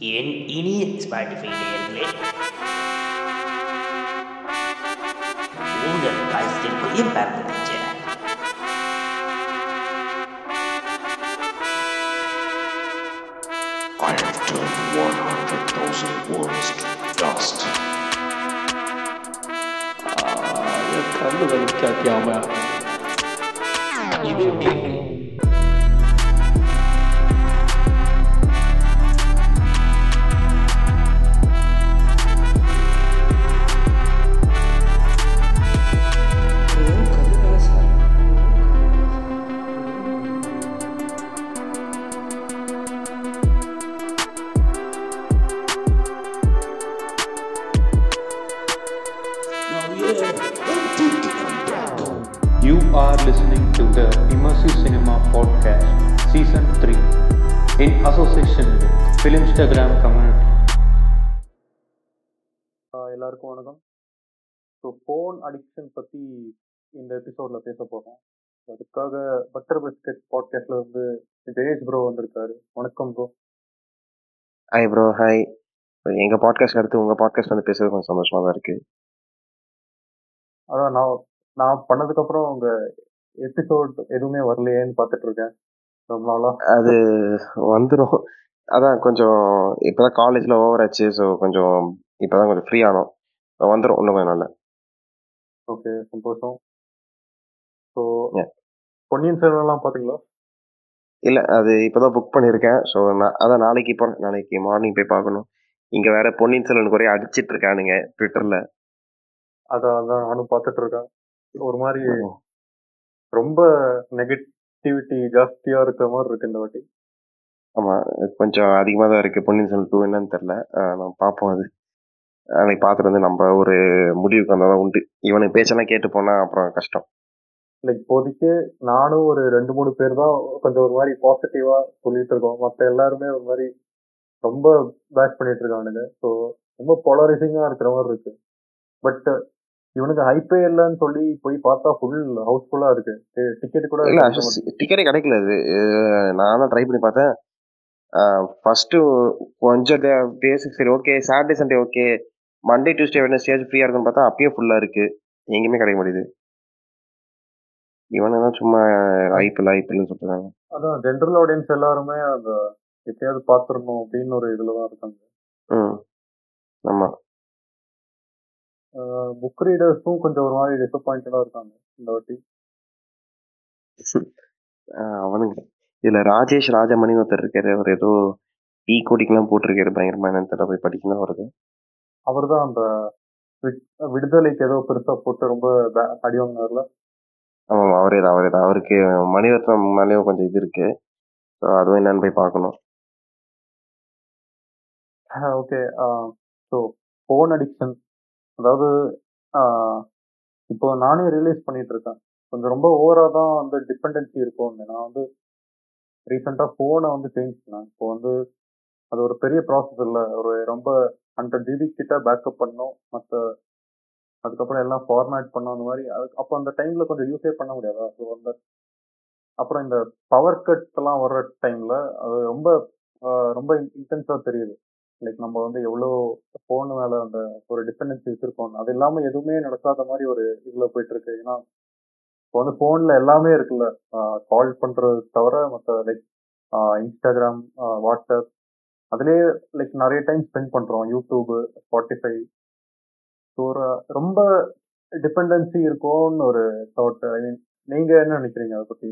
என் இனிய ஸ்பாட்டிஃபை நேயர்களே உங்கள் positive impact picture I have turned 100,000 words to dust. Ah, ये कर लो क्या क्या हुआ? ये भी Filmstagram Community. எல்லாருக்கும் வணக்கம். ஸோ ஃபோன் அடிக்ஷன் பற்றி இந்த எபிசோடில் பேச போகிறோம் அதுக்காக பட்டர் பிஸ்கட் பாட்காஸ்ட்ல இருந்து ஜெயேஷ் ப்ரோ வந்திருக்காரு. வணக்கம் ப்ரோ ஹாய் ப்ரோ ஹாய் எங்கள் பாட்காஸ்ட் அடுத்து உங்கள் பாட்காஸ்ட் வந்து பேசுறது கொஞ்சம் சந்தோஷமாக தான் இருக்குது அதான் நான் நான் பண்ணதுக்கப்புறம் உங்கள் எபிசோட் எதுவுமே வரலையேன்னு பார்த்துட்டு இருக்கேன். ரொம்ப நாளா. அது வந்துடும் அதான் கொஞ்சம் இப்போ தான் காலேஜில் ஓவர் ஆச்சு ஸோ கொஞ்சம் இப்போ தான் கொஞ்சம் ஃப்ரீ ஆனோம். வந்துடும் இன்னும் கொஞ்சம் நாள்ல. ஓகே சந்தோஷம். ஸோ. பொன்னியின் செல்வன்லாம் பார்த்தீங்களா இல்லை அது இப்போ தான் புக் பண்ணியிருக்கேன் ஸோ நான் அதான் நாளைக்கு போகிறேன் நாளைக்கு மார்னிங் போய் பார்க்கணும் இங்கே வேற பொன்னியின் செல்வன் குறைய அடிச்சிட்டு இருக்கானுங்க ட்விட்டரில் அதான் அதான் நானும் பார்த்துட்டு இருக்கேன். ஒரு மாதிரி ரொம்ப நெகட்டிவிட்டி ஜாஸ்தியா இருக்கிற மாதிரி இருக்கு இந்த வாட்டி. ஆமாம் கொஞ்சம் அதிகமாக தான் இருக்குது பொன்னியின் செல்வன் டூ என்னன்னு தெரில நான் பார்ப்போம் அது. நாளைக்கு பார்த்துட்டு வந்து நம்ம ஒரு முடிவுக்கு வந்தால் தான் உண்டு. இவனுக்கு பேச்செல்லாம் கேட்டு போனால் அப்புறம் கஷ்டம். இல்லை இப்போதைக்கு நானும் ஒரு ரெண்டு மூணு பேர் தான் கொஞ்சம் ஒரு மாதிரி பாசிட்டிவா சொல்லிட்டு இருக்கோம். மற்ற எல்லாருமே ஒரு மாதிரி ரொம்ப பேஷ் பண்ணிட்டு இருக்கானுங்க. ஸோ ரொம்ப பொலரைசிங்கா இருக்கிற மாதிரி இருக்கு. பட் இவனுக்கு ஹைப்பே இல்லைன்னு சொல்லி போய் பார்த்தா ஃபுல் ஹவுஸ்ஃபுல்லா இருக்கு. டிக்கெட் கூட இல்ல மாட்டேங்குது. டிக்கெட்டே கிடைக்கல அது. அஹ் நானும் ட்ரை பண்ணி பார்த்தேன். ஃபர்ஸ்ட் கொஞ்சம் பேசிக் சரி okay Saturday Sunday okay Monday Tuesday Wednesday ஃப்ரீயா இருக்குன்னு பார்த்தா அப்பயே ஃபுல்லா இருக்கு. எங்கேயுமே கிடைக்க மாட்டேது இவனு தான் சும்மா ஐபிஎல் ஐபிஎல்னு சொல்றாங்க. அதான் ஜென்ரல் ஆடியன்ஸ் எல்லாருமே அந்த எப்பயாவது பார்த்துடணும் அப்படின்னு ஒரு இதுல தான் இருக்காங்க. ம். ஆமா. புக் ரீடர்ஸும் கொஞ்சம் ஒரு மாதிரி டிசப்பாயிண்டடா இருக்காங்க இந்த வாட்டி. அவனுங்க. இதுல ராஜேஷ் ராஜமணின்னு ஒருத்தர் இருக்காரு. அவர் ஏதோ டீ கோடிக்கெல்லாம் போட்டிருக்காரு. பயங்கரமா என்னன்னு தெரியல. போய் படிக்கணும் வருது அவர் தான் அந்த விட்- விடுதலைக்கு ஏதோ பெருசா போட்டு ரொம்ப அடி வாங்கினார்ல ஆமாம் அவரே தான் அவரே தான் அவருக்கு மணிரத்னம் மேலேயும் கொஞ்சம் இது இருக்கு. ஸோ அதுவும் என்னன்னு போய் பார்க்கணும். ஓகே. ஸோ ஃபோன் அடிக்ஷன் அதாவது இப்போ நானே ரியலைஸ் பண்ணிட்டு இருக்கேன். கொஞ்சம் ரொம்ப ஓவரா தான் வந்து டிபெண்டன்சி இருக்கும் நான் வந்து ரீசெண்டாக ஃபோனை வந்து சேஞ்ச் பண்ணாங்க இப்போ வந்து அது ஒரு பெரிய ப்ராசஸ் இல்லை. ஒரு ரொம்ப ஹண்ட்ரட் ஜிபி கிட்ட பேக்கப் பண்ணோம். மற்ற அதுக்கப்புறம் எல்லாம் ஃபார்மேட் பண்ணோம். அந்த மாதிரி. அது அப்போ அந்த டைமில் கொஞ்சம் யூஸே பண்ண முடியாதா? ஸோ அந்த அப்புறம் இந்த பவர் கட்லாம் எல்லாம் வர்ற டைமில் அது ரொம்ப ரொம்ப இன்டென்ஸாக தெரியுது. லைக் நம்ம வந்து எவ்வளோ ஃபோன் மேலே அந்த ஒரு டிபெண்டன்சி வச்சுருக்கோம். அது இல்லாமல் எதுவுமே நடக்காத மாதிரி ஒரு இதில் போயிட்டுருக்கு ஏன்னா இப்போ வந்து ஃபோன்ல எல்லாமே இருக்குல்ல. கால் பண்றது தவிர மற்ற லைக் இன்ஸ்டாகிராம் வாட்ஸ்அப் அதுலயே லைக் நிறைய டைம் ஸ்பெண்ட் பண்றோம். யூடியூப் ஸ்பாட்டிஃபை ஸோ ரொம்ப டிபெண்டன்சி இருக்கும்னு ஒரு தாட் ஐ மீன் நீங்க என்ன நினைக்கிறீங்க அதை பத்தி?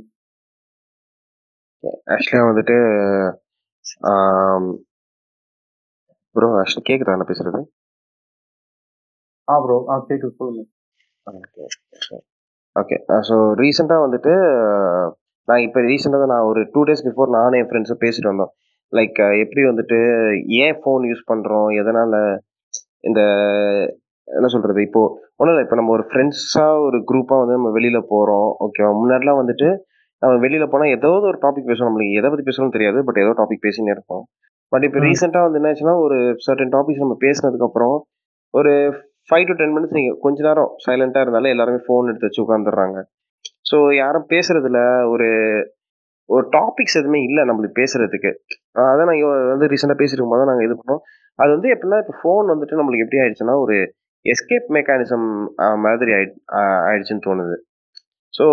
ஆக்சுவலாக வந்துட்டு ப்ரோ ஆக்சுவலி கேட்குதா நான் பேசுறது? ஆ ப்ரோ ஆ கேக்குது. சொல்லுங்க. ஓகே ஸோ ரீசெண்டாக வந்துட்டு நான் இப்போ ரீசெண்டாக தான் நான் ஒரு டூ டேஸ் பிஃபோர் நானும் என் ஃப்ரெண்ட்ஸும் பேசிட்டு வந்தோம். லைக் எப்படி வந்துட்டு ஏன் ஃபோன் யூஸ் பண்ணுறோம் எதனால் இந்த என்ன சொல்கிறது இப்போ ஒன்றும் இல்லை இப்போ நம்ம ஒரு ஃப்ரெண்ட்ஸாக ஒரு குரூப்பாக வந்து நம்ம வெளியில் போகிறோம் ஓகேவா முன்னாடிலாம் வந்துட்டு நம்ம வெளியில் போனால் ஏதாவது ஒரு டாபிக் பேசுவோம். நம்மளுக்கு எதை பற்றி பேசணும்னு தெரியாது பட் ஏதோ டாபிக் பேசினே இருப்போம். பட் இப்போ. ரீசெண்டாக வந்து என்னாச்சுன்னா ஒரு சர்டன் டாபிக்ஸ் நம்ம பேசினதுக்கப்புறம் ஒரு ஃபைவ் டு டென் மினிட்ஸ் நீங்கள் கொஞ்ச நேரம் சைலண்டாக இருந்தாலும் எல்லாருமே ஃபோன் எடுத்து வச்சு உட்காந்துடுறாங்க ஸோ யாரும் பேசுறதுல ஒரு ஒரு டாபிக்ஸ் எதுவுமே இல்லை நம்மளுக்கு பேசுறதுக்கு. அதான் நாங்கள் வந்து ரீசெண்டாக பேசிட்டு இருக்கும்போது தான் நாங்கள் இது பண்ணோம். அது வந்து எப்படின்னா இப்போ ஃபோன் வந்துட்டு நம்மளுக்கு எப்படி ஆயிடுச்சுன்னா ஒரு எஸ்கேப் மெக்கானிசம் மாதிரி ஆயி ஆயிடுச்சுன்னு தோணுது. ஸோ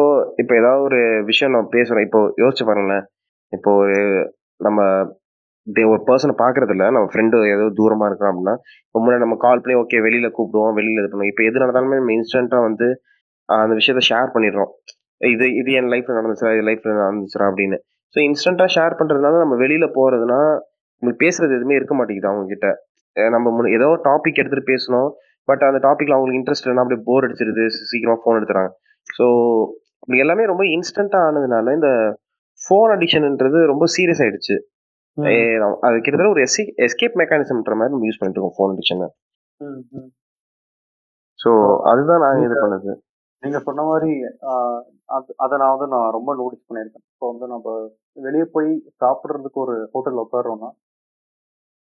இப்போ ஏதாவது ஒரு விஷயம் நம்ம பேசுகிறோம் இப்போ யோசிச்சு பாருங்களேன். இப்போ ஒரு நம்ம ஒரு பர்சனை பார்க்கறது நம்ம ஃப்ரெண்டு ஏதோ தூரமாக இருக்கிறோம் அப்படின்னா இப்போ முன்னாடி நம்ம கால் பண்ணி ஓகே வெளியில் கூப்பிடுவோம் வெளியில் இது பண்ணுவோம். இப்போ எது நடந்தாலுமே நம்ம இன்ஸ்டண்ட்டாக வந்து அந்த விஷயத்த ஷேர் பண்ணிடுறோம். இது இது என் லைஃப்பில் நடந்துச்சா இது லைஃப்பில் நடந்துச்சுரா அப்படின்னு. ஸோ இன்ஸ்டண்ட்டாக ஷேர் பண்ணுறதுனால நம்ம வெளியில் போகிறதுனா உங்களுக்கு பேசுறது எதுவுமே இருக்க மாட்டேங்குது அவங்க கிட்ட நம்ம முன் ஏதோ டாபிக் எடுத்துகிட்டு பேசணும் பட் அந்த டாப்பிக்கில் அவங்களுக்கு இன்ட்ரெஸ்ட் இல்லைன்னா அப்படியே போர் அடிச்சிருது சீக்கிரமாக ஃபோன் எடுத்துறாங்க ஸோ இப்படி எல்லாமே ரொம்ப இன்ஸ்டண்ட்டாக ஆனதுனால இந்த ஃபோன் அடிக்ஷன்ன்றது ரொம்ப சீரியஸ் ஆயிடுச்சு. அது கிட்டத்தட்ட ஒரு எஸ்கே எஸ்கேப் மெக்கானிசம்ன்ற மாதிரி நம்ம யூஸ் பண்ணிட்டு இருக்கோம் ஃபோன் அடிக்ஷனை. ஸோ அதுதான் நாங்கள் இது பண்ணது. நீங்க சொன்ன மாதிரி அது- நான் வந்து நான் ரொம்ப நோட்டீஸ் பண்ணியிருக்கேன். இப்போ வந்து நம்ம வெளியே போய் சாப்பிட்றதுக்கு ஒரு ஹோட்டல் உட்காடுறோம்னா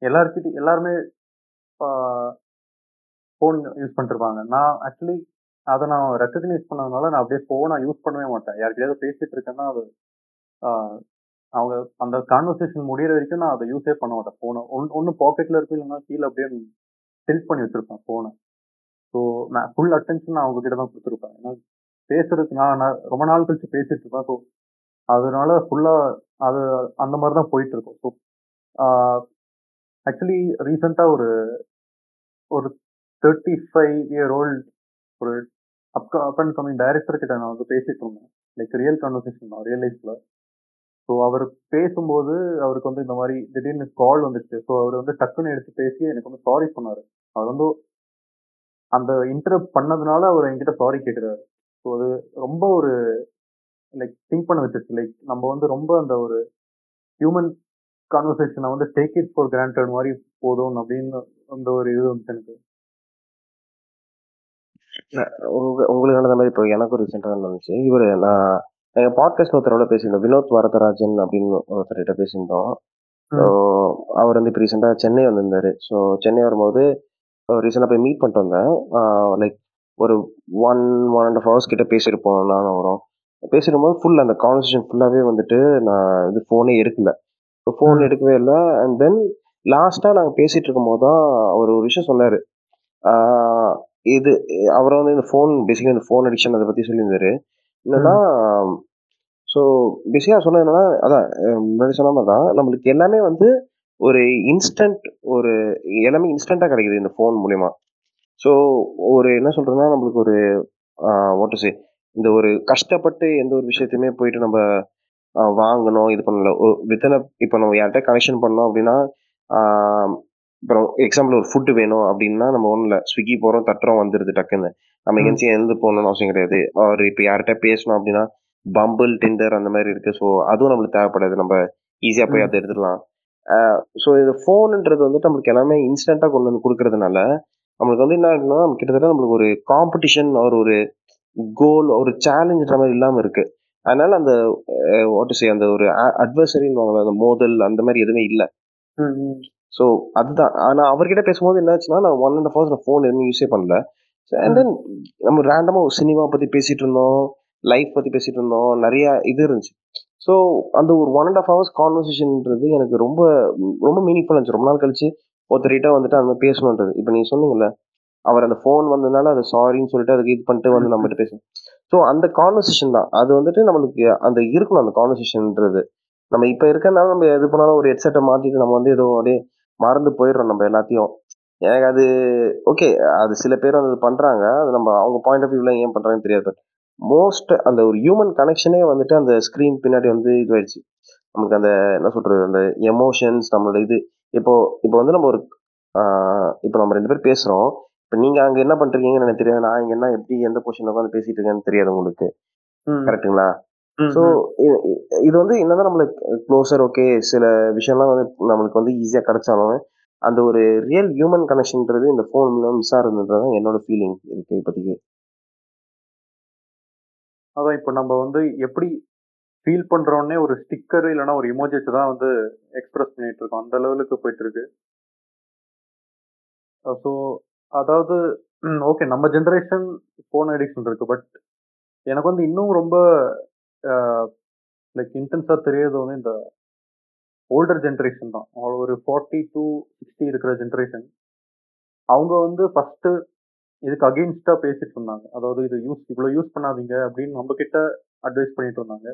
எல்லாருக்கிட்ட எல்லாருமே ஃபோன் யூஸ் பண்ணிருப்பாங்க. நான் ஆக்சுவலி அதை நான் ரெக்கக்னைஸ் பண்ணதுனால நான் அப்படியே ஃபோனை யூஸ் பண்ணவே மாட்டேன். யார்கிட்டயாவது பேசிட்டு இருக்கேன்னா அது அவங்க அந்த கான்வர்சேஷன் முடியிற வரைக்கும் நான் அதை யூஸே பண்ண மாட்டேன். ஃபோனை ஒன் ஒன்று பாக்கெட்டில் இருக்கும் இல்லைன்னா கீழே அப்படியே டில்ட் பண்ணி வச்சிருப்பேன் ஃபோனை ஸோ நான் ஃபுல் அட்டென்ஷன் நான் அவங்க கிட்ட தான் கொடுத்துருப்பேன். ஏன்னா பேசுறதுக்கு நான் நான் ரொம்ப நாள் கழிச்சு பேசிட்டு இருப்பேன். ஸோ அதனால ஃபுல்லாக அது அந்த மாதிரி தான் போயிட்டு இருக்கும். ஸோ ஆக்சுவலி ரீசெண்டாக ஒரு ஒரு தேர்ட்டி ஃபைவ் இயர் ஓல்டு ஒரு up up and coming director கிட்ட நான் வந்து பேசிட்டு இருந்தேன். லைக் ரியல் கான்வர்சேஷன் தான் ரியல் லைஃப்ல ஸோ அவர் பேசும்போது அவருக்கு வந்து இந்த மாதிரி திடீர்னு கால் வந்துச்சு. ஸோ அவர் வந்து டக்குன்னு எடுத்து பேசி எனக்கு வந்து சாரி சொன்னார். அவர் வந்து அந்த இன்டரப்ட் பண்ணதுனால அவர் என்கிட்ட சாரி கேட்குறாரு ஸோ அது ரொம்ப ஒரு லைக் திங்க் பண்ண வச்சிருச்சு. லைக் நம்ம வந்து ரொம்ப அந்த ஒரு ஹியூமன் கான்வர்சேஷனை வந்து டேக் இட் ஃபார் கிராண்டட் மாதிரி போதும் அப்படின்னு அந்த ஒரு இது வந்து எனக்கு. உங்களுக்கு நடந்த மாதிரி இப்போ எனக்கு ரீசெண்டாக நடந்துச்சு. இவர் நான் எங்கள் பாட்காஸ்ட் ஒருத்தரோட பேசியிருந்தோம். வினோத் வரதராஜன் அப்படின்னு ஒருத்தர்கிட்ட பேசியிருந்தோம். ஸோ அவர் வந்து இப்போ ரீசெண்டாக சென்னை வந்திருந்தாரு. ஸோ சென்னை வரும்போது ரீசெண்டாக போய் மீட் பண்ணிட்டு வந்தேன். லைக் ஒரு one one and half hours கிட்ட பேசியிருப்போம் நானும் வரும் பேசிடும்போது ஃபுல் அந்த கான்வர்சேஷன் ஃபுல்லாகவே வந்துட்டு நான் இது ஃபோனே எடுக்கல. So phone. எடுக்கவே இல்லை. அண்ட் தென் லாஸ்ட்டாக நாங்கள் பேசிகிட்டு இருக்கும்போது தான் அவர் ஒரு விஷயம் சொன்னார். இது அவர் வந்து இந்த ஃபோன் பேசிக்கலி இந்த ஃபோன் அடிக்ஷன் அதை பற்றி சொல்லியிருந்தாரு. என்னன்னா ஸோ பேசிக்காக சொன்னது என்னன்னா அதான் முன்னாடி சொன்ன மாதிரி தான் நம்மளுக்கு எல்லாமே வந்து ஒரு இன்ஸ்டன்ட் ஒரு எல்லாமே இன்ஸ்டண்ட்டாக கிடைக்குது இந்த ஃபோன் மூலிமா ஸோ ஒரு என்ன சொல்றதுன்னா நம்மளுக்கு ஒரு ஓட்டு சே இந்த ஒரு கஷ்டப்பட்டு எந்த ஒரு விஷயத்தையுமே போயிட்டு நம்ம வாங்கணும் இது பண்ணல. ஒரு வித்தனை இப்போ நம்ம யார்கிட்ட கனெக்ஷன் பண்ணோம் அப்படின்னா இப்போ எக்ஸாம்பிள் ஒரு ஃபுட்டு வேணும் அப்படின்னா நம்ம ஒன்றும் இல்லை ஸ்விக்கி போகிறோம் தட்டுறோம் வந்துடுது டக்குன்னு. நம்ம. எங்கேயும் எழுந்து போகணும்னு அவசியம் கிடையாது. ஒரு இப்போ யார்கிட்ட பேசணும் அப்படின்னா பம்பிள் டிண்டர் அந்த மாதிரி இருக்கு. ஸோ அதுவும் நம்மளுக்கு தேவைப்படாது. நம்ம ஈஸியாக போய். அதை எடுத்துடலாம். ஸோ இது ஃபோனுன்றது வந்துட்டு நம்மளுக்கு எல்லாமே இன்ஸ்டண்ட்டாக கொண்டு வந்து கொடுக்கறதுனால நம்மளுக்கு வந்து என்ன ஆகுதுன்னா கிட்டத்தட்ட நம்மளுக்கு ஒரு காம்படிஷன் ஒரு ஒரு கோல் ஒரு சேலஞ்சுன்ற மாதிரி இல்லாமல் இருக்கு. அதனால அந்த வாட் சே அந்த ஒரு அட்வர்சரின்னு அந்த மோதல் அந்த மாதிரி எதுவுமே இல்லை. ஸோ அதுதான். ஆனால் அவர்கிட்ட பேசும்போது என்னாச்சுன்னா நான் ஒன் அண்ட் ஹவர்ஸ் ஃபோன் எதுவுமே யூஸே பண்ணல. அண்ட் தென் நம்ம ரேண்டமாக ஒரு சினிமா பற்றி பேசிட்டு இருந்தோம் லைஃப் பற்றி பேசிட்டு இருந்தோம் நிறைய இது இருந்துச்சு. ஸோ அந்த ஒரு ஒன் அண்ட் ஆஃப் ஹவர்ஸ் கான்வர்சேஷன்ன்றது எனக்கு ரொம்ப ரொம்ப மீனிங்ஃபுல்லாக இருந்துச்சு. ரொம்ப நாள் கழிச்சு ஒருத்தர்கிட்ட வந்துட்டு அந்த மாதிரி பேசணுன்றது. இப்போ நீங்கள் சொன்னீங்கல்ல அவர் அந்த ஃபோன் வந்ததுனால அதை சாரின்னு சொல்லிட்டு அதுக்கு இது பண்ணிட்டு வந்து நம்மகிட்ட பேசணும். ஸோ அந்த கான்வர்சேஷன் தான். அது வந்துட்டு நம்மளுக்கு அந்த இருக்கணும் அந்த கான்வர்சேஷன்ன்றது நம்ம இப்போ இருக்கனால நம்ம எது பண்ணாலும் ஒரு ஹெட்செட்டை மாற்றிட்டு நம்ம வந்து ஏதோ அப்படியே மறந்து போயிடுறோம் நம்ம எல்லாத்தையும். எனக்கு அது ஓகே அது சில பேர் வந்து பண்றாங்க. அது நம்ம அவங்க பாயிண்ட் ஆஃப் வியூல ஏன் பண்றாங்கன்னு தெரியாது. மோஸ்ட் அந்த ஒரு ஹியூமன் கனெக்ஷனே வந்துட்டு அந்த ஸ்க்ரீன் பின்னாடி வந்து இதுவாயிடுச்சு. நமக்கு அந்த என்ன சொல்றது அந்த எமோஷன்ஸ் நம்மளோட இது. இப்போ இப்போ வந்து நம்ம ஒரு இப்போ நம்ம ரெண்டு பேர் பேசுறோம். இப்போ நீங்க அங்க என்ன பண்றீங்கன்னு எனக்கு தெரியாது. நான் இங்க என்ன எப்படி எந்த பொசிஷன்ல உட்காந்து பேசிட்டு இருக்கேன்னு தெரியாது உங்களுக்கு. ம், ஸோ. இது வந்து என்னதான் நம்மளுக்கு க்ளோசர் ஓகே சில விஷயம்லாம் வந்து நம்மளுக்கு வந்து ஈஸியாக கிடைச்சாலும் அந்த ஒரு ரியல் ஹியூமன் கனெக்ஷன்ன்றது இந்த ஃபோன் மிஸ் ஆகுதுன்றது என்னோட ஃபீலிங் இருக்கு இப்போதைக்கு. அதான் இப்போ நம்ம வந்து எப்படி ஃபீல் பண்ணுறோன்னே ஒரு ஸ்டிக்கர் இல்லைன்னா ஒரு இமோஜிஸ் தான் வந்து எக்ஸ்பிரஸ் பண்ணிட்டு இருக்கோம். அந்த லெவலுக்கு போயிட்டு இருக்கு ஸோ அதாவது ஓகே நம்ம ஜென்ரேஷன் ஃபோன் அடிக்ஷன் இருக்கு. பட் எனக்கு வந்து இன்னும் ரொம்ப லைக் இன்டென்ஸாக தெரியறது வந்து இந்த ஓல்டர் ஜென்ரேஷன் தான். அவங்க ஒரு ஃபார்ட்டி டூ சிக்ஸ்டி இருக்கிற ஜென்ரேஷன் அவங்க வந்து ஃபஸ்ட்டு இதுக்கு அகெயின்ஸ்டாக பேசிட்டு இருந்தாங்க. அதாவது இது யூஸ் இவ்வளோ யூஸ் பண்ணாதீங்க அப்படின்னு நம்ம அட்வைஸ் பண்ணிட்டு இருந்தாங்க.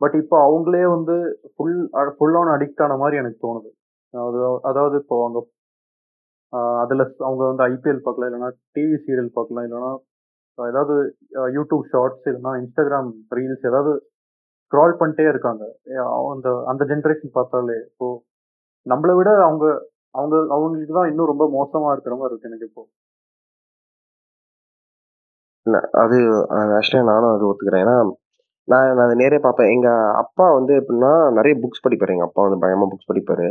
பட் இப்போ அவங்களே வந்து ஃபுல் ஃபுல் ஆன் அடிக்ட் ஆன மாதிரி எனக்கு தோணுது. அதாவது அதாவது இப்போ அவங்க அதில் அவங்க வந்து ஐபிஎல் பார்க்கலாம் இல்லைன்னா டிவி சீரியல் பார்க்கலாம் இல்லைன்னா ஏதாவது யூடியூப் ஷார்ட்ஸ் இல்லைன்னா இன்ஸ்டாகிராம் ரீல்ஸ் ஏதாவது ஸ்க்ரால் பண்ணிட்டே இருக்காங்க. அந்த அந்த ஜென்ரேஷன் பார்த்தாலே இப்போ நம்மளை விட அவங்க அவங்க அவங்களுக்கு தான் இன்னும் ரொம்ப மோசமா இருக்கிற மாதிரி இருக்கு எனக்கு இப்போ. அது ஆக்சுவலாக நானும் அது ஒத்துக்கிறேன். ஏன்னா நான் அதை நேரே பார்ப்பேன். எங்க அப்பா வந்து எப்படின்னா நிறைய புக்ஸ் படிப்பாரு. எங்க அப்பா வந்து பயங்கரமா புக்ஸ் படிப்பாரு.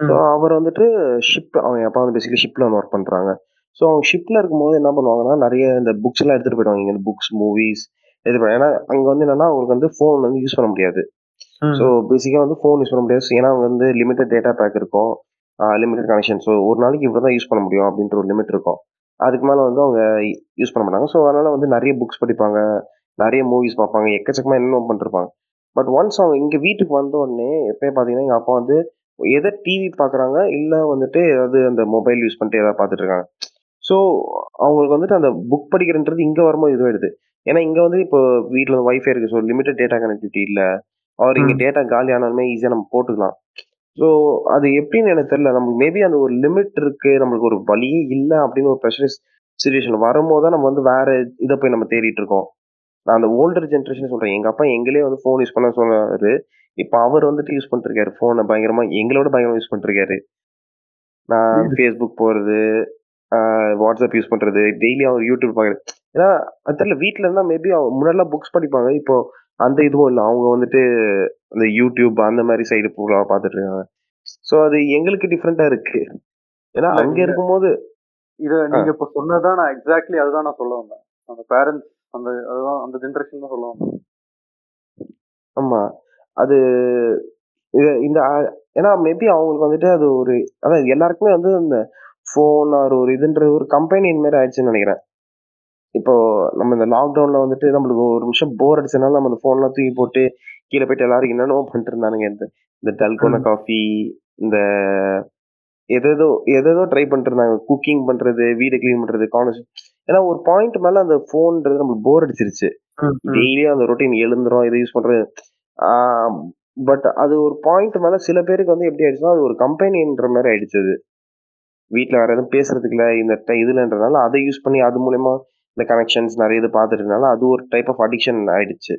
ஸோ அவர் வந்துட்டு ஷிப் அவங்க அப்பா வந்து பேசிக்கலி ஷிப்ல வந்து ஒர்க் பண்றாங்க. ஸோ அவங்க ஷிப்ல இருக்கும்போது என்ன பண்ணுவாங்கன்னா நிறைய இந்த புக்ஸ் எல்லாம் எடுத்துட்டு போயிடுவாங்க. இந்த புக்ஸ் மூவிஸ் எடுத்து ஏன்னா அங்க வந்து என்னன்னா அவங்களுக்கு வந்து ஃபோன் வந்து யூஸ் பண்ண முடியாது. ஸோ பேசிக்காக வந்து ஃபோன் யூஸ் பண்ண முடியாது. ஏன்னா அவங்க வந்து லிமிட்டட் டேட்டா பேக் இருக்கும். லிமிட்டட் கனெக்ஷன் ஸோ ஒரு நாளைக்கு இவ்வளோ தான் யூஸ் பண்ண முடியும் அப்படின்ற ஒரு லிமிட் இருக்கும். அதுக்கு மேலே வந்து அவங்க யூஸ் பண்ண மாட்டாங்க. ஸோ அதனால வந்து நிறைய புக்ஸ் படிப்பாங்க. நிறைய மூவிஸ் பார்ப்பாங்க. எக்கச்சக்கமாக என்னென்ன பண்ணிருப்பாங்க. பட் ஒன்ஸ் அவங்க இங்கே வீட்டுக்கு வந்த உடனே எப்பயும் பார்த்தீங்கன்னா எங்கள் அப்பா வந்து எதை டிவி பார்க்குறாங்க இல்லை வந்துட்டு ஏதாவது அந்த மொபைல் யூஸ் பண்ணிட்டு ஏதாவது பார்த்துட்டு இருக்காங்க. ஸோ அவங்களுக்கு வந்துட்டு அந்த புக் படிக்கிறன்றது இங்கே வரும்போது இதுவாயிடுது ஏன்னா இங்கே வந்து இப்போ வீட்டில் வந்து வைஃபை இருக்குது ஸோ லிமிட்டட் டேட்டா கனெக்டிவிட்டி இல்லை. அவர் இங்கே. டேட்டா காலி ஆனாலுமே ஈஸியாக நம்ம போட்டுக்கலாம். ஸோ அது எப்படின்னு எனக்கு தெரியல. நமக்கு மேபி அந்த ஒரு லிமிட் இருக்கு. நம்மளுக்கு ஒரு வழியே இல்லை அப்படின்னு ஒரு ப்ரெஷரைஸ் சுச்சுவேஷன் வரும்போது தான் நம்ம வந்து வேற இதை போய் நம்ம தேடிட்டு இருக்கோம். நான் அந்த ஓல்டர் ஜென்ரேஷன் சொல்றேன். எங்க அப்பா எங்களே வந்து ஃபோன் யூஸ் பண்ண சொன்னாரு. இப்போ அவர் வந்துட்டு யூஸ் பண்ணிட்டு இருக்காரு ஃபோனை பயங்கரமா எங்களோட பயங்கரமா யூஸ் பண்ணிட்டு இருக்காரு நான். ஃபேஸ்புக் போறது வாட்ஸ்அப் யூஸ் பண்றது டெய்லி அவர் யூடியூப் பார்க்குறது ஏன்னா அது தெரியல வீட்டில் இருந்தால் மேபி அவங்க முன்னாடிலாம் புக்ஸ் படிப்பாங்க. இப்போ அந்த இதுவும் இல்லை. அவங்க வந்துட்டு அந்த யூடியூப் அந்த மாதிரி சைடு ஃபுல்லாக பார்த்துட்டு இருக்காங்க. ஸோ அது எங்களுக்கு டிஃப்ரெண்டா இருக்கு. ஏன்னா அங்க. இருக்கும்போது இத நீங்க இப்ப சொன்னதான் நான் எக்ஸாக்ட்லி அதுதான் நான் சொல்ல வந்தேன். அந்த பேரண்ட்ஸ் அந்த அதுதான் அந்த ஜென்ரேஷன் தான் சொல்ல வந்தேன். ஆமா. அது இது- இந்த ஏன்னா மேபி அவங்களுக்கு வந்துட்டு அது ஒரு அதான் எல்லாருக்குமே வந்து இந்த ஃபோன் ஒரு இதுன்ற ஒரு கம்பெனியின் மாதிரி ஆயிடுச்சுன்னு நினைக்கிறேன். இப்போ நம்ம இந்த லாக்டவுன்ல வந்துட்டு நம்மளுக்கு ஒரு நிமிஷம் போர் அடிச்சனால நம்ம அந்த ஃபோன்லாம் தூக்கி போட்டு கீழே போயிட்டு எல்லாரும் என்னென்னோ பண்ணிட்டு இருந்தானுங்க இந்த இந்த டல்கோனா காஃபி இந்த எதேதோ எதேதோ ட்ரை பண்ணிட்டு இருந்தாங்க குக்கிங் பண்றது வீடு க்ளீன் பண்றது காலேஜ் ஏன்னா ஒரு பாயிண்ட் மேல அந்த ஃபோன்ன்றது நம்மளுக்கு போர் அடிச்சிருச்சு. டெய்லியும் அந்த ரொட்டீன் எழுந்துரும் இதை யூஸ் பண்றது. பட் அது ஒரு பாயிண்ட் மேல சில பேருக்கு வந்து எப்படி ஆயிடுச்சுன்னா அது ஒரு கம்பெனின்ற மாதிரி ஆயிடுச்சு அது. வீட்டில் வேற எதுவும் பேசுறதுக்கு இல்லை இந்த இதுலன்றனால அதை யூஸ் பண்ணி அது மூலயமா இந்த கனெக்ஷன்ஸ் நிறைய இது பார்த்துட்டனால அது ஒரு டைப் ஆஃப் அடிக்ஷன் ஆயிடுச்சு.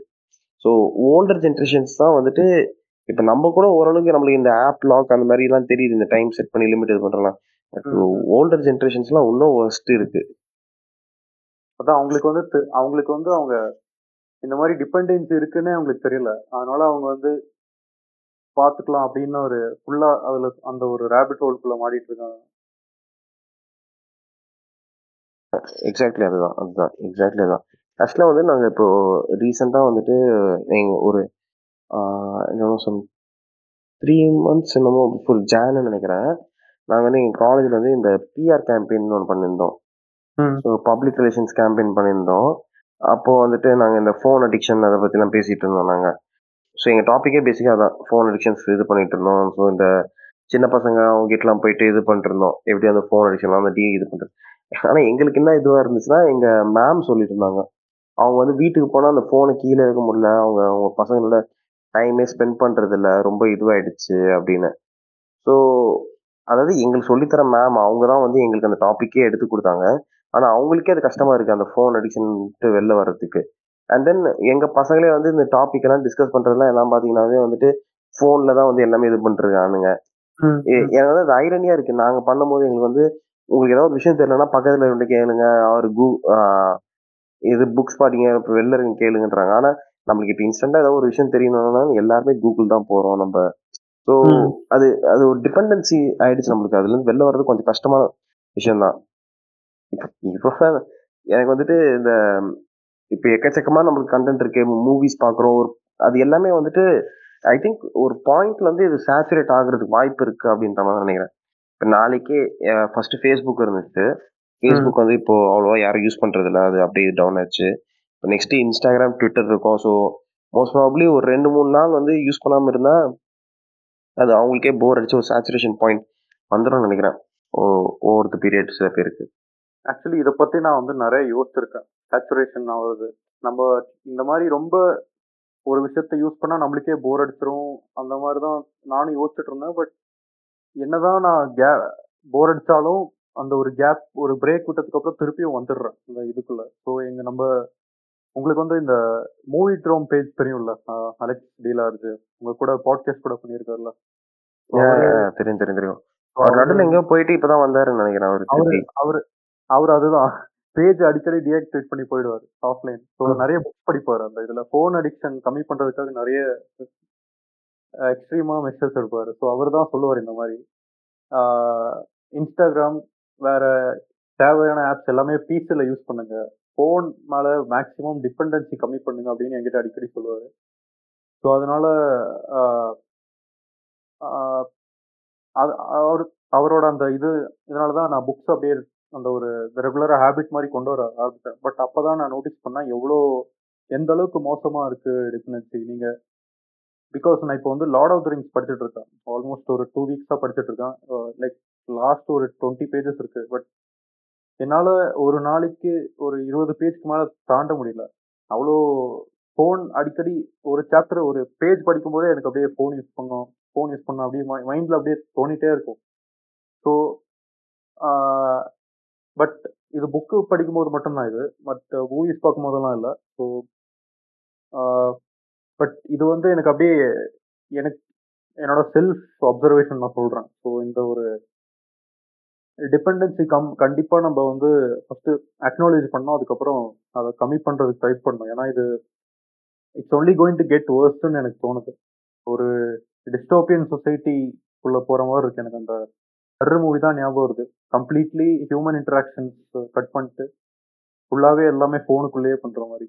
ஸோ ஓல்டர் ஜென்ரேஷன்ஸ் தான் வந்துட்டு இப்போ நம்ம கூட ஓரளவுக்கு நம்மளுக்கு இந்த ஆப் லாக் அந்த மாதிரி எல்லாம் தெரியுது. இந்த டைம் செட் பண்ணி லிமிட் இது பண்றலாம் பட் ம். ஓல்டர் ஜென்ரேஷன்ஸ்லாம் இன்னும் ஒஸ்ட் இருக்கு. அதான் அவங்களுக்கு வந்து அவங்களுக்கு வந்து அவங்க இந்த மாதிரி டிபெண்டன்சி இருக்குன்னே அவங்களுக்கு தெரியல. அதனால அவங்க வந்து பாத்துக்கலாம் அப்படின்னு ஒரு ஃபுல்லா அதுல அந்த ஒரு ரேபிட் ஹோல்குள்ள மாடிட்டு இருக்காங்க. எக்ஸாக்ட்லி அதுதான் அதுதான். எக்ஸாக்ட்லி அதுதான். ஆக்சுவலாக வந்து நாங்கள் இப்போ ரீசெண்டாக வந்துட்டு எங்கள் ஒரு என்னமோ சொல் த்ரீ மந்த்ஸ் என்னமோ பிஃபோர் ஜான்னு நினைக்கிறேன். நாங்கள் வந்து எங்கள் காலேஜில் வந்து இந்த பிஆர் கேம்பெயின் ஒன்று பண்ணியிருந்தோம். ஸோ பப்ளிக் ரிலேஷன்ஸ் கேம்பெயின் பண்ணியிருந்தோம். அப்போது வந்துட்டு நாங்கள் இந்த ஃபோன் அடிக்ஷன் அதை பற்றிலாம் பேசிகிட்டு இருந்தோம் நாங்கள் ஸோ எங்கள் டாப்பிக்கே பேசிக்காக அதான். ஃபோன் அடிக்ஷன்ஸ் இது பண்ணிட்டு இருந்தோம். ஸோ இந்த சின்ன பசங்க அவங்க கிட்டலாம் போயிட்டு இது பண்ணிட்டு இருந்தோம். எப்படி அந்த ஃபோன் அடிக்ஷன்லாம் அந்த டி இது பண்ணுறது ஆனால் எங்களுக்கு என்ன இதுவாக இருந்துச்சுன்னா எங்கள் மேம் சொல்லிட்டு இருந்தாங்க அவங்க வந்து வீட்டுக்கு போனால் அந்த ஃபோனை கீழே வைக்க முடியல. அவங்க அவங்க பசங்களோட டைமே ஸ்பெண்ட் பண்ணுறது இல்ல ரொம்ப இதுவாயிடுச்சு அப்படின்னு. ஸோ அதாவது எங்களுக்கு சொல்லித்தர மேம் அவங்க தான் வந்து எங்களுக்கு அந்த டாப்பிக்கே எடுத்து கொடுத்தாங்க. ஆனால் அவங்களுக்கே அது கஷ்டமா இருக்கு அந்த ஃபோன் அடிக்ஷன் வெளில வர்றதுக்கு. அண்ட் தென் எங்க பசங்களே வந்து இந்த டாபிக் எல்லாம் டிஸ்கஸ் பண்றதுலாம் எல்லாம் பாத்தீங்கன்னாவே வந்துட்டு ஃபோன்ல தான் வந்து எல்லாமே இது பண்ணிருக்கானுங்க எ- எனக்கு வந்து அது ஐரனியா இருக்கு. நாங்க பண்ணும்போது எங்களுக்கு வந்து உங்களுக்கு ஏதாவது ஒரு விஷயம் தெரியலன்னா பக்கத்துல இருந்து கேளுங்க. அவர் கூ இது புக்ஸ் பாத்தீங்க இப்போ வெளில இருங்க கேளுங்கன்றாங்க. ஆனா நம்மளுக்கு இப்போ இன்ஸ்டன்டா ஏதாவது ஒரு விஷயம் தெரியணும்னா எல்லாருமே கூகுள் தான் போறோம் நம்ம. ஸோ. அது அது ஒரு டிபெண்டன்சி ஆயிடுச்சு நம்மளுக்கு. அதுல இருந்து வெளில வர்றது கொஞ்சம் கஷ்டமான விஷயம் தான். இப்போ எனக்கு வந்துட்டு இந்த இப்போ எக்கச்சக்கமா நம்மளுக்கு கண்டென்ட் இருக்கு மூவிஸ் பாக்குறோம் ஒரு அது எல்லாமே வந்துட்டு ஐ திங்க் ஒரு பாயிண்ட்ல வந்து இது சேச்சுரேட் ஆகுறதுக்கு வாய்ப்பு இருக்கு அப்படின்ற மாதிரி நினைக்கிறேன். நாளைக்கே ஃபர்ஸ்ட் ஃபேஸ்புக் இருந்துச்சு. ஃபேஸ்புக் வந்து இப்போ அவ்வளோவா யாரும் யூஸ் பண்ணுறது இல்லை அது அப்படியே டவுன் ஆச்சு. இப்போ நெக்ஸ்ட் இன்ஸ்டாகிராம் ட்விட்டர் இருக்கும் ஸோ மோஸ்ட் ப்ராபப்ளி ஒரு ரெண்டு மூணு நாள் வந்து யூஸ் பண்ணாமல் இருந்தால் அது அவங்களுக்கே போர் அடிச்சு ஒரு சேச்சுரேஷன் பாயிண்ட் வந்துடும் நினைக்கிறேன். ஒவ்வொருத்த பீரியட் சில பேருக்கு. ஆக்சுவலி இதை பற்றி நான் வந்து நிறைய யோசிச்சிருக்கேன். சேச்சுரேஷன் ஆகுறது. நம்ம இந்த மாதிரி ரொம்ப ஒரு விஷயத்த யூஸ் பண்ணால் நம்மளுக்கே போர் அடிச்சிரும். அந்த மாதிரி தான் நானும் யோசிச்சுட்டு இருந்தேன். பட் என்னதான் நான் கே போர் அடித்தாலும் அந்த ஒரு கேப் ஒரு பிரேக் விட்டதுக்கு அப்புறம் திருப்பியும் வந்துடுறேன் இந்த இதுக்குள்ள. ஸோ எங்க நம்ம உங்களுக்கு வந்து இந்த மூவி ட்ரோம் பேஜ் தெரியும்ல? அலெக்ஸ் டீலார்ஜ் உங்க கூட பாட்காஸ்ட் கூட பண்ணியிருக்காருல்ல தெரியும் தெரியும் தெரியும். அவர் நடுவில் எங்கேயோ போயிட்டு இப்பதான் வந்தாருன்னு நினைக்கிறேன் அவர் அவரு அவரு அதுதான். பேஜ் அடிக்கடி டீஆக்டிவேட் பண்ணி போயிடுவார் ஆஃப்லைன் ஸோ. நிறைய புக்ஸ் படிப்பார் அந்த இதுல. ஃபோன் அடிக்ஷன் கம்மி பண்றதுக்காக நிறைய எக்ஸ்ட்ரீமாக மெஷர்ஸ் எடுப்பார். ஸோ அவர் தான் சொல்லுவார் இந்த மாதிரி. இன்ஸ்டாகிராம் வேற தேவையான ஆப்ஸ் எல்லாமே பீஸில் யூஸ் பண்ணுங்க. ஃபோன் மேலே மேக்ஸிமம் டிபெண்டன்சி கம்மி பண்ணுங்க அப்படின்னு என்கிட்ட அடிக்கடி சொல்லுவார். ஸோ அதனால அது அவர் அவரோட அந்த இது இதனால தான் நான் புக்ஸ் அப்படியே அந்த ஒரு ரெகுலராக ஹேபிட் மாதிரி கொண்டு வர ஆரம்பித்தேன் பட் அப்போ தான் நான் நோட்டீஸ் பண்ணேன் எவ்வளோ எந்த அளவுக்கு மோசமாக இருக்குது டிபெண்டன்சி நீங்கள் பிகாஸ் நான் இப்போ வந்து லார்ட் ஆஃப் த ரிங்ஸ் படிச்சுட்டு இருக்கேன். ஆல்மோஸ்ட் ஒரு டூ வீக்ஸாக படிச்சுட்டு இருக்கேன். Uh, லைக் லாஸ்ட் ஒரு டுவெண்ட்டி பேஜஸ் இருக்கு. பட் என்னால் ஒரு நாளைக்கு ஒரு இருபது பேஜ்க்கு மேலே தாண்ட முடியல. அவ்வளோ ஃபோன் அடிக்கடி ஒரு சாப்டர் ஒரு பேஜ் படிக்கும்போதே எனக்கு அப்படியே ஃபோன் யூஸ் பண்ணோம். ஃபோன் யூஸ் பண்ண அப்படியே மைண்டில் அப்படியே தோணிட்டே இருக்கும். ஸோ பட் uh, இது புக்கு படிக்கும்போது மட்டும்தான் இது. பட் மூவிஸ் uh, பார்க்கும்போதெல்லாம் இல்லை. ஸோ பட் இது வந்து எனக்கு அப்படியே எனக்கு என்னோட செல்ஃப் அப்சர்வேஷன் நான் சொல்கிறேன் ஸோ இந்த ஒரு டிபெண்டன்சி கம் கண்டிப்பாக நம்ம வந்து ஃபஸ்ட்டு அக்னாலேஜ் பண்ணோம் அதுக்கப்புறம் அதை கம்மி பண்ணுறதுக்கு ட்ரை பண்ணணும் ஏன்னா இது it's only going to get வேர்ஸ்ட்னு எனக்கு தோணுது. ஒரு டிஸ்டோபியன் சொசைட்டிக்குள்ளே போகிற மாதிரி இருக்குது எனக்கு அந்த ஹர்ரர் மூவி தான் ஞாபகம் வருது. கம்ப்ளீட்லி ஹியூமன் இன்டராக்ஷன்ஸ் கட் பண்ணிட்டு ஃபுல்லாகவே எல்லாமே ஃபோனுக்குள்ளேயே பண்ணுற மாதிரி.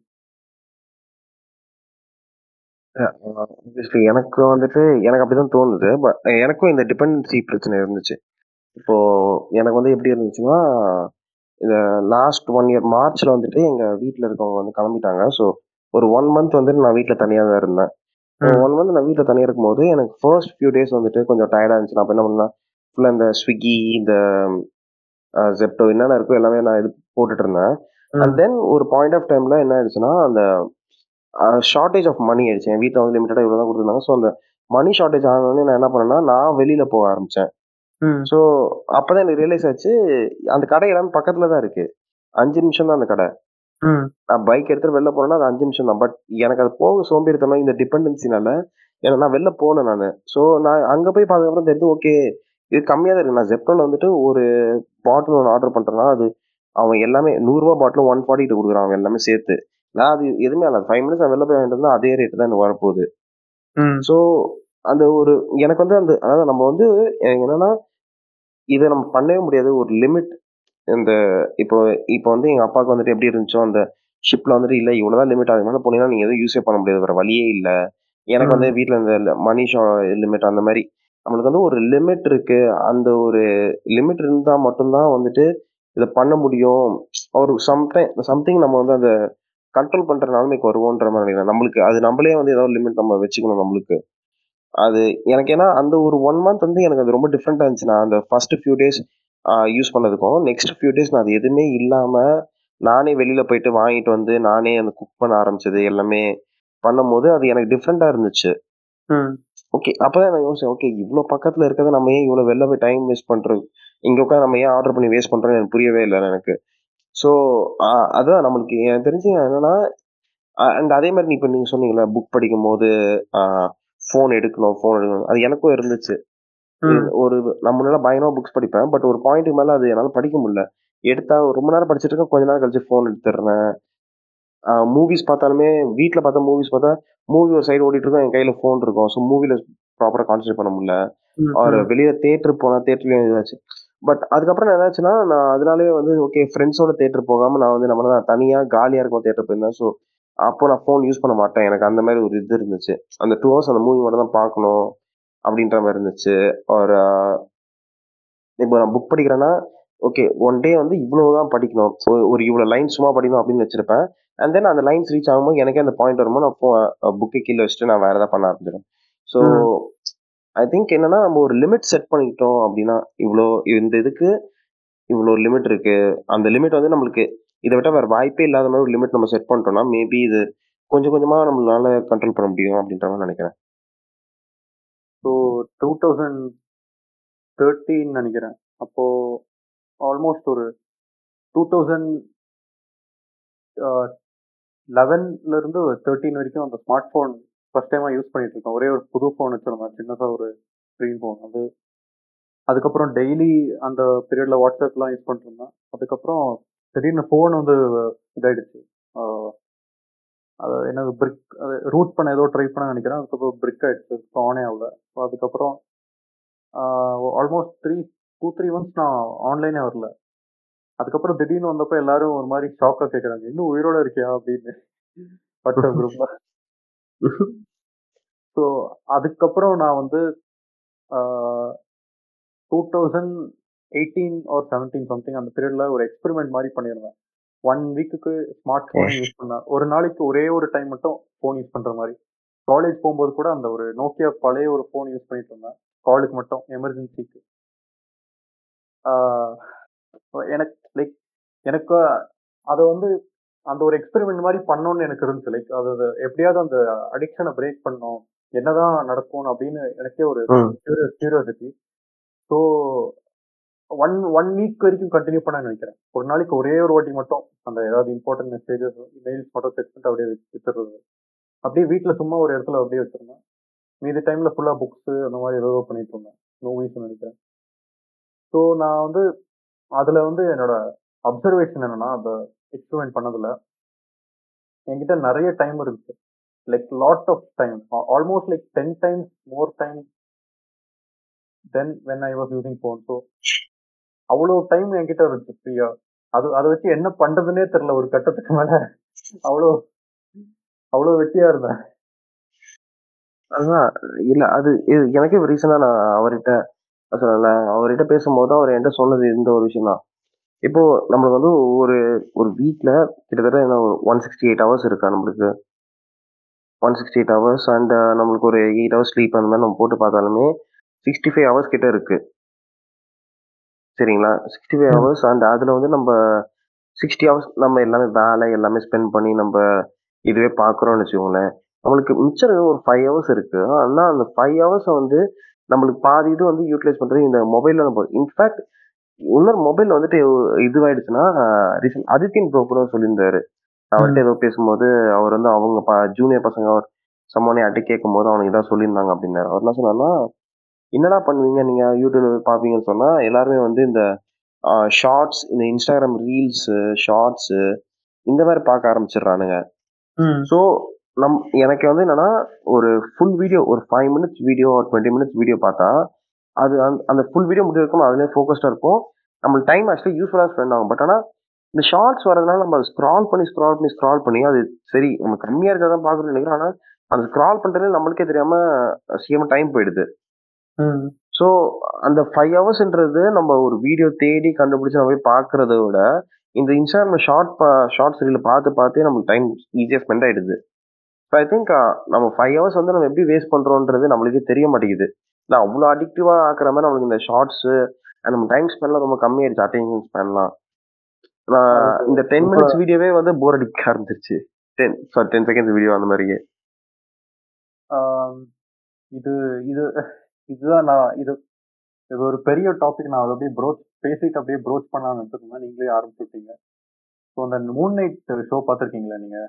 ஆப்வியஸ்லி எனக்கு வந்துட்டு எனக்கு அப்படிதான் தோணுது. பட் எனக்கும் இந்த டிபெண்டன்சி பிரச்சனை இருந்துச்சு. இப்போ எனக்கு வந்து எப்படி இருந்துச்சுன்னா இந்த லாஸ்ட் ஒன் இயர் மார்ச்ல வந்துட்டு எங்க வீட்டில் இருக்கவங்க வந்து கிளம்பிட்டாங்க. ஸோ ஒரு ஒன் மந்த் வந்துட்டு நான் வீட்டில் தனியாக தான் இருந்தேன். ஒன் மந்த் நான் வீட்டில் தனியாக இருக்கும்போது எனக்கு ஃபர்ஸ்ட் ஃபியூ டேஸ் வந்துட்டு கொஞ்சம் டயர்டாக இருந்துச்சு. நான் அப்ப என்ன பண்ணேன் ஃபுல்லாக இந்த ஸ்விக்கி இந்த ஜெப்டோ என்னென்ன இருக்கோ எல்லாமே நான் இது போட்டுட்டு இருந்தேன். அண்ட் தென் ஒரு பாயிண்ட் ஆஃப் டைம்ல என்ன ஆயிடுச்சுன்னா அந்த ஷார்ட்டேஜ் ஆஃப் மணி ஆயிடுச்சு. என் வீட்டில் வந்து லிமிட்டடாக இவ்வளோ தான் கொடுத்துருந்தாங்க. ஸோ அந்த மணி ஷார்ட்டேஜ் ஆனோடனே நான் என்ன பண்ணேன்னா நான் வெளியில போக ஆரம்பிச்சேன். ஸோ அப்பதான் எனக்கு ரியலைஸ் ஆச்சு அந்த கடை எல்லாமே பக்கத்துல தான் இருக்கு. அஞ்சு நிமிஷம் தான் அந்த கடை. நான் பைக் எடுத்துட்டு வெளில போனேன்னா அது அஞ்சு நிமிஷம் தான். பட் எனக்கு அது போக சோம்பேறித்தனம் இந்த டிபெண்டன்சினால ஏன்னா நான் வெளில போகல நான். ஸோ நான் அங்கே போய் பார்த்ததுக்கப்புறம் தெரிஞ்சு ஓகே இது கம்மியாக தான் இருக்கு. நான் ஜெப்டோல வந்துட்டு ஒரு பாட்டில் ஒன்று ஆர்டர் பண்ணுறேன்னா அது அவன் எல்லாமே நூறுரூவா பாட்டில் ஒன் ஃபார்ட்டி கொடுக்குறான் அவன் எல்லாமே சேர்த்து. நான் அது எதுவுமே இல்லை. ஃபைவ் மினிட்ஸ் நான் வெளில போய் வாங்கிட்டு வந்தா அதே ரேட்டு தான் எனக்கு வரப்போகுது. ஸோ அந்த ஒரு எனக்கு வந்து அந்த அதாவது நம்ம வந்து எனக்கு என்னன்னா இதை நம்ம பண்ணவே முடியாது. ஒரு லிமிட் இந்த இப்போ இப்போ வந்து எங்க அப்பாவுக்கு வந்துட்டு எப்படி இருந்துச்சோ அந்த ஷிப்ல வந்துட்டு இல்லை இவ்வளவுதான் லிமிட் அதுக்கு மேலே போனீங்கன்னா நீங்க எதுவும் யூஸே பண்ண முடியாது. வேற வழியே இல்லை. எனக்கு வந்து வீட்டில் இந்த மணி ஷா லிமிட் அந்த மாதிரி. நம்மளுக்கு வந்து ஒரு லிமிட் இருக்கு. அந்த ஒரு லிமிட் இருந்தால் மட்டும்தான் வந்துட்டு இதை பண்ண முடியும். ஒரு சம்டைம் சம்திங் நம்ம வந்து அந்த கண்ட்ரோல் பண்ற நிலைமைக்கு வருவோன்ற மாதிரி நினைக்கிறேன். நம்மளுக்கு அது நம்மளே வந்து ஏதாவது லிமிட் நம்ம வச்சுக்கணும் நம்மளுக்கு. அது எனக்கு ஏன்னா அந்த ஒரு ஒன் மந்த் வந்து எனக்கு அது ரொம்ப டிஃப்ரெண்டா இருந்துச்சு. நான் அந்த ஃபர்ஸ்ட் ஃபியூ டேஸ் யூஸ் பண்ணதுக்கும் நெக்ஸ்ட் ஃபியூ டேஸ் நான் அது எதுவுமே இல்லாம நானே வெளியில போயிட்டு வாங்கிட்டு வந்து நானே அந்த குக் பண்ண ஆரம்பிச்சது எல்லாமே பண்ணும்போது அது எனக்கு டிஃப்ரெண்டா இருந்துச்சு. ஓகே அப்பதான் நான் யோசிச்சேன் ஓகே இவ்வளோ பக்கத்துல இருக்கிறத நம்ம ஏன் இவ்வளோ வெளில போய் டைம் வேஸ்ட் பண்றோம் இங்க உட்காந்து நம்ம ஏன் ஆர்டர் பண்ணி வேஸ்ட் பண்றோம்னு எனக்கு புரியவே இல்லை எனக்கு. ஸோ அதான் நம்மளுக்கு எனக்கு தெரிஞ்சு என்னன்னா அண்ட் அதே மாதிரி நீ இப்போ நீங்க சொன்னீங்களா புக் படிக்கும் போது ஃபோன் எடுக்கணும் ஃபோன் எடுக்கணும். அது எனக்கும் இருந்துச்சு. ஒரு நான் முன்னாடி பயங்கரமா புக்ஸ் படிப்பேன். பட் ஒரு பாயிண்ட்டுக்கு மேல அது என்னால் படிக்க முடியல. எடுத்தா ரொம்ப நேரம் படிச்சிட்டு இருக்கேன். கொஞ்ச நேரம் கழிச்சு ஃபோன் எடுத்துடுறேன் மூவிஸ் பார்த்தாலுமே வீட்டில் பார்த்தா மூவிஸ் பார்த்தா மூவி ஒரு சைடு ஓடிட்டு இருக்கும். என் கையில ஃபோன் இருக்கும். ஸோ மூவில ப்ராப்பராக கான்சென்ட்ரேட் பண்ண முடியல. ஒரு வெளியில தேட்டர் போனா தேட்டர்லயும் இதாச்சு. பட் அதுக்கப்புறம் என்னாச்சுன்னா நான் அதனாலே வந்து ஓகே ஃப்ரெண்ட்ஸோட தேட்டர் போகாம நான் வந்து நம்ம நான் தனியா காலியா இருக்கும் தேட்டர் போயிருந்தேன். ஸோ அப்போ நான் ஃபோன் யூஸ் பண்ண மாட்டேன். எனக்கு அந்த மாதிரி ஒரு இது இருந்துச்சு. அந்த டூ ஹவர்ஸ் அந்த மூவி மட்டும் தான் பார்க்கணும் அப்படின்ற மாதிரி இருந்துச்சு. ஒரு இப்போ நான் புக் படிக்கிறேன்னா ஓகே ஒன் டே வந்து இவ்வளோதான் படிக்கணும். ஒரு- ஒரு லைன் சும்மா படிக்கணும் அப்படின்னு வச்சிருப்பேன். அண்ட் தென் அந்த லைன்ஸ் ரீச் ஆகும்போது எனக்கே அந்த பாயிண்ட் வரும்போது நான் புக்கை கீழே வச்சுட்டு நான் வேற ஏதாவது பண்ண ஆரம்பிச்சிடும் ஸோ ஐ திங்க் என்னன்னா நம்ம ஒரு லிமிட் செட் பண்ணிக்கிட்டோம் அப்படின்னா இவ்வளோ இந்த இதுக்கு இவ்வளோ லிமிட் இருக்கு. அந்த லிமிட் வந்து நம்மளுக்கு இதை விட வேற வாய்ப்பே இல்லாத மாதிரி ஒரு லிமிட் நம்ம செட் பண்ணிட்டோம்னா மேபி இது கொஞ்சம் கொஞ்சமா நம்மளால கண்ட்ரோல் பண்ண முடியும் அப்படின்ற மாதிரி நினைக்கிறேன். ஸோ டூ தௌசண்ட் தேர்ட்டின்னு நினைக்கிறேன். அப்போ ஆல்மோஸ்ட் ஒரு டூ தௌசண்ட் லெவன்லேருந்து தேர்ட்டீன் வரைக்கும் அந்த ஸ்மார்ட் ஃபோன் ஃபர்ஸ்ட் டைமாக யூஸ் பண்ணிட்டு இருக்கேன் ஒரே ஒரு புது ஃபோன் வச்சிருந்தேன் சின்னதாக ஒரு ஸ்க்ரீன் ஃபோன் அது அதுக்கப்புறம் டெய்லி அந்த பீரியடில் வாட்ஸ்அப்லாம் யூஸ் பண்ணிட்டு இருந்தேன் அதுக்கப்புறம் திடீர்னு ஃபோன் வந்து இதாயிடுச்சு. அது என்னது பிரிக் அது ரூட் பண்ண ஏதோ ட்ரை பண்ண நினைக்கிறேன். அதுக்கப்புறம் பிரிக் ஆகிடுச்சு அப்புறம் ஆனே ஆகல. ஸோ அதுக்கப்புறம் almost three two three months நான் ஆன்லைனே வரல. அதுக்கப்புறம் திடீர்னு வந்தப்போ எல்லாரும் ஒரு மாதிரி ஷாக்காக கேட்குறாங்க இன்னும் உயிரோட இருக்கியா? அப்படின்னு. வாட்ஸ்அப் குரூப்பில் ஸோ அதுக்கப்புறம் நான் வந்து two thousand eighteen or seventeen something அந்த பீரியட்ல ஒரு எக்ஸ்பெரிமெண்ட் மாதிரி பண்ணியிருந்தேன். ஒன் வீக்குக்கு ஸ்மார்ட் ஃபோன் யூஸ் பண்ணேன். ஒரு நாளைக்கு ஒரே ஒரு டைம் மட்டும் ஃபோன் யூஸ் பண்ற மாதிரி. காலேஜ் போகும்போது கூட அந்த ஒரு நோக்கியா பழைய ஒரு ஃபோன் யூஸ் பண்ணிட்டு இருந்தேன். காலுக்கு மட்டும் எமர்ஜென்சிக்கு எனக்கு லைக் எனக்கு அதை வந்து அந்த ஒரு எக்ஸ்பெரிமெண்ட் மாதிரி பண்ணணும்னு எனக்கு இருந்துச்சு. லைக் அது எப்படியாவது அந்த அடிக்ஷனை பிரேக் பண்ணணும். என்னதான் நடக்கும் அப்படின்னு எனக்கே ஒரு. Curiosity so one one week வரைக்கும் கண்டினியூ பண்ண நினைக்கிறேன். ஒரு நாளைக்கு ஒரே ஒரு வாட்டி மட்டும் அந்த ஏதாவது இம்பார்ட்டன்ட் மெசேஜஸ் மெயில்ஸ் மட்டும் செக் பண்ணிட்டு அப்படியே வச்சு- வச்சிடுறது அப்படியே வீட்டில் சும்மா ஒரு இடத்துல அப்படியே வச்சிருந்தேன். மீதி டைம்ல ஃபுல்லாக புக்ஸ் அந்த மாதிரி ஏதோ பண்ணிட்டு இருந்தேன். மூவிஸ் நினைக்கிறேன். ஸோ நான் வந்து அதுல வந்து என்னோட அப்சர்வேஷன் என்னன்னா அந்த எக்ஸ்பெரிமெண்ட் பண்ணதுல என்கிட்ட நிறைய டைம் இருக்கு like lot of time almost like ten times more time then when I was using phone so அவ்வளோ டைம் என்கிட்ட இருந்துச்சு ஃப்ரீயா அது அதை வச்சு என்ன பண்றதுன்னே தெரில ஒரு கட்டத்துக்கு மேல. அவ்வளோ அவ்வளோ வெட்டியா இருந்தேன். அதுதான் இல்ல அது இது எனக்கே ரீசனா நான் அவர்கிட்ட சொல்லல. அவர்கிட்ட பேசும்போது அவர் என்கிட்ட சொன்னது இந்த ஒரு விஷயம் தான். இப்போ நம்மளுக்கு வந்து ஒரு ஒரு வீக்ல கிட்டத்தட்ட என்ன ஒன் சிக்ஸ்டி எயிட் ஹவர்ஸ் இருக்கா நம்மளுக்கு? One sixty eight hours and நம்மளுக்கு ஒரு எயிட் ஹவர்ஸ் ஸ்லீப் அந்த மாதிரி நம்ம போட்டு பார்த்தாலுமே சிக்ஸ்டி ஃபைவ் ஹவர்ஸ் கிட்ட இருக்கு. சரிங்களா? Sixty five. ஹவர்ஸ் அண்ட் அதுல வந்து நம்ம சிக்ஸ்டி ஹவர்ஸ் நம்ம எல்லாமே வேலை எல்லாமே ஸ்பெண்ட் பண்ணி நம்ம இதுவே பார்க்குறோம்னு வச்சுக்கோங்களேன். நம்மளுக்கு மிச்சம் ஒரு ஃபைவ் ஹவர்ஸ் இருக்கு. ஆனால் அந்த ஃபைவ் ஹவர்ஸை வந்து நம்மளுக்கு பாதி இது வந்து யூட்டிலைஸ் பண்றது இந்த மொபைல்ல தான் போகுது. இன்ஃபேக்ட் இன்னொரு மொபைல் வந்துட்டு இதுவாயிடுச்சுன்னா ரீசெண்ட் ஆதித்யன் ப்ரோ கூட சொல்லியிருந்தாரு. அவர்கிட்ட ஏதோ பேசும்போது அவர் வந்து அவங்க ஜூனியர் பசங்க அவர் சம்மோனே அட்டை கேட்கும் போது அவனுக்கு இதான் சொல்லியிருந்தாங்க அப்படின்னாரு. அவர் என்ன சொன்னார்னா என்னடா பண்ணுவீங்க? நீங்க யூடியூப்ல பார்ப்பீங்கன்னு சொன்னா எல்லாருமே வந்து இந்த ஷார்ட்ஸ் இந்த இன்ஸ்டாகிராம் ரீல்ஸ் ஷார்ட்ஸ் இந்த மாதிரி பார்க்க ஆரம்பிச்சிடுறானுங்க. ஸோ நம் எனக்கு வந்து என்னன்னா ஒரு ஃபுல் வீடியோ ஒரு ஃபைவ் மினிட்ஸ் வீடியோ ஒரு டுவெண்ட்டி மினிட்ஸ் வீடியோ பார்த்தா அது அந்த அந்த ஃபுல் வீடியோ முடிவு இருக்கும் அதுலேயே ஃபோக்கஸ்டாக இருக்கும் நம்மளுக்கு டைம் ஆக்சுவலி யூஸ்ஃபுல்லாக ஸ்பெண்ட் ஆகும். பட் ஆனால் இந்த ஷார்ட்ஸ் வரதுனால நம்ம அதை ஸ்க்ரால் பண்ணி ஸ்க்ரால் பண்ணி ஸ்க்ரால் பண்ணி அது சரி நம்ம கம்மியாக இருக்கிறதா பார்க்கணும்னு நினைக்கிறோம். ஆனால் அந்த ஸ்க்ரால் பண்ணுறதுல நம்மளுக்கே தெரியாம சீக்கிரமா டைம் போயிடுது. ஸோ அந்த ஃபைவ் ஹவர்ஸ்ன்றது நம்ம ஒரு வீடியோ தேடி கண்டுபிடிச்சு நம்ம போய் பார்க்கறத விட இந்த இன்ஸ்டாகிராம் ஷார்ட் ஷார்ட்ஸ் ரீல் பார்த்து பார்த்தே நம்மளுக்கு டைம் ஈஸியாக ஸ்பெண்ட் ஆயிடுது. ஸோ ஐ திங்க் நம்ம ஃபைவ் ஹவர்ஸ் வந்து நம்ம எப்படி வேஸ்ட் பண்றோன்றது நம்மளுக்கே தெரிய மாட்டேங்குது. நான் அவ்வளோ அடிக்டிவா ஆக்குற மாதிரி நம்மளுக்கு இந்த ஷார்ட்ஸ் நம்ம டைம் ஸ்பெண்ட்லாம் ரொம்ப கம்மியாயிடுச்சு. அட்டென்ஷன் ஸ்பெண்ட்லாம் இந்த டென் மினிட்ஸ் வீடியோவே வந்து போர் அடிக்க ஆரம்பிச்சிருச்சு. Ten sorry ten seconds video அந்த மாதிரியே. இது இது இதுதான் நான் இது இது ஒரு பெரிய டாபிக் நான் அதை அப்படியே ப்ரோச் பேசிட்டு அப்படியே ப்ரோச் பண்ணலாம்னு நினச்சிருந்தேன். நீங்களே ஆரம்பிச்சுட்டீங்க. ஸோ அந்த மூன் நைட் ஷோ பார்த்துருக்கீங்களா நீங்க?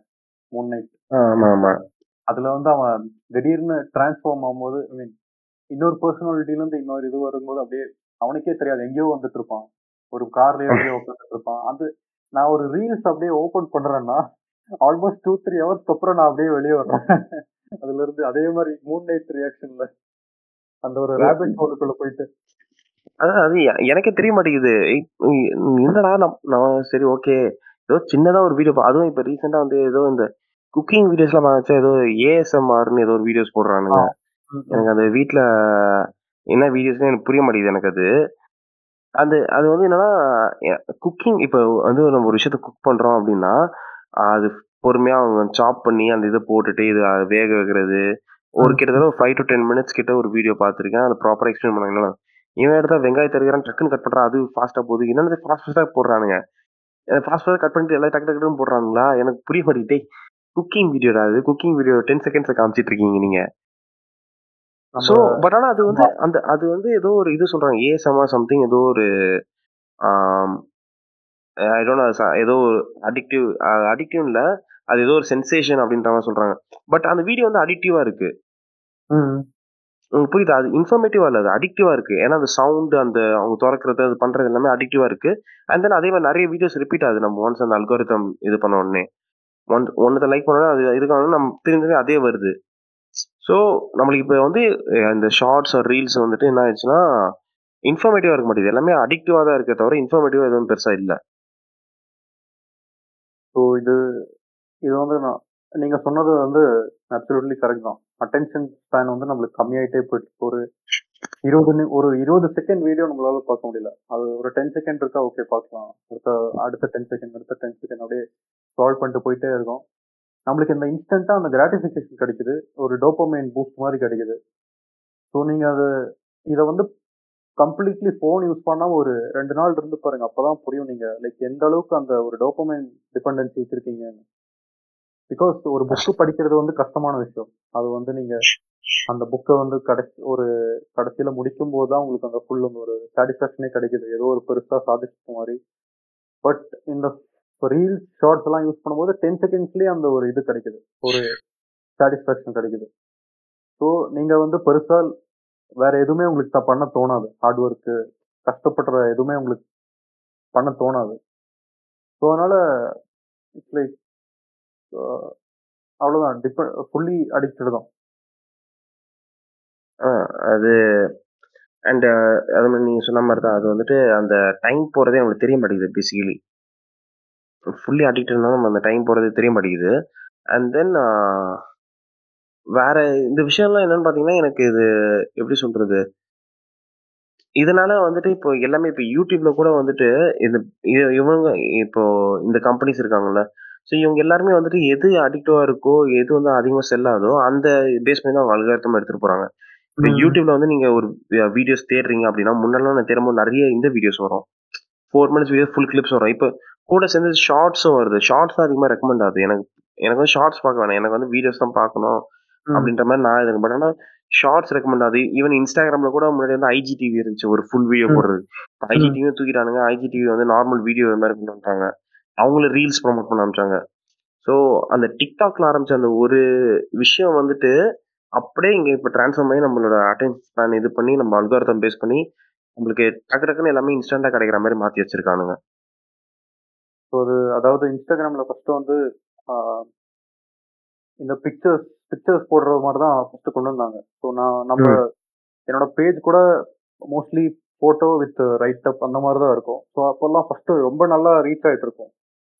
மூன் நைட் ஆமா ஆமா. அதுல வந்து அவன் திடீர்னு டிரான்ஸ்ஃபார்ம் ஆகும்போது ஐ மீன் இன்னொரு பர்சனாலிட்டில இருந்து இன்னொரு இது வரும்போது அப்படியே அவனுக்கே தெரியாது. எங்கேயோ வந்துட்டு இருப்பான். ஒரு கார்லயோ எங்கேயோ உட்காந்துட்டு இருப்பான். அது நான் ஒரு ரீல்ஸ் அப்படியே ஓபன் பண்றேன்னா ஆல்மோஸ்ட் டூ த்ரீ ஹவர்ஸ்க்கு அப்புறம் நான் அப்படியே வெளியே வர்றேன் அதுல இருந்து அதே மாதிரி மூன் நைட் ரியாக்ஷன்ல அந்த ஒரு ரேபிட் ஹோலுக்குள்ள போயிட்டு. அதான் அது எனக்கே தெரிய மாட்டேங்குது. என்னடா நான் நான் சரி ஓகே ஏதோ சின்னதா ஒரு வீடியோ அதுவும் இப்ப ரீசெண்டா வந்து ஏதோ இந்த குக்கிங் வீடியோஸ்லாம் பார்த்து ஏதோ ஏஎஸ்எம்ஆர்னு ஏதோ ஒரு வீடியோஸ் போடுறானுங்க. எனக்கு அந்த வீட்ல என்ன வீடியோஸ்னு எனக்கு புரிய மாட்டேங்குது எனக்கு அது. அந்த அது வந்து என்னன்னா குக்கிங் இப்போ வந்து நம்ம ஒரு விஷயத்த குக் பண்றோம் அப்படின்னா அது பொறுமையா அவங்க சாப் பண்ணி அந்த இதை போட்டுட்டு இது வேக வைக்கிறது. ஒரு. கிட்டத்தட்ட ஒரு ஃபைவ் டு டென் மினிட்ஸ் கிட்ட ஒரு வீடியோ பார்த்துருக்கேன். அது ப்ராப்பராக எக்ஸ்பிளைன் பண்ணாங்க. இவன் எடுத்தா வெங்காயத்தை இருக்கிறான் டக்குன்னு கட் பண்றான். அது ஃபாஸ்ட்டாக போகுது. என்னது ஃபாஸ்ட் ஃபாஸ்ட்டாக போடுறானுங்க? ஃபாஸ்ட் ஃபாஸ்ட்டாக கட் பண்ணிட்டு எல்லாம் டக்கு டக்குன்னு போடுறாங்களா எனக்கு புரிய மாட்டேங்குதே. குக்கிங் வீடியோடா அது? குக்கிங் வீடியோ டென் செகண்ட்ஸ்ல காமிச்சிட்டு இருக்கீங்க நீங்க. ஸோ பட் ஆனா அது வந்து அந்த அது வந்து ஏதோ ஒரு இது சொல்றாங்க. ஏசமா சம்திங் ஏதோ ஒரு ஐ டோன்ட் ஏதோ ஒரு அடிக்டிவ் அடிக்டிவ் இல்ல அது ஏதோ ஒரு சென்சேஷன் அப்படின்ற மாதிரி சொல்றாங்க. பட் அந்த வீடியோ வந்து அடிக்டிவா இருக்கு. உங்களுக்கு புரியுதா? அது இன்ஃபர்மேட்டிவா இல்ல அது அடிக்டிவா இருக்கு. ஏன்னா அந்த சவுண்ட் அந்த அவங்க திறக்கிறது அது பண்றது எல்லாமே அடிக்டிவா இருக்கு. அண்ட் தென் அதே மாதிரி நிறைய வீடியோஸ் ரிப்பீட் ஆகுது. நம்ம ஒன்ஸ் அந்த அல்கோரிதம் இது பண்ண உடனே. ஒன் ஒன்னத்தை லைக் பண்ணோன்னா அது இருக்காங்க நம்ம திரும்பி அதே வருது. ஸோ நம்மளுக்கு இப்போ வந்து இந்த ஷார்ட்ஸ் ஆர் ரீல்ஸ் வந்துட்டு என்ன ஆயிடுச்சுன்னா இன்ஃபர்மேட்டிவாக இருக்க மாட்டேங்குது. எல்லாமே அடிக்டிவாக தான் இருக்கே தவிர இன்ஃபர்மேட்டிவாக எதுவும் பெருசாக இல்லை. ஸோ இது இது வந்து நான் நீங்கள் சொன்னது வந்து அப்சல்யூட்லி கரெக்ட் தான். அட்டென்ஷன் ஸ்பேன் வந்து நம்மளுக்கு கம்மியாயிட்டே போயிட்டு ஒரு இருபது ஒரு இருபது செகண்ட் வீடியோ நம்மளால பார்க்க முடியல. அது ஒரு டென் செகண்ட் இருக்கா ஓகே பார்க்கலாம். அடுத்த அடுத்த டென் செகண்ட் அடுத்த டென் செகண்ட் அப்படியே சால்வ் பண்ணிட்டு போயிட்டே இருக்கும். நம்மளுக்கு இந்த இன்ஸ்டண்ட்டாக அந்த கிராட்டிஃபிகேஷன் கிடைக்குது. ஒரு டோப்போமைன் பூஸ்ட் மாதிரி கிடைக்குது. ஸோ நீங்கள் அது இதை வந்து கம்ப்ளீட்லி ஃபோன் யூஸ் பண்ணால் ஒரு ரெண்டு நாள் இருந்து பாருங்க. அப்பதான் புரியும் நீங்கள் லைக் எந்த அளவுக்கு அந்த ஒரு டோப்போமைன் டிபெண்டன்சி வச்சுருக்கீங்கன்னு. பிகாஸ் ஒரு புக்கு படிக்கிறது வந்து கஷ்டமான விஷயம். அது வந்து நீங்கள் அந்த புக்கை வந்து கடைசி ஒரு கடைசியில் முடிக்கும் போது தான் உங்களுக்கு அந்த ஃபுல் ஒரு சாட்டிஸ்ஃபேக்ஷனே கிடைக்குது. ஏதோ ஒரு பெருசாக சாதிச்ச மாதிரி. பட் இந்த இப்போ ரீல்ஸ் ஷார்ட்ஸ் எல்லாம் யூஸ் பண்ணும்போது டென் செகண்ட்ஸ்லேயே அந்த ஒரு இது கிடைக்குது. ஒரு சாட்டிஸ்ஃபேக்ஷன் கிடைக்குது. ஸோ நீங்கள் வந்து பெருசாக வேற எதுவுமே உங்களுக்கு தான் பண்ண தோணாது. ஹார்ட் ஒர்க்கு கஷ்டப்படுற எதுவுமே உங்களுக்கு பண்ண தோணாது. ஸோ அதனால இட்ஸ் லைக் அவ்வளோதான் டிபெ ஃபுல்லி அடிக்டட் தான். அது அண்ட் uh, அது மாதிரி நீங்கள் சொன்ன மாதிரி தான். அது வந்துட்டு அந்த டைம் போகிறதே நம்மளுக்கு தெரிய மாட்டேங்குது பேசிக்கலி ஃபுல்லி அடிக்டட்னால நம்ம அந்த டைம் போறது தெரிய மாட்டேங்குது. அண்ட் தென் வேற இந்த விஷயம்லாம் என்னன்னு பாத்தீங்கன்னா எனக்கு இது எப்படி சொல்றது? இதனால வந்துட்டு இப்போ எல்லாமே இப்போ யூடியூப்ல கூட வந்துட்டு இந்த இ- இவங்க இப்போ இந்த கம்பெனிஸ் இருக்காங்கல்ல. ஸோ இவங்க எல்லாருமே வந்துட்டு எது அடிக்டிவா இருக்கோ எது வந்து அதிகமா செல் ஆகுதோ அந்த பேஸ் பண்ணி தான் அவங்க அல்காரத்தமா எடுத்துட்டு போறாங்க. இப்போ ம். யூடியூப்ல வந்து நீங்க ஒரு வீடியோஸ் தேடுறீங்க அப்படின்னா முன்னெல்லாம் நான் தேடும்போது நிறைய இந்த வீடியோஸ் வரும். Four minutes video full clips வரும். இப்போ கூட சேர்ந்து ஷார்ட்ஸும் வருது. ஷார்ட்ஸ் தான் அதிகமாக ரெக்கமெண்ட் ஆகுது. எனக்கு எனக்கு வந்து ஷார்ட்ஸ் பார்க்க வேணாம். எனக்கு வந்து வீடியோஸ் தான் பார்க்கணும். அப்படின்ற மாதிரி நான் இது பட் ஆனால் ஷார்ட்ஸ் ரெக்கமெண்ட் ஆகுது. ஈவன் இன்ஸ்டாகிராம்ல கூட முன்னாடி வந்து ஐஜி டிவி இருந்துச்சு. ஒரு ஃபுல் வீடியோ. போடுறது. ஐஜி. டிவியும் தூக்கிட்டானுங்க. ஐஜி டிவி வந்து நார்மல் வீடியோ இது மாதிரி கொண்டு வந்துட்டாங்க அவங்களும் ரீல்ஸ் ப்ரோமோட் பண்ண ஆரம்பிச்சாங்க. ஸோ அந்த டிக்டாக்ல ஆரம்பிச்ச அந்த ஒரு விஷயம் வந்துட்டு அப்படியே இங்க இப்போ ட்ரான்ஸ்ஃபார்ம் ஆகி நம்மளோட அட்டென்ஷன் ஸ்பேன் இது பண்ணி நம்ம அல்காரதம் பேஸ் பண்ணி நம்மளுக்கு டக்கு டக்குன்னு எல்லாமே இன்ஸ்டன்டா கிடைக்கிற மாதிரி மாத்தி வச்சிருக்கானுங்க. ஸோ அது அதாவது இன்ஸ்டாகிராம்ல ஃபர்ஸ்ட் வந்து இந்த பிக்சர்ஸ் பிக்சர்ஸ் போடுற மாதிரி தான் ஃபர்ஸ்ட் கொண்டு வந்தாங்க. ஸோ நான் நம்ம. என்னோட பேஜ் கூட mostly photo with write up அந்த மாதிரி தான் இருக்கும். ஸோ அப்போல்லாம் ஃபர்ஸ்ட் ரொம்ப நல்லா ரீச் ஆயிட்டு இருக்கும்.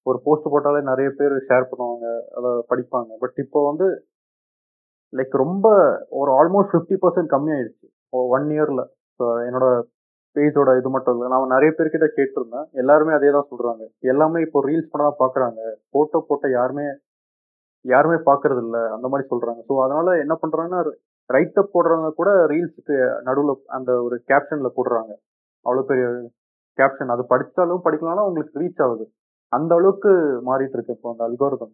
ஒரு போஸ்ட் போட்டாலே நிறைய பேர் ஷேர் பண்ணுவாங்க அதை படிப்பாங்க. பட் இப்போ வந்து லைக் ரொம்ப ஒரு ஆல்மோஸ்ட் ஃபிஃப்டி பர்சன்ட் கம்மியாயிடுச்சு. ஒன் இயர்ல ஸோ என்னோட பேஜோட இது மட்டும் இல்லை. நான் நிறைய பேர்கிட்ட கேட்டிருந்தேன். எல்லாருமே அதே தான் சொல்றாங்க. எல்லாமே இப்போ ரீல்ஸ் பண்ண தான் பாக்குறாங்க. போட்டோ போட்ட யாருமே யாருமே பாக்குறது இல்ல. அந்த மாதிரி சொல்றாங்க. ஸோ அதனால என்ன பண்றாங்கன்னா ரைட் அப் போடுறவங்க கூட ரீல்ஸுக்கு நடுவில் அந்த ஒரு கேப்ஷன்ல போடுறாங்க. அவ்வளோ பெரிய கேப்ஷன் அது படிச்சாலும் படிக்கலாம்னா உங்களுக்கு ரீச் ஆகுது. அந்த அளவுக்கு மாறிட்டு இருக்கு இப்போ அந்த அல்கோரிதம்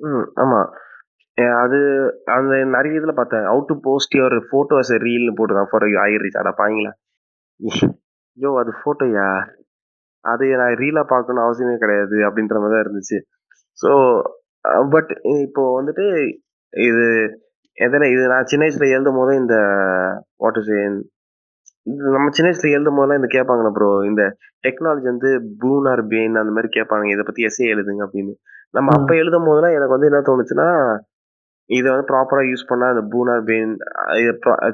ம் ஆமா. அது அந்த நிறைய இதுல பார்த்தேன். How to post your photo as a ரீல்னு போட்டுருக்கான் ஃபார் ஐ ரீச் அட பாங்களா ஐயோ அது ஃபோட்டோயா அது நான் ரீலா பார்க்கணும் அவசியமே கிடையாது அப்படின்ற மாதிரி தான் இருந்துச்சு. ஸோ பட் இப்போ வந்துட்டு இது எதில் இது நான் சின்ன வயசுல எழுதும் போதே இந்த வாட் இஸ் நம்ம சின்ன வயசுல எழுதும் போதெல்லாம் இந்த கேட்பாங்களே ப்ரோ இந்த டெக்னாலஜி வந்து பூன் ஆர் பேன் அந்த மாதிரி கேட்பாங்க இதை பத்தி எஸ்ஏ எழுதுங்க அப்படின்னு. நம்ம அப்ப எழுதும் போதெல்லாம் எனக்கு வந்து என்ன தோணுச்சுன்னா இதை வந்து ப்ராப்பரா யூஸ் பண்ணா அந்த boon or bane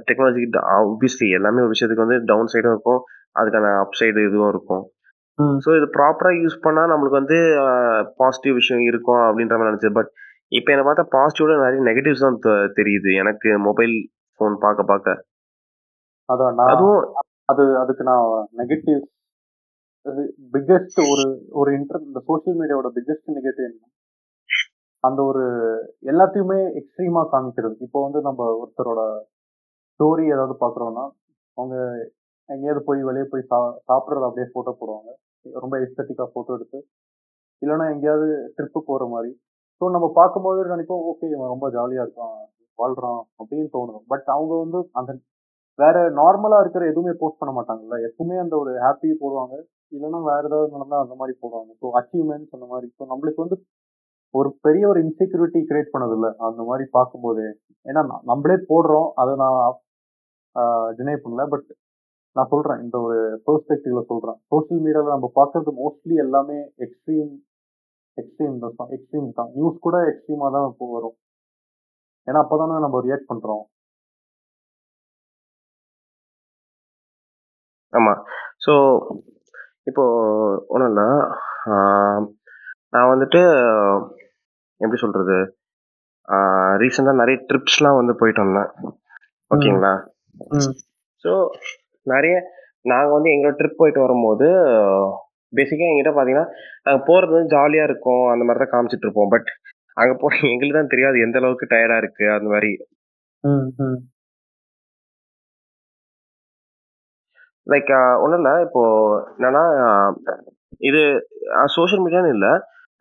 technology obviously எல்லாமே ஒரு விஷயத்துக்கு வந்து டவுன் சைடும் இருக்கும். அதுக்கான அப் சைடு இதுவும் இருக்கும். ஸோ இது ப்ராப்பரா யூஸ் பண்ணா நம்மளுக்கு வந்து பாசிட்டிவ் விஷயம் இருக்கும் அப்படின்ற மாதிரி நினைச்சது. பட் இப்போ என்ன பார்த்தா பாசிட்டிவோட நிறைய நெகட்டிவ்ஸ் தான் தெரியுது. எனக்கு மொபைல் ஃபோன் பார்க்க பார்க்க. அதான் அதுவும் அது அதுக்கு நான் நெகட்டிவ் பிக்கெஸ்ட் ஒரு ஒரு இன்டர் இந்த சோஷியல் மீடியாவோட பிக்கெஸ்ட் நெகட்டிவ் என்ன? அந்த ஒரு எல்லாத்தையுமே எக்ஸ்ட்ரீமா காமிக்கிறது. இப்போ வந்து நம்ம ஒருத்தரோட ஸ்டோரி ஏதாவது பார்க்குறோன்னா அவங்க எங்கேயாவது போய் வெளியே போய் சா சாப்பிட்றத அப்படியே ஃபோட்டோ போடுவாங்க. ரொம்ப எஸ்தட்டிக்காக ஃபோட்டோ எடுத்து இல்லைன்னா எங்கேயாவது ட்ரிப்பு போகிற மாதிரி. ஸோ நம்ம பார்க்கும்போது நினைப்போம் ஓகே இவன் ரொம்ப ஜாலியாக இருக்கான் வாழ்கிறான் அப்படின்னு தோணும் பட் அவங்க வந்து அந்த வேற நார்மலாக இருக்கிற எதுவுமே போஸ்ட் பண்ண மாட்டாங்கல்ல. எப்பவுமே அந்த ஒரு ஹாப்பி போடுவாங்க. இல்லைன்னா வேற ஏதாவது நடந்தால் அந்த மாதிரி போடுவாங்க. ஸோ அச்சீவ்மெண்ட்ஸ் அந்த மாதிரி. ஸோ நம்மளுக்கு வந்து ஒரு பெரிய ஒரு இன்செக்யூரிட்டி கிரியேட் பண்ணதில்ல. அந்த மாதிரி பார்க்கும்போது. ஏன்னா நம்மளே போடுறோம். அதை நான் டினை பண்ணல. பட் நான் சொல்றேன். இந்த ஒரு பெர்ஸ்பெக்டிவ்ல சொல்றேன். சோஷியல் மீடியால நம்ம பார்க்கறது மோஸ்ட்லி எல்லாமே எக்ஸ்ட்ரீம் எக்ஸ்ட்ரீம் தான். எக்ஸ்ட்ரீம் தான். நியூஸ் கூட எக்ஸ்ட்ரீமா தான் இப்போ வரும். ஏன்னா அப்பதானே நம்ம ரியாக்ட் பண்றோம். ஆமா. ஸோ இப்போ ஒன்றும் இல்லை நான் வந்துட்டு எப்படி சொல்றது? ரீசெண்டாக நிறைய ட்ரிப்ஸ்லாம் வந்து போயிட்டு வந்தேன். ஓகேங்களா? ஸோ நிறைய நாங்கள் வந்து எங்களோட ட்ரிப் போயிட்டு வரும்போது பேசிக்காக எங்கிட்ட பார்த்தீங்கன்னா நாங்கள் போகிறது வந்து ஜாலியாக இருக்கும் அந்த மாதிரி தான் காமிச்சிட்டு இருப்போம். பட் அங்கே போய் எங்களுக்கு தான் தெரியாது எந்த அளவுக்கு டயர்டாக இருக்கு அந்த மாதிரி. லைக் ஒன்றும் இல்லை இப்போ என்னன்னா இது சோஷியல் மீடியான்னு இல்லை.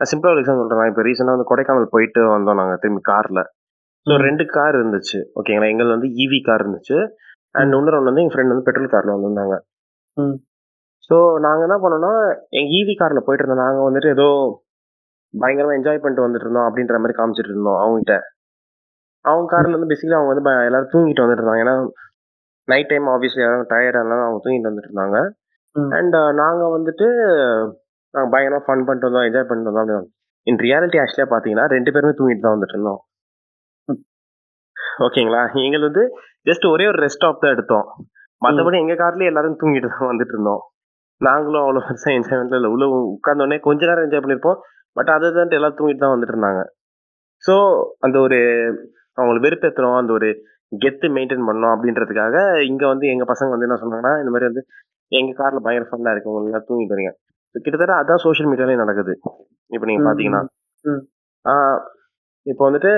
நான் சிம்பிளாக ஒரு எக்ஸாம்பிள் சொல்கிறேன் இப்போ ரீசெண்டாக வந்து கொடைக்கானல் போயிட்டு வந்தோம் நாங்கள் திரும்பி காரில் ஸோ. ரெண்டு கார் இருந்துச்சு. ஓகேங்களா எங்கள் வந்து ஈவி கார் இருந்துச்சு. அண்ட் இன்னொரு ஒன்று வந்து எங்கள் ஃப்ரெண்ட் வந்து பெட்ரோல் காரில் வந்திருந்தாங்க. ம். ஸோ நாங்கள் என்ன பண்ணோம்னா எங்கள் ஈவி காரில் போயிட்டு இருந்தோம். நாங்கள் வந்துட்டு ஏதோ பயங்கரமாக என்ஜாய் பண்ணிட்டு வந்துட்டு இருந்தோம் அப்படின்ற மாதிரி காமிச்சிட்டு இருந்தோம் அவங்ககிட்ட. அவங்க காரில் வந்து பேசிக்கலி அவங்க வந்து எல்லாரும் தூங்கிட்டு வந்துட்டு இருந்தாங்க. ஏன்னா நைட் டைம் ஆப்வியஸ்லி யாரும் டயர்டாக இருந்தாலும் அவங்க தூங்கிட்டு வந்துட்டு இருந்தாங்க. அண்ட் நாங்கள் வந்துட்டு நாங்கள் பயங்கரமாக ஃபன் பண்ணிட்டு வந்தோம் என்ஜாய் பண்ணிட்டு வந்தோம் அப்படி இன் ரியாலிட்டி ஆக்சுவலாக பார்த்தீங்கன்னா ரெண்டு பேருமே தூங்கிட்டு தான் வந்துட்டு இருந்தோம். ம். ஓகேங்களா? எங்களுக்கு வந்து ஜஸ்ட் ஒரே ஒரு ரெஸ்ட் ஆஃப் தான் எடுத்தோம். மற்றபடி எங்கள் கார்லேயே எல்லாரும் தூங்கிட்டு தான் வந்துட்டு இருந்தோம். நாங்களும் அவ்வளோ பெருசாக என்ஜாய்மெண்ட்ல இல்லை. உள்ள உட்காந்தோடனே கொஞ்ச நேரம் என்ஜாய் பண்ணியிருப்போம் பட் அதை தான் எல்லாம் தூங்கிட்டு தான் வந்துட்டு இருந்தாங்க. ஸோ அந்த ஒரு அவங்களை வெறுப்பேற்றுறோம் அந்த ஒரு கெத்து மெயின்டைன் பண்ணோம் அப்படின்றதுக்காக இங்கே வந்து எங்கள் பசங்க வந்து என்ன சொன்னாங்கன்னா இந்த மாதிரி வந்து எங்கள் காரில் பயங்கர ஃபன்னாக இருக்கு உங்களுக்கு எல்லாம் தூங்கிட்டு வரீங்க. கிட்டத்தட்ட அதான் சோஷியல் மீடியாலே நடக்குது. இப்போ நீங்கள் பார்த்தீங்கன்னா இப்போ வந்துட்டு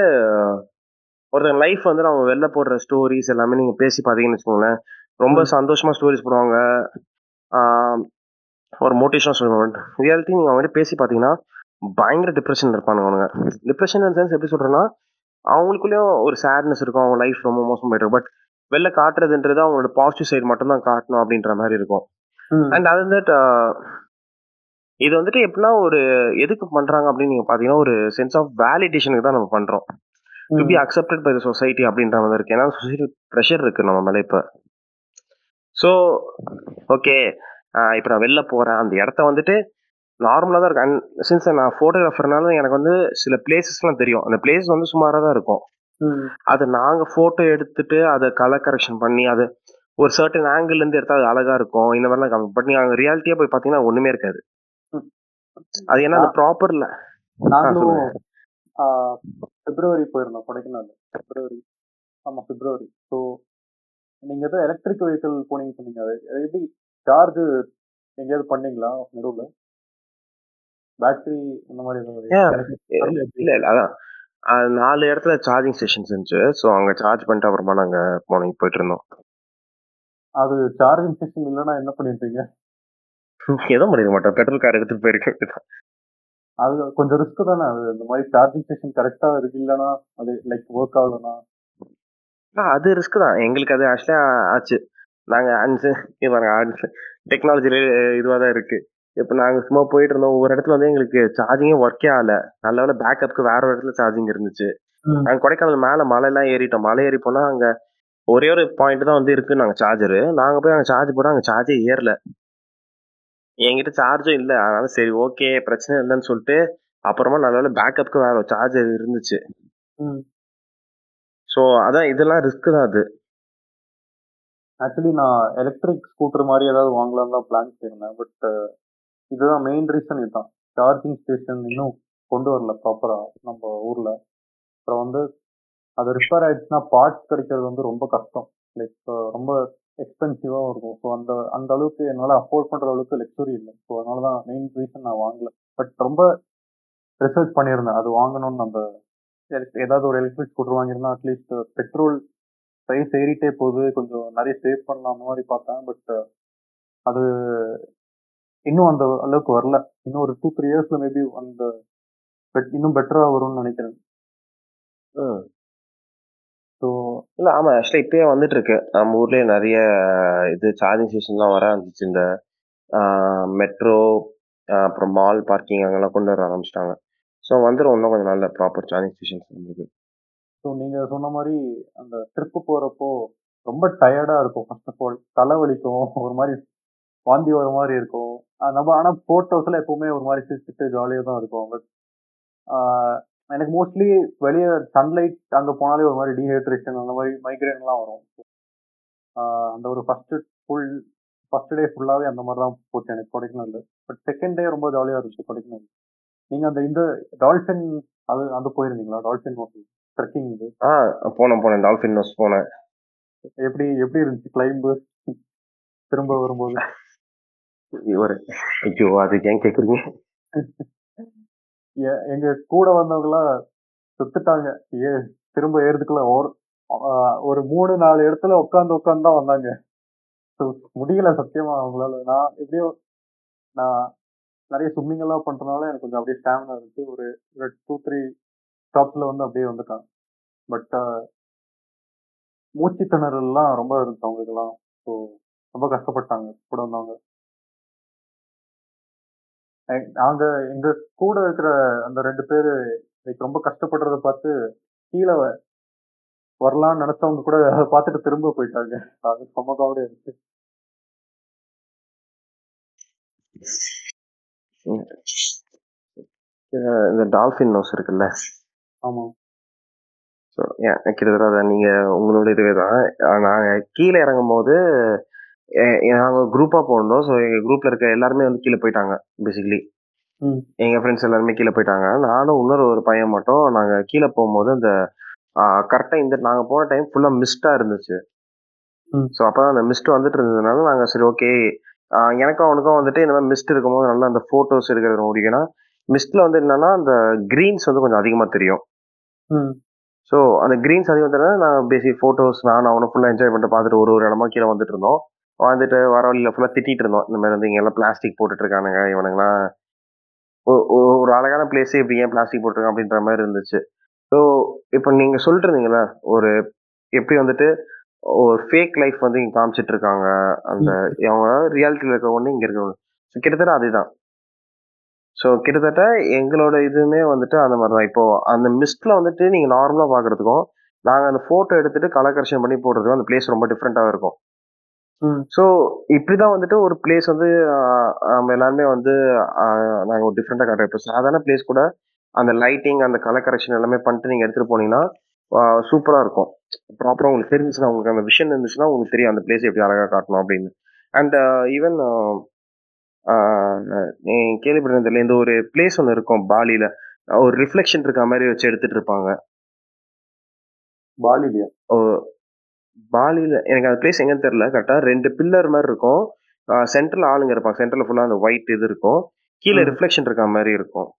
ஒருத்தங்க லைஃப் வந்து அவங்க வெளில போடுற ஸ்டோரிஸ் எல்லாமே நீங்கள் பேசி பார்த்தீங்கன்னு வச்சுக்கோங்களேன். ரொம்ப ம். சந்தோஷமாக ஸ்டோரிஸ் போடுவாங்க. ஒரு மோட்டிவேஷனாக சொல்லுவாங்க ரியாலிட்டி நீங்கள் அவங்ககிட்ட பேசி பார்த்தீங்கன்னா பயங்கர டிப்ரெஷன் இருப்பானுங்க அவனுங்க டிப்ரெஷன் சென்ஸ் எப்படி சொல்கிறேன்னா அவங்களுக்குள்ளேயும் ஒரு சேட்னஸ் இருக்கும். அவங்க லைஃப் ரொம்ப மோசம் போயிட்டு பட் வெளில காட்டுறதுன்றது அவங்களோட பாசிட்டிவ் சைடு மட்டும் தான் காட்டணும் அப்படின்ற மாதிரி இருக்கும். அண்ட் அது தட் இது வந்துட்டு எப்படின்னா ஒரு எதுக்கு பண்றாங்க அப்படின்னு நீங்க பாத்தீங்கன்னா ஒரு சென்ஸ் ஆஃப் வேலிடேஷனுக்கு தான் நம்ம பண்றோம். To be accepted by the society அப்படின்ற மாதிரி இருக்கு. ஏன்னா சொசைட்டி ப்ரெஷர் இருக்கு நம்ம மேல இப்ப. ஸோ ஓகே இப்போ நான் வெளில போறேன். அந்த இடத்த வந்துட்டு நார்மலாக தான் இருக்கு அண்ட் சின்ஸ் நான் ஃபோட்டோகிராஃபர்னால எனக்கு வந்து சில பிளேசஸ்லாம் தெரியும். அந்த பிளேஸ் வந்து சுமாராக தான் இருக்கும். அதை நாங்கள் ஃபோட்டோ எடுத்துட்டு அதை கலர் கரெக்ஷன் பண்ணி அது ஒரு சர்டன் ஆங்கிள் இருந்து எடுத்தா அது அழகா இருக்கும். இந்த மாதிரிலாம் காமி பட் நீங்க அங்கே ரியாலிட்டியாக போய் பார்த்தீங்கன்னா ஒண்ணுமே இருக்காது. அது ஏன்னா அந்த ப்ராப்பர்ல நாங்களும் பிப்ரவரி போயிருந்தோம் கொடைக்கானல். பிப்ரவரி. ஆமா பிப்ரவரி. ஸோ நீங்க ஏதோ எலக்ட்ரிக் வெஹிக்கிள் போனீங்கன்னு சொன்னீங்க. அது எப்படி சார்ஜ் எங்கேயாவது பண்ணீங்களா? நடுவில்? பேட்டரி அந்த மாதிரி. இல்ல இல்ல அதான். அது நாலு இடத்துல சார்ஜிங் ஸ்டேஷன்ஸ் இருந்துச்சு. ஸோ அங்க சார்ஜ் பண்ணிட்டு அப்புறமா நாங்க போனோம் போயிட்டு இருந்தோம். அது சார்ஜிங் ஸ்டேஷன் இல்லைன்னா என்ன பண்ணிருப்பீங்க? எதுவும் பண்ணிருக்க மாட்டோம். பெட்ரோல் கார் எடுத்துட்டு போயிருக்கேன் அது கொஞ்சம் ரிஸ்க் தானே அது? இந்த மாதிரி சார்ஜிங் ஸ்டேஷன் கரெக்டா இருக்கு இல்லைன்னா அது லைக் ஒர்க் ஆகலன்னா? அது ரிஸ்க் தான். எங்களுக்கு அது ஆக்சுவலா ஆச்சு. நாங்க அன்சு டெக்னாலஜில இதுவாக தான் இருக்கு. இப்போ நாங்க சும்மா போயிட்டு இருந்தோம். ஒரு இடத்துல வந்து எங்களுக்கு சார்ஜிங்கே ஒர்க்கே ஆகல. நல்ல வேலை பேக்கப்புக்கு வேற ஒரு இடத்துல சார்ஜிங் இருந்துச்சு. நாங்க கொடைக்கானல் மேல மலையெல்லாம் ஏறிட்டோம். மலை ஏறி போனா அங்க ஒரே ஒரு பாயிண்ட் தான் வந்து இருக்கு நாங்க சார்ஜரு நாங்க போய் அங்க சார்ஜ் போட்டோம். அங்க சார்ஜே ஏறல. என்கிட்ட சார்ஜும் இல்லை. அதனால சரி ஓகே பிரச்சனை இல்லைன்னு சொல்லிட்டு அப்புறமா நல்ல வேலை பேக்கப்புக்கு வேற சார்ஜர் இருந்துச்சு. ம். ஸோ அதான் இதெல்லாம் ரிஸ்க் தான் அது. ஆக்சுவலி நான் எலக்ட்ரிக் ஸ்கூட்டர் மாதிரி ஏதாவது வாங்கலாம் தான் பிளான் பண்ணியிருந்தேன். பட் இதுதான் மெயின் ரீசன் இதுதான். சார்ஜிங் ஸ்டேஷன் இன்னும் கொண்டு வரல ப்ராப்பரா நம்ம ஊர்ல. அப்புறம் வந்து அது ரிப்பேர் ஆயிடுச்சுன்னா பார்ட்ஸ் கிடைக்கிறது வந்து ரொம்ப கஷ்டம். லைக் ரொம்ப எக்ஸ்பென்சிவாகவும் இருக்கும். ஸோ அந்த அந்த அளவுக்கு என்னால் அஃபோர்ட் பண்ணுற அளவுக்கு லக்ஸுரி இல்லை. ஸோ அதனால தான் மெயின் ரீசன் நான் வாங்கல. பட் ரொம்ப ரிசர்ச் பண்ணியிருந்தேன். அது வாங்கணும்னு அந்த ஏதாவது ஒரு எலக்ட்ரிக் ஸ்கூட்டர் வாங்கியிருந்தா அட்லீஸ்ட் பெட்ரோல் ப்ரைஸ் ஏறிட்டே போகுது. கொஞ்சம் நிறைய சேவ் பண்ணலாம் அந்த மாதிரி பார்த்தேன். பட் அது இன்னும் அந்த அளவுக்கு வரல. இன்னும் ஒரு டூ த்ரீ இயர்ஸில் மேபி அந்த பெட் இன்னும் பெட்டராக வரும்னு நினைக்கிறேன். ஸோ இல்ல ஆமா ஆக்சுவலா இப்பயே வந்துட்டு இருக்கு நம்ம ஊர்லயே நிறைய இது சார்ஜிங் ஸ்டேஷன்லாம் வர ஆரம்பிச்சு இந்த மெட்ரோ அப்புறம் மால் பார்க்கிங் அங்கெல்லாம் கொண்டு வர ஆரம்பிச்சிட்டாங்க. ஸோ வந்துடும் இன்னும் கொஞ்சம் நல்ல ப்ராப்பர் சார்ஜிங் ஸ்டேஷன்ஸ் நம்மளுக்கு. ஸோ நீங்க சொன்ன மாதிரி அந்த ட்ரிப்பு போறப்போ ரொம்ப டயர்டா இருக்கும். ஃபர்ஸ்ட் ஆஃப் ஆல் தலைவலிக்கும் ஒரு மாதிரி வாந்தி வர மாதிரி இருக்கும். ஆஹ் நம்ம ஆனா போட்டோஸ்ல எப்பவுமே ஒரு மாதிரி சிரிச்சுட்டு ஜாலியா தான் இருக்கும். பட் எனக்கு மோஸ்ட்லி வெளியே சன்லைட் அங்க போனாலே ஒரு மாதிரி டீஹைட்ரேஷன் அந்த மாதிரி மைக்ரேன்லாம் வரும். அந்த ஒரு ஃபர்ஸ்ட் ஃபுல் ஃபர்ஸ்ட் டே ஃபுல்லாவே அந்த மாதிரி தான் போச்சு எனக்கு கொடைக்கானல். பட் செகண்ட் டே ரொம்ப ஜாலியா இருந்துச்சு கொடைக்கானல். நீங்க அந்த இந்த டால்ஃபின் அது அந்த போயிருந்தீங்களா? டால்ஃபின் ட்ரெக்கிங் இது? ஆ போனேன் போனேன். டால்ஃபின் நோஸ் போனேன். எப்படி எப்படி இருந்துச்சு கிளைம்பு திரும்ப வரும்போது. ஐயோ அது ஏன் கேட்குறீங்க எங்க கூட வந்தவங்களாம் சுத்துட்டாங்க. ஏ திரும்ப ஏறதுக்குள்ள ஒரு ஒரு மூணு நாலு இடத்துல உட்காந்து உட்காந்து தான் வந்தாங்க. முடியல சத்தியமா அவங்களால. நான் எப்படியோ நான் நிறைய ஸ்விம்மிங் எல்லாம் பண்றதுனால எனக்கு கொஞ்சம் அப்படியே ஸ்டாமினா இருந்துச்சு. ஒரு ஒரு டூ த்ரீ ஸ்டாப்ஸ்ல வந்து அப்படியே வந்துட்டாங்க பட் மூச்சு திணறல்லாம் ரொம்ப இருந்துச்சு அவங்களுக்குலாம் ஸோ ரொம்ப கஷ்டப்பட்டாங்க. கூட வந்தவங்க. நாங்க எங்க கூட இருக்கிற அந்த ரெண்டு பேரு ரொம்ப கஷ்டப்படுறத பார்த்து கீழே வரலாம்னு நினைச்சவங்க கூட அதை பார்த்துட்டு திரும்ப போயிட்டாங்க. அது செம்ம காவடியா இருந்துச்சு. இந்த டால்ஃபின் நோஸ் இருக்குல்ல? ஆமா. ஸோ கிட்டத்தட்ட அதை நீங்கள் உங்களோட இதுவே தான். நாங்கள் கீழே இறங்கும் போது நாங்கள் குரூப்பாக போனோம். ஸோ எங்கள் குரூப்பில் இருக்க எல்லாருமே வந்து கீழே போயிட்டாங்க பேசிக்கலி. எங்கள் ஃப்ரெண்ட்ஸ் எல்லாருமே கீழே போயிட்டாங்க. நானும் இன்னொரு ஒரு பையன் மட்டும் நாங்கள் கீழே போகும்போது அந்த கரெக்டாக இந்த நாங்கள் போன டைம் ஃபுல்லாக மிஸ்டாக இருந்துச்சு. ஸோ அப்போ அந்த மிஸ்ட் வந்துட்டு இருந்ததுனால நாங்கள் சரி ஓகே எனக்கும் அவனுக்கும் வந்துட்டு இந்த மாதிரி மிஸ்ட் இருக்கும்போது நல்லா அந்த ஃபோட்டோஸ் எடுக்கிறது முடியும்னா மிஸ்டில் வந்து என்னன்னா அந்த க்ரீன்ஸ் வந்து கொஞ்சம் அதிகமாக தெரியும். ஸோ அந்த க்ரீன்ஸ் அதிகம் தெரியாது நான் பேசிக் ஃபோட்டோஸ் நான் அவனை ஃபுல்லாக என்ஜாய் பண்ணிட்டு பார்த்துட்டு ஒரு ஒரு இடமா கீழே வந்துட்டு இருந்தோம். வந்துட்டு வர வழியில் ஃபுல்லாக திட்டிட்டு இருந்தோம். இந்த மாதிரி வந்து இங்கே எல்லாம் பிளாஸ்டிக் போட்டுட்டு இருக்கானுங்க இவனுங்களாம் ஒரு அழகான பிளேஸே இப்படி ஏன் பிளாஸ்டிக் போட்டிருக்கான் அப்படின்ற மாதிரி இருந்துச்சு. ஸோ இப்போ நீங்கள் சொல்லிட்டு இருந்தீங்களா ஒரு எப்படி வந்துட்டு ஒரு ஃபேக் லைஃப் வந்து இங்கே காமிச்சிட்டு இருக்காங்க. அந்த அவங்க ரியாலிட்டியில் இருக்க ஒன்று இங்கே இருக்க ஒன்று ஸோ கிட்டத்தட்ட அதுதான். ஸோ கிட்டத்தட்ட எங்களோட இதுவுமே வந்துட்டு அந்த மாதிரி தான். இப்போ அந்த மிஸ்ட்ல வந்துட்டு நீங்கள் நார்மலாக பார்க்கறதுக்கும் நாங்கள் அந்த ஃபோட்டோ எடுத்துட்டு கலர் கரெக்ஷன் பண்ணி போடுறதுக்கும் அந்த பிளேஸ் ரொம்ப டிஃப்ரெண்ட்டாக இருக்கும். ஸோ இப்படி தான் வந்துட்டு ஒரு பிளேஸ் வந்து ஆஹ், நம்ம எல்லாருமே வந்து நாங்கள் ஒரு டிஃப்ரெண்ட்டாக காட்டுறோம் இப்போ சாதாரண பிளேஸ் கூட அந்த லைட்டிங் அந்த கலர் கரெக்ஷன் எல்லாமே பண்ணிட்டு நீங்கள் எடுத்துகிட்டு போனீங்கன்னா சூப்பராக இருக்கும். ப்ராப்பராக உங்களுக்கு தெரிஞ்சுச்சுன்னா உங்களுக்கு அந்த விஷன் இருந்துச்சுன்னா உங்களுக்கு தெரியும் அந்த பிளேஸ் எப்படி அழகாக காட்டணும் அப்படின்னு. அண்ட் ஈவன் கேள்விப்பட்டிருந்ததில்ல இந்த ஒரு பிளேஸ் ஒன்று இருக்கும் பாலியில் ஒரு ரிஃப்ளெக்ஷன் இருக்க மாதிரி வச்சு எடுத்துட்டு இருப்பாங்க. பாலிலியா? பாலியில் எனக்கு அந்த பிளேஸ் எங்கன்னு தெரியல. கரெக்டாக ரெண்டு பில்லர் மாதிரி இருக்கும். சென்டரில் ஆளுங்க இருப்பாங்க சென்டரில் ஃபுல்லாக அந்த ஒயிட் இது இருக்கும். கீழே. ரிஃப்ளெக்ஷன் இருக்க மாதிரி இருக்கும்.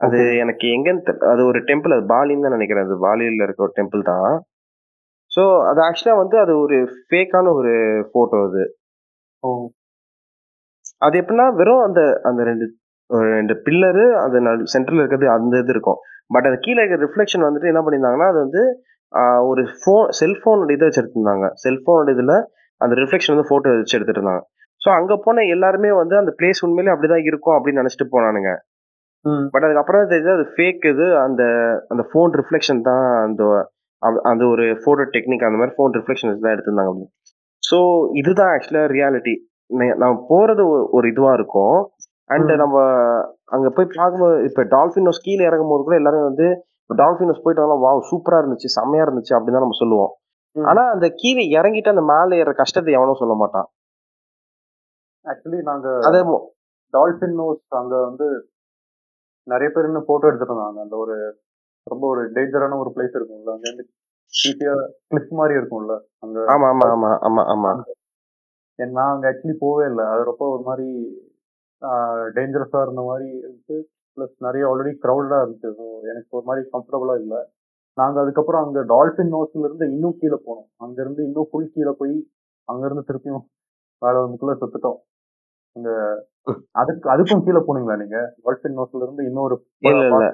அது. எனக்கு எங்கன்னு தெரியல அது ஒரு டெம்பிள் அது பாலின்னு தான் நினைக்கிறேன். அது பாலியில் இருக்க ஒரு டெம்பிள் தான். ஸோ அது ஆக்சுவலாக வந்து அது ஒரு ஃபேக்கான ஒரு ஃபோட்டோ அது. அது எப்படின்னா வெறும் அந்த அந்த ரெண்டு ரெண்டு பில்லரு அந்த சென்டரில் இருக்கிறது அந்த இது இருக்கும். பட் அது கீழே இருக்கிற ரிஃப்ளெக்ஷன் வந்துட்டு என்ன பண்ணியிருந்தாங்கன்னா அது வந்து ஒரு ஃபோன் செல்ஃபோனோட இதை வச்சு எடுத்திருந்தாங்க செல்ஃபோனோட இதில் அந்த ரிஃப்ளெக்ஷன் வந்து ஃபோட்டோ வச்சு எடுத்துட்டு இருந்தாங்க ஸோ அங்கே போன எல்லாருமே வந்து அந்த பிளேஸ் உண்மையிலே அப்படிதான் இருக்கும் அப்படின்னு நினச்சிட்டு போனானுங்க. பட் அதுக்கப்புறம் தான் தெரியுது அது ஃபேக் இது அந்த அந்த ஃபோன் ரிஃப்ளெக்ஷன் தான் அந்த அந்த ஒரு ஃபோட்டோ டெக்னிக் அந்த மாதிரி ஃபோன் ரிஃப்ளெக்ஷன் தான் எடுத்திருந்தாங்க அப்படின்னு. ஸோ இதுதான் ஆக்சுவலாக ரியாலிட்டி நம்ம போகிறது ஒரு இதுவாக இருக்கும். அண்ட். நம்ம அங்கே போய் பார்க்கும்போது இப்போ டால்ஃபினோஸ் கீழே இறங்கும் போது கூட எல்லாரும் வந்து டால்ஃபினோஸ் போயிட்டு வாவ் சூப்பராக இருந்துச்சு செம்மையா இருந்துச்சு அப்படின்னு தான் நம்ம சொல்லுவோம். ம். ஆனால் அந்த கீழே இறங்கிட்டு அந்த மேலே ஏற கஷ்டத்தை எவனும் சொல்ல மாட்டான். ஆக்சுவலி நாங்க அதே டால்ஃபின் நோஸ் அங்க வந்து நிறைய பேர் இன்னும் போட்டோ எடுத்துட்டு இருந்தாங்க அந்த ஒரு ரொம்ப ஒரு டேஞ்சரான ஒரு பிளேஸ் இருக்கும்ல அங்க இருந்து ஈஸியா கிளிப் மாதிரி இருக்கும்ல அங்க ஆமா ஆமா ஆமா ஆமா ஆமா. நான் அங்க ஆக்சுவலி போவே இல்லை. அது ரொம்ப ஒரு மாதிரி டேஞ்சரஸா இருந்த மாதிரி இருந்துச்சு ப்ளஸ் நிறைய ஆல்ரெடி க்ரௌடா இருந்துச்சு ஸோ எனக்கு ஒரு மாதிரி கம்ஃபர்டபுளா இல்லை. நாங்க அதுக்கப்புறம் அங்க டால்பின் நோஸ்ல இருந்து இன்னும் கீழே போனோம். அங்க இருந்து இன்னும் ஃபுல் கீழே போய் அங்க இருந்து திருப்பியும் மேலே வந்துக்குள்ள செத்துட்டோம். அங்க அதுக்கு அதுக்கும் கீழே போனீங்களா நீங்க? டால்பின் நோஸ்ல இருந்து இன்னொரு இல்ல, இல்ல.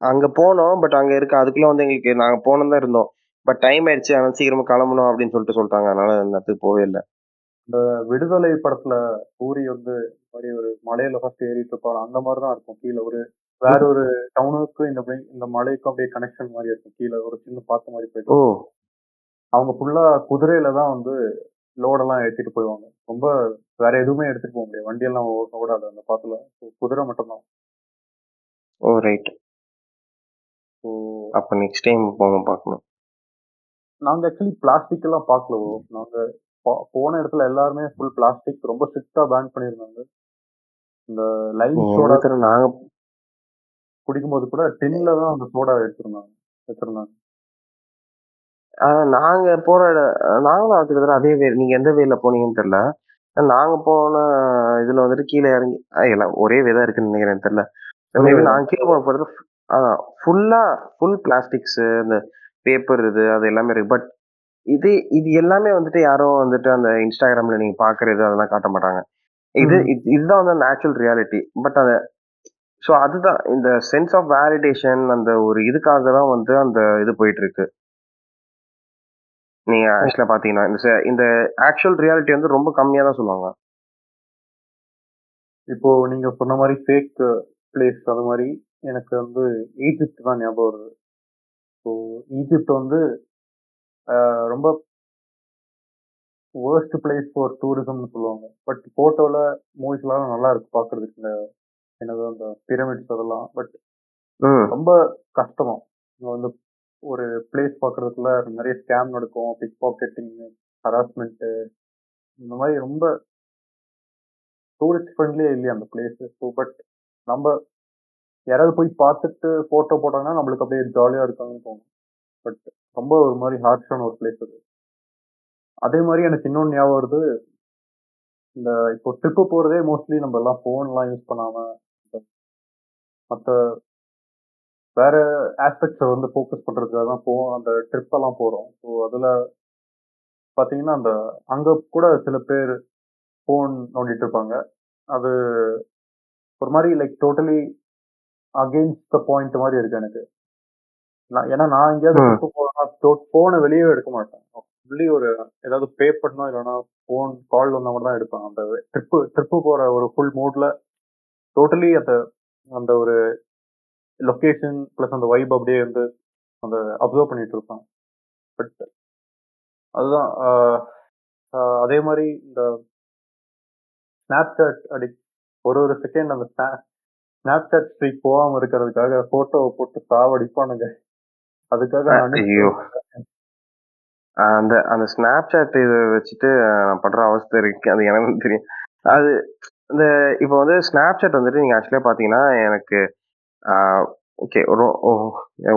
அங்க போனோம் பட் அங்க இருக்க அதுக்குள்ள வந்து எங்களுக்கு நாங்க போனோம் தான் இருந்தோம். பட் டைம் ஆயிடுச்சு அதனால சீக்கிரமா கிளம்பணும் அப்படின்னு சொல்லிட்டு சொல்லிட்டாங்க. அதனால அந்த இடத்துக்கு போவே இல்லை. விடுதலை படத்துல பூரி வந்து இந்த மாதிரி ஒரு மலையில ஃபர்ஸ்ட் ஏறிட்டு இருப்பாரு. அந்த மாதிரி தான் இருக்கும். கீழே ஒரு வேற ஒரு டவுனுக்கு இந்த இந்த மலைக்கும் அப்படியே கனெக்ஷன் மாதிரி இருக்கும். கீழே ஒரு சின்ன பாத்து மாதிரி போயிட்டு அவங்க ஃபுல்லா குதிரையில தான் வந்து லோடெல்லாம் ஏத்திட்டு போயிடுவாங்க. ரொம்ப வேற எதுவுமே எடுத்துட்டு போக முடியாது. வண்டியெல்லாம் ஓடாது அந்த பாத்துல குதிரை மட்டும்தான். ஓ ரைட் ஸோ அப்ப நெக்ஸ்ட் டைம் போங்க பார்க்கணும். நாங்க ஆக்சுவலி பிளாஸ்டிக் எல்லாம் பார்க்கல bro. போன இடத்துல எல்லாருமே ஃபுல் பிளாஸ்டிக் ரொம்ப ஸ்ட்ரிக்டா பேன் பண்ணியிருந்தாங்க. இந்த லைம் சோடா நாங்க குடிக்கும்போது கூட டின்ல தான் அந்த சோடா எடுத்திருந்தாங்க வச்சிருந்தாங்க நாங்க போற நாங்களும் கிட்டத்தட்ட அதே வே நீங்க எந்த வேல போனீங்கன்னு தெரியல. நாங்க போன இதுல வந்துட்டு கீழே இறங்கி எல்லாம் ஒரே வேதா இருக்குன்னு நினைக்கிறேன் தெரியல. மேபி நாங்க கீழே போன போறது ஃபுல்லா ஃபுல் பிளாஸ்டிக்ஸ் இந்த பேப்பர் இது அது எல்லாமே இருக்கு. பட் இது இது எல்லாமே வந்துட்டு யாரும் வந்துட்டு அந்த இன்ஸ்டாகிராம்ல நீங்க பாக்குறது அதெல்லாம் காட்ட மாட்டாங்க. இது. இது- இதுதான் வந்து நேச்சுரல் ரியாலிட்டி பட் அத ஸோ அதுதான் இந்த சென்ஸ் ஆஃப் வேலிடேஷன் அந்த ஒரு இதுக்காக தான் வந்து அந்த இது போயிட்டு இருக்கு நீங்க ஆக்சுவலா பாத்தீங்கன்னா இந்த se- இந்த ஆக்சுவல் ரியாலிட்டி வந்து ரொம்ப கம்மியா தான் சொல்லுவாங்க. இப்போ நீங்க சொன்ன மாதிரி ஃபேக் பிளேஸ் அது மாதிரி எனக்கு வந்து ஈஜிப்ட் தான் ஞாபகம் வருது. ஸோ ஈஜிப்ட் வந்து ரொம்ப worst பிளேஸ் ஃபார் டூரிசம்னு சொல்லுவாங்க. பட் போட்டோல மூவிஸ்லாம் நல்லா இருக்கு பார்க்கிறதுக்கு இந்த என்னது அந்த பிரமிட்ஸ் அதெல்லாம். பட் ரொம்ப கஷ்டமா. இங்க வந்து ஒரு பிளேஸ் பார்க்கறதுக்குள்ள நிறைய ஸ்கேம் நடக்கும். பிக் பாக்கெட்டிங் ஹராஸ்மெண்ட் இந்த மாதிரி ரொம்ப டூரிஸ்ட் ஃப்ரெண்ட்லியே இல்லையா அந்த பிளேஸ் ஸோ பட் நம்ம யாராவது போய் பார்த்துட்டு போட்டோ போட்டாங்கன்னா நம்மளுக்கு அப்படியே ஜாலியா இருக்காங்கன்னு தோணும். பட் ரொம்ப ஒரு மாதிரி ஹார்ஷான ஒரு பிளேஸ் அது. அதே மாதிரி எனக்கு இன்னொன்று ஞாபகம் வருது. இந்த இப்போ ட்ரிப்பு போறதே மோஸ்ட்லி நம்ம எல்லாம் ஃபோன்லாம் யூஸ் பண்ணாம மற்ற வேற ஆஸ்பெக்ட்ஸை வந்து ஃபோக்கஸ் பண்றதுக்காக தான் போ அந்த ட்ரிப் எல்லாம் போறோம். ஸோ அதுல பாத்தீங்கன்னா அந்த அங்க கூட சில பேர் ஃபோன் நோண்டிட்டு இருப்பாங்க. அது ஒரு மாதிரி like totally against the point மாதிரி இருக்கு எனக்கு. நான் ஏன்னா நான் எங்கேயாவது. ட்ரிப்பு போறேன்னா ஃபோனை வெளியே எடுக்க மாட்டேன் ஃபுல்லி ஒரு ஏதாவது பே பண்ணோம் இல்லைன்னா ஃபோன் கால் வந்தால் மட்டும் தான் எடுப்பேன் அந்த ட்ரிப்பு ட்ரிப்பு போற ஒரு ஃபுல் மூட்ல டோட்டலி அந்த அந்த ஒரு லொக்கேஷன் ப்ளஸ் அந்த வைப் அப்படியே வந்து அந்த அப்சர்வ் பண்ணிட்டு இருப்பேன் பட் அதுதான் அதே மாதிரி இந்த ஸ்னாப்சாட் அடி ஒரு ஒரு செகண்ட் அந்த ஸ்னாப்சாட் ஸ்ட்ரீக் போகாமல் இருக்கிறதுக்காக ஃபோட்டோவை போட்டு சாவடிப்பானுங்க. அதுக்காக ஐயோ. அந்த அந்த ஸ்னாப்சாட் இதை வச்சுட்டு நான் படுற அவஸ்தை இருக்கு. அது எனக்கு தெரியும். அது இந்த இப்போ வந்து ஸ்னாப்சாட் வந்துட்டு நீங்க ஆக்சுவலா பாத்தீங்கன்னா எனக்கு ஓகே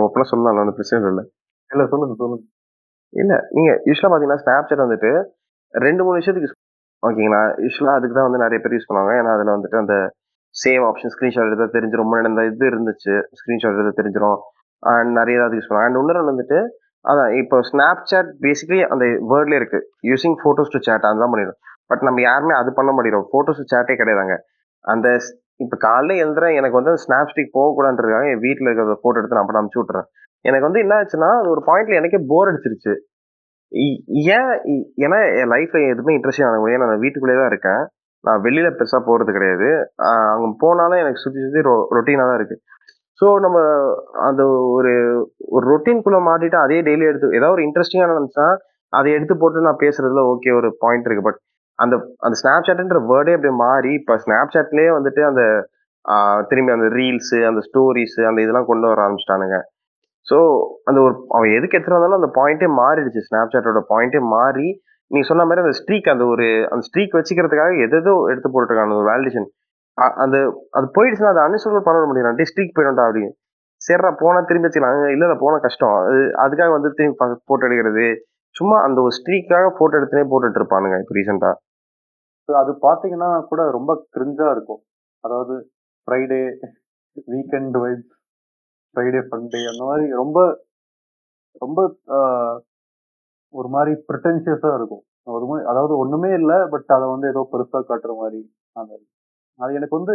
ஒப்பனா சொல்லலாம் ஒன்றும் பிரச்சனை இல்லை இல்ல சொல்லுங்க சொல்லுங்க. இல்ல நீங்க யூஸ்வலா பாத்தீங்கன்னா ஸ்னாப்சாட் வந்துட்டு ரெண்டு மூணு விஷயத்துக்கு ஓகேங்களா? யூஸ்வலா அதுக்கு தான் வந்து நிறைய பேர் யூஸ் பண்ணுவாங்க. ஏன்னா அதுல வந்துட்டு அந்த சேவ் ஆப்ஷன் ஸ்கிரீன்ஷாட் எடுத்தா தெரிஞ்சிரும். முன்னாடி இந்த இது இருந்துச்சு ஸ்கிரீன்ஷாட் எடுத்தா தெரிஞ்சிரும். அண்ட் நிறைய ஏதாவது யூஸ் பண்ணுவாங்க அண்ட் இன்னொரு வந்துட்டு அதான் இப்போ ஸ்னாப்சாட் பேசிக்கலி அந்த வேர்ட்லேயே இருக்கு. யூசிங் ஃபோட்டோஸ் டு சேட் அதுதான் பண்ணிடும் பட் நம்ம யாருமே அது பண்ண மாட்டேங்கிறோம். ஃபோட்டோஸ் சேட்டே கிடையாதாங்க. அந்த இப்போ காலைல எழுந்துறேன் எனக்கு வந்து ஸ்னாப் ஸ்டிக் போகக்கூடாதுன்றதுக்காக என் வீட்டில் இருக்கிற ஃபோட்டோ எடுத்து நான் அப்ப அனுப்பிச்சு விட்றேன் எனக்கு வந்து என்ன ஆச்சுன்னா அது ஒரு பாயிண்ட்ல எனக்கே போர் அடிச்சிருச்சு. இ- ஏன் ஏன்னா என் லைஃப்ல எதுவுமே இன்ட்ரெஸ்டிங் ஆக முடியாது நான் வீட்டுக்குள்ளேயே தான் இருக்கேன். நான் வெளியில பெருசா போறது கிடையாது. ஆஹ் அங்க போனாலும் எனக்கு சுத்தி சுத்தி ரொட்டீனா தான் இருக்கு. ஸோ நம்ம அந்த ஒரு ஒரு ரொட்டீன்குள்ள மாட்டிட்டு அதே டெய்லி எடுத்து ஏதாவது ஒரு இன்ட்ரெஸ்டிங்காக இருந்துச்சுன்னா அதை எடுத்து போட்டு நான் பேசுறதுல ஓகே ஒரு பாயிண்ட் இருக்கு. பட் அந்த அந்த ஸ்னாப் சாட்ன்ற வேர்டே அப்படியே மாறி இப்போ ஸ்னாப் சாட்லயே வந்துட்டு அந்த திரும்பி அந்த ரீல்ஸ் அந்த ஸ்டோரிஸ் அந்த இதெல்லாம் கொண்டு வர ஆரம்பிச்சிட்டானுங்க. ஸோ அந்த ஒரு அவன் எதுக்கு எடுத்துட்டு வந்தாலும் அந்த பாயிண்டே மாறிடுச்சு. ஸ்னாப் சாட்டோட பாயிண்டே மாறி நீ சொன்ன மாதிரி அந்த ஸ்ட்ரீக் அந்த ஒரு அந்த ஸ்ட்ரீக் வச்சுக்கிறதுக்காக எதோ எடுத்து போட்டுருக்காங்க. ஒரு வேலிடேஷன் அந்த அது போயிடுச்சுன்னா அதை அன்இன்ஸ்டால் பண்ண முடியும் டிஸ்ட்ரிக் போயிடும்டா அப்படின்னு. சரிடா போனா திரும்பி வச்சுக்கலாம். இல்ல இல்ல போனா கஷ்டம். அது அதுக்காக வந்து திரும்பி போட்டோ எடுக்கிறது. சும்மா அந்த ஒரு ஸ்ட்ரீக்காக போட்டோ எடுத்துனே போட்டுட்டு இருப்பானுங்க இப்போ ரீசெண்டா அது பார்த்தீங்கன்னா கூட ரொம்ப கிரிஞ்சா இருக்கும். அதாவது Friday weekend vibe Friday funday அந்த மாதிரி ரொம்ப ரொம்ப ஒரு மாதிரி ப்ரிட்டன்ஷியஸா இருக்கும். அதுவும் அதாவது ஒன்றுமே இல்லை பட் அதை வந்து ஏதோ பெருசாக காட்டுற மாதிரி அந்த அது எனக்கு வந்து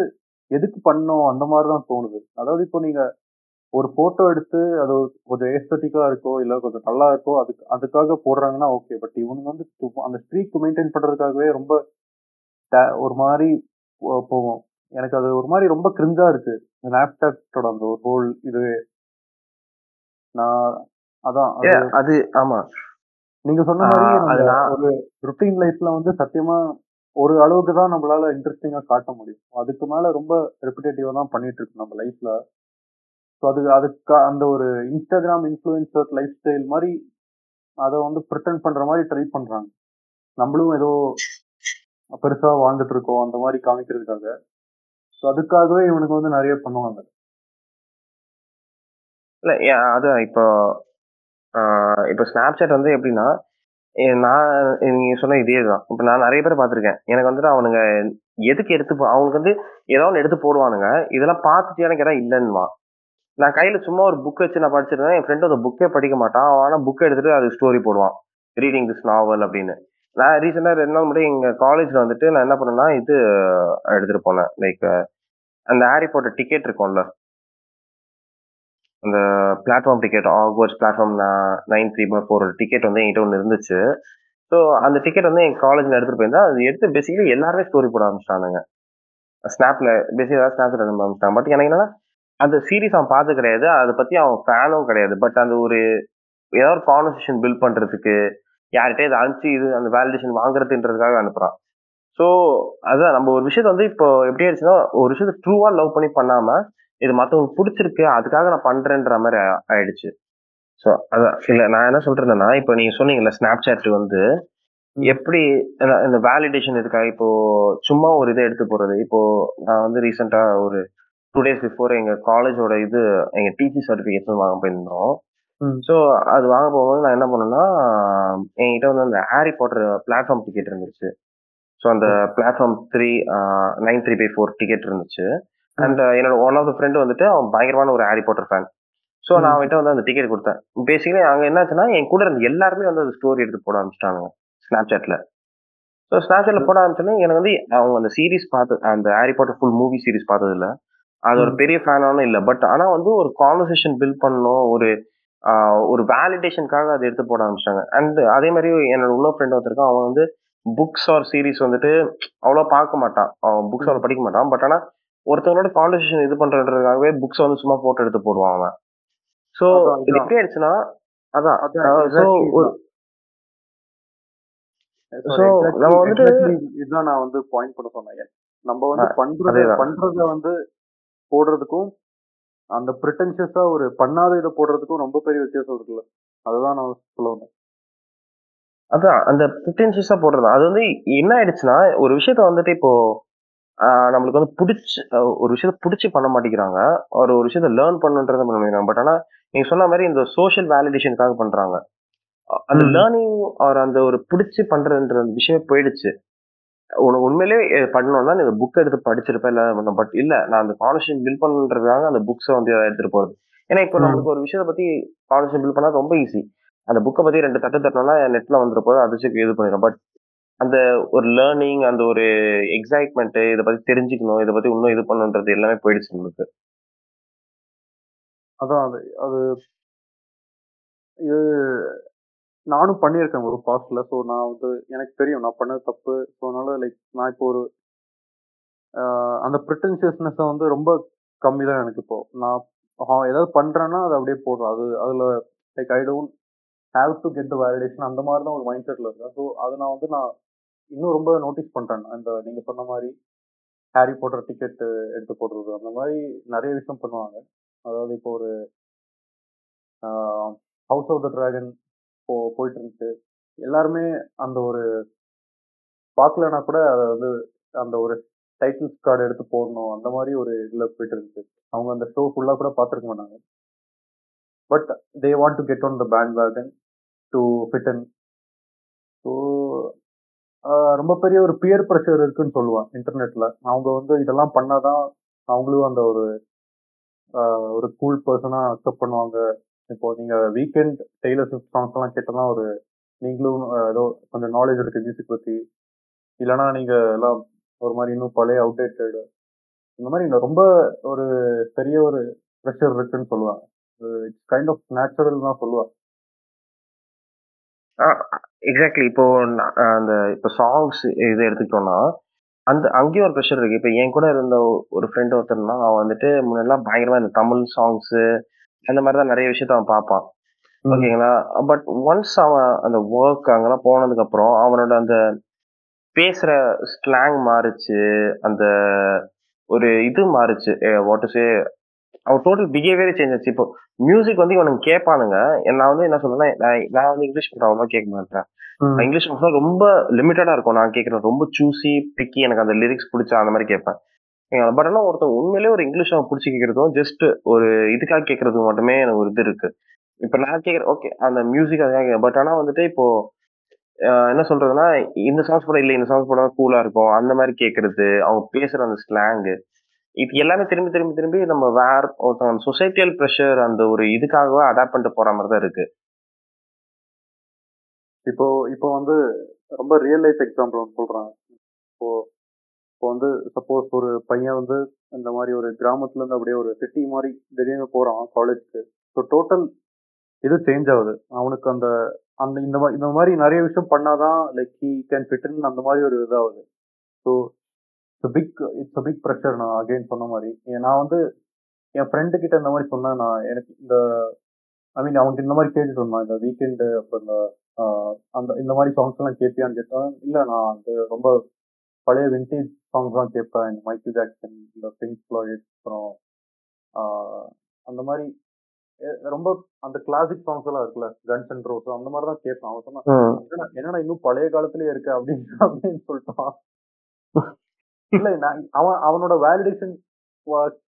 எதுக்கு பண்ணோம் அந்த மாதிரி தான் தோணுது. அதாவது இப்போ நீங்க ஒரு போட்டோ எடுத்து அது கொஞ்சம் ஏஸ்தட்டிக்கா இருக்கோ இல்ல கொஞ்சம் நல்லா இருக்கோ அதுக்கு அதுக்காக போடுறாங்கன்னா ஓகே பட் இவனுங்க வந்து அந்த ஸ்ட்ரீக் மெயின்டைன் பண்றதுக்காகவே ரொம்ப ஒரு மாதிரி போ- போகும். எனக்கு அது ஒரு மாதிரி ரொம்ப கிரிஞ்சா இருக்கு. ஸ்னாப்சாட்டோட அந்த ஒரு ஹோல் இது நான் அதான் அது ஆமா. நீங்க சொன்ன மாதிரி ஒரு ருட்டீன் லைஃப்ல வந்து சத்தியமா ஒரு அளவுக்கு தான் நம்மளால இன்ட்ரெஸ்டிங்காக காட்ட முடியும். அதுக்கு மேலே ரொம்ப ரெப்பிடேட்டிவாக தான் பண்ணிட்டு இருக்கோம் நம்ம லைஃப்ல ஸோ அது அதுக்கு அந்த ஒரு இன்ஸ்டாகிராம் இன்ஃப்ளூயன்சர் லைஃப் ஸ்டைல் மாதிரி அதை வந்து ப்ரிட்டன் பண்ற மாதிரி ட்ரை பண்றாங்க. நம்மளும் ஏதோ பெருசா வாழ்ந்துட்டு இருக்கோம் அந்த மாதிரி காமிக்கிறதுக்காக. ஸோ அதுக்காகவே இவனுக்கு வந்து நிறைய பண்ணுவாங்க. இல்லை அதான் இப்போ இப்போ இப்போ ஸ்னாப்சாட் வந்து எப்படின்னா நான் நீங்க சொன்ன இதே தான் இப்போ நான் நிறைய பேர் பார்த்துருக்கேன். எனக்கு வந்துட்டு அவனுங்க எதுக்கு எடுத்து போ- அவனுக்கு வந்து ஏதோ ஒன்று எடுத்து போடுவானுங்க. இதெல்லாம் பார்த்துட்டு எனக்கு எதாவது இல்லைன்னுவான் நான் கையில சும்மா ஒரு புக் வச்சு நான் படிச்சிருந்தேன். என் ஃப்ரெண்டு அந்த புக்கே படிக்க மாட்டான். அவன் ஆனால் புக் எடுத்துட்டு அது ஸ்டோரி போடுவான். ரீடிங் திஸ் நாவல் அப்படின்னு. நான் ரீசெண்டாக ரெண்டு நாள் முன்னாடி எங்க காலேஜ்ல வந்துட்டு நான் என்ன பண்ணேன்னா இது எடுத்துட்டு போனேன். லைக் அந்த ஹாரி போட்ட டிக்கெட் இருக்கும்ல. அந்த platform ticket ஆக்வர்ட்ஸ் platform nine three four ticket வந்து என்கிட்ட ஒன்று இருந்துச்சு. ஸோ அந்த டிக்கெட் வந்து என் காலேஜில் எடுத்துகிட்டு போயிருந்தா அது எடுத்து பேசிக்கலி எல்லாருமே ஸ்டோரி போட ஆரம்பிச்சிட்டானுங்க. ஸ்னாப்பில் பேசிக்கலாக ஸ்னாப்ல அனுப்ப ஆரம்பிச்சிட்டாங்க. பட் எனக்கு என்னன்னா அந்த சீரீஸ் அவன் பார்த்து கிடையாது. அதை பற்றி அவன் ஃபேனும் கிடையாது. பட் அந்த ஒரு ஏதாவது ஒரு கான்வர்சேஷன் பில்ட் பண்ணுறதுக்கு யார்கிட்ட இதை அனுப்பிச்சு இது அந்த வேலிடேஷன் வாங்குறதுன்றதுக்காக அனுப்புகிறான் ஸோ அதுதான் நம்ம ஒரு விஷயத்த வந்து இப்போ எப்படி ஆயிடுச்சுன்னா ஒரு விஷயத்த ட்ரூவாக லவ் பண்ணி பண்ணாமல் இது மத்தவங்களுக்கு பிடிச்சிருக்கு அதுக்காக நான் பண்றேன்ற மாதிரி ஆயிடுச்சு. ஸோ அதான் இல்ல நான் என்ன சொல்றேன்னா இப்போ நீங்க சொன்னீங்கல்ல ஸ்னாப் சாட் வந்து. எப்படி இந்த- வேலிடேஷன் இதுக்காக இப்போ சும்மா ஒரு இதை எடுத்து போறது. இப்போ நான் வந்து ரீசெண்டா ஒரு டூ டேஸ் பிஃபோர் எங்க காலேஜோட இது எங்க டிசி சர்டிபிகேஷன் வாங்க போயிருந்தோம். ஸோ அது வாங்க போகும்போது நான் என்ன பண்ணேன்னா என்கிட்ட வந்து அந்த ஹாரி பாட்டர் பிளாட்ஃபார்ம் டிக்கெட் இருந்துச்சு. ஸோ அந்த platform three nine three by four ticket இருந்துச்சு. அண்ட் என்னோட ஒன் ஆஃப் த ஃப்ரெண்ட் வந்துட்டு அவன் பயங்கரமான ஒரு ஹாரி பாட்டர் ஃபேன் ஸோ நான். அவன்கிட்ட வந்து அந்த டிக்கெட் கொடுத்தேன். பேசிக்கலி அங்கே என்னாச்சுன்னா என் கூட இருந்த எல்லாருமே வந்து அந்த ஸ்டோரி எடுத்து போட ஆரம்பிச்சிட்டானுங்க ஸ்னாப்சாட்ல ஸோ ஸ்னாப்சாட்ல போட ஆரம்பிச்சோன்னே எனக்கு வந்து அவங்க அந்த சீரிஸ் பார்த்து அந்த Harry Potter full movie series பார்த்தது இல்ல அது ஒரு. பெரிய ஃபேனானும் இல்லை. பட் ஆனா வந்து ஒரு கான்வர்சேஷன் பில்ட் பண்ணணும் ஒரு ஒரு வேலிடேஷனுக்காக அதை எடுத்து போட ஆரம்பிச்சிட்டாங்க. அண்ட் அதே மாதிரி என்னோட இன்னொரு ஃப்ரெண்ட் ஒருத்தருக்கான் அவன் வந்து புக்ஸ் ஆர் சீரிஸ் வந்துட்டு அவ்வளோ பார்க்க மாட்டான். அவன் புக்ஸ் அவ்வளோ படிக்க மாட்டான். பட் ஆனா ஒருத்தவங்களோட கான்வர்சேஷன் இது பண்றதுக்காகவே புக்ஸ் வந்து சும்மா போட்டோ எடுத்து போடுவான் அவன். ஸோ அதான், இது. எப்படி ஆயிடுச்சுன்னா அதான் ஸோ ஒரு exactly- நம்ம வந்துட்டு- இதுதான் நான் வந்து பாயிண்ட் பண்ண சொன்னேன். நம்ம வந்து பண்றத. பண்றத வந்து போடுறதுக்கும் அந்த ப்ரிட்டன்ஷியஸா ஒரு பண்ணாத இதை போடுறதுக்கும் ரொம்ப பெரிய வித்தியாசம் இருக்குல்ல. அதுதான் நான் சொல்ல வந்தேன். அதான் அந்த ப்ரிட்டன்ஷியஸா போடுறது அது வந்து என்ன ஆயிடுச்சுன்னா ஒரு விஷயத்த வந்துட்டு இப்போ நம்மளுக்கு வந்து பிடிச்சி ஒரு விஷயத்த பிடிச்சி பண்ண மாட்டேங்கிறாங்க. ஒரு ஒரு விஷயத்த லேர்ன் பண்ணுன்றதை பண்ண மாட்டேங்கிறாங்க பட் ஆனா நீங்க சொன்ன மாதிரி இந்த சோஷியல் வேலிடேஷனுக்காக பண்றாங்க. அ- அந்த. லேர்னிங் ஒரு அந்த ஒரு பிடிச்சி பண்றதுன்ற அந்த விஷயம் போயிடுச்சு. உனக்கு உண்மையிலேயே பண்ணணும்னா நீ இந்த புக் எடுத்து படிச்சிருப்ப இல்ல பட் இல்ல நான் அந்த கான்வர்சேஷன் பில்ட் பண்றதுக்காக அந்த புக்ஸை வந்து அதை எடுத்துட்டு போறது. ஏன்னா இப்போ. நம்மளுக்கு ஒரு விஷயத்தை பத்தி கான்வர்சேஷன் பில்ட் பண்ணா ரொம்ப ஈஸி அந்த புக்கை பத்தி ரெண்டு தட்டு தட்டினோம்னா நெட்ல வந்துட்டு போது அதிர்ச்சி இது பண்ணிடும் பட் அந்த ஒரு லேர்னிங் அந்த ஒரு எக்ஸைட்மெண்ட் இதை பத்தி தெரிஞ்சுக்கணும் இதை பத்தி இன்னும் இது பண்ணுன்றது எல்லாமே போயிடுச்சு நம்மளுக்கு. அதான் அது அது இது நானும் பண்ணியிருக்கேன் ஒரு பாஸ்ட்ல ஸோ நான் வந்து எனக்கு தெரியும் நான் பண்ணது தப்பு. ஸோ அதனால லைக் நான் இப்போ ஒரு அந்த ப்ரிட்டன்ஷியஸ்னஸை வந்து ரொம்ப கம்மி தான் எனக்கு இப்போ. நான் ஏதாவது பண்ணுறேன்னா அது அப்படியே போடுறேன். அது அதில் like I don't have to get the validation அந்த மாதிரி தான் ஒரு மைண்ட் செட்டில் இருக்கேன். ஸோ அதை நான் வந்து நான் இன்னும் ரொம்ப நோட்டீஸ் பண்ணுறேன் அந்த நீங்க சொன்ன மாதிரி ஹாரி போட்டர் டிக்கெட் எடுத்து போடுறது அந்த மாதிரி நிறைய விஷயம் பண்ணுவாங்க. அதாவது இப்போ ஒரு ஹவுஸ் ஆஃப் த டிராகன் போ போயிட்டு இருந்துச்சு எல்லாருமே அந்த ஒரு பார்க்கலனா கூட அதை வந்து அந்த ஒரு டைட்டில்ஸ் கார்டு எடுத்து போடணும். அந்த மாதிரி ஒரு இதில் போயிட்டு இருந்துச்சு அவங்க அந்த ஷோ ஃபுல்லாக கூட பார்த்துருக்க மாட்டாங்க. But they want to get on the bandwagon to fit in so ரொம்ப பெரிய ஒரு பியர் ப்ரெஷர் இருக்குன்னு சொல்லுவேன் இன்டர்நெட்ல அவங்க வந்து இதெல்லாம் பண்ணாதான் அவங்களும் அந்த ஒரு ஒரு கூல் பர்சனா அக்செப்ட் பண்ணுவாங்க. இப்போ நீங்க வீக்கெண்ட் டெய்லர் ஸ்விஃப்ட் சாங்ஸ் எல்லாம் கேட்டனா ஒரு நீங்களும் ஏதோ கொஞ்சம் நாலேஜ் இருக்கு மியூசிக் பத்தி. இல்லைன்னா நீங்க எல்லாம் ஒரு மாதிரி இன்னும் பழைய அவுடேட்டடு இந்த மாதிரி ரொம்ப ஒரு பெரிய ஒரு ப்ரெஷர் இருக்குன்னு சொல்லுவாங்க. இட்ஸ் கைண்ட் ஆஃப் நேச்சுரல் தான் சொல்லுவாங்க. எக்ஸாக்ட்லி இப்போ அந்த இப்போ சாங்ஸ் இது எடுத்துக்கிட்டோம்னா அந்த அங்கேயும் ஒரு ப்ரெஷர் இருக்கு. இப்போ என் கூட இருந்த ஒரு ஃப்ரெண்ட் ஒருத்தர்னா அவன் வந்துட்டு முன்னெல்லாம் பயங்கரமா இந்த தமிழ் சாங்ஸ் அந்த மாதிரி தான் நிறைய விஷயத்த அவன் பார்ப்பான். ஓகேங்களா? பட் ஒன்ஸ் அவன் அந்த ஒர்க் அங்கெல்லாம் போனதுக்கு அப்புறம் அவனோட அந்த பேசுற ஸ்லாங் மாறுச்சு. அந்த ஒரு இது மாறுச்சு. வாட் சே அவன் டோட்டல் பிஹேவியரே சேஞ்ச் ஆச்சு. இப்போ மியூசிக் வந்து இவனுக்கு கேட்பானுங்க. நான் வந்து என்ன சொல்றேன்னா நான் வந்து இங்கிலீஷ் அவ்வளோ கேட்க மாட்டேன். இங்கிலீஷ் சாங்ஸ்லாம் ரொம்ப லிமிட்டடா இருக்கும். நான் கேட்குறேன் ரொம்ப சூசி பிக்கி எனக்கு அந்த லிரிக்ஸ் பிடிச்சா அந்த மாதிரி கேட்பேன். பட் ஆனால் ஒருத்தன் உண்மையிலேயே ஒரு இங்கிலீஷ் சாங் பிடிச்சி கேட்கறதும் ஜஸ்ட் ஒரு இதுக்காக கேட்கறது மட்டுமே எனக்கு ஒரு இது இருக்கு. இப்போ நான் கேட்குறேன் ஓகே அந்த மியூசிக் அதுக்காக பட் ஆனால் வந்துட்டு இப்போ என்ன சொல்றதுன்னா இந்த சாங்ஸ் கூட இல்லை இந்த சாங்ஸ் கூட கூலா இருக்கும். அந்த மாதிரி கேட்கறது அவங்க பேசுற அந்த ஸ்லாங் இது எல்லாமே திரும்பி திரும்பி திரும்பி நம்ம வேற ஒருத்தவங்க சொசைட்டியல் ப்ரெஷர் அந்த ஒரு இதுக்காகவே அடாப்ட் பண்ணிட்டு போற மாதிரி தான் இருக்கு. இப்போ இப்போ வந்து ரொம்ப ரியல் லைஃப் எக்ஸாம்பிள் ஒன்று சொல்றேன். இப்போ இப்போ வந்து சப்போஸ் ஒரு பையன் வந்து இந்த மாதிரி ஒரு கிராமத்துல இருந்து அப்படியே ஒரு சிட்டி மாதிரி திடீர்னு போறான் காலேஜ்க்கு ஸோ டோட்டல் இது சேஞ்ச் ஆகுது. அவனுக்கு அந்த அந்த இந்த மாதிரி இந்த மாதிரி நிறைய விஷயம் பண்ணாதான் லைக் ஹி கேன் ஃபிட் அந்த மாதிரி ஒரு இதாகுது. So it's big it's big pressure நான் அகைன் சொன்ன மாதிரி. நான் வந்து என் ஃப்ரெண்டு கிட்ட இந்த மாதிரி சொன்னேன் நான். எனக்கு இந்த ஐ மீன் அவனுக்கு இந்த மாதிரி கேட்டுட்டு இருந்தான் இந்த வீக்கெண்டு அப்புறம் இந்த அந்த இந்த மாதிரி சாங்ஸ் எல்லாம் கேட்பியான்னு கேட்டேன் இல்லை நான் அந்த ரொம்ப பழைய விண்டேஜ் சாங்ஸ் தான் கேட்பேன். இந்த மைக்கேல் ஜாக்சன் இந்த பிங்க் ஃப்ளாய்ட் அப்புறம் அந்த மாதிரி ரொம்ப அந்த கிளாசிக் சாங்ஸ் எல்லாம் இருக்குல்ல கன்ஸ் அண்ட் ரோஸ் அந்த மாதிரி தான் கேட்பேன். அவன் சொன்னான் என்னடா இன்னும் பழைய காலத்திலேயே இருக்கு? அப்படின்னு அப்படின்னு சொல்லிட்டான். இல்ல நான் அவன் அவனோட வேலிடேஷன்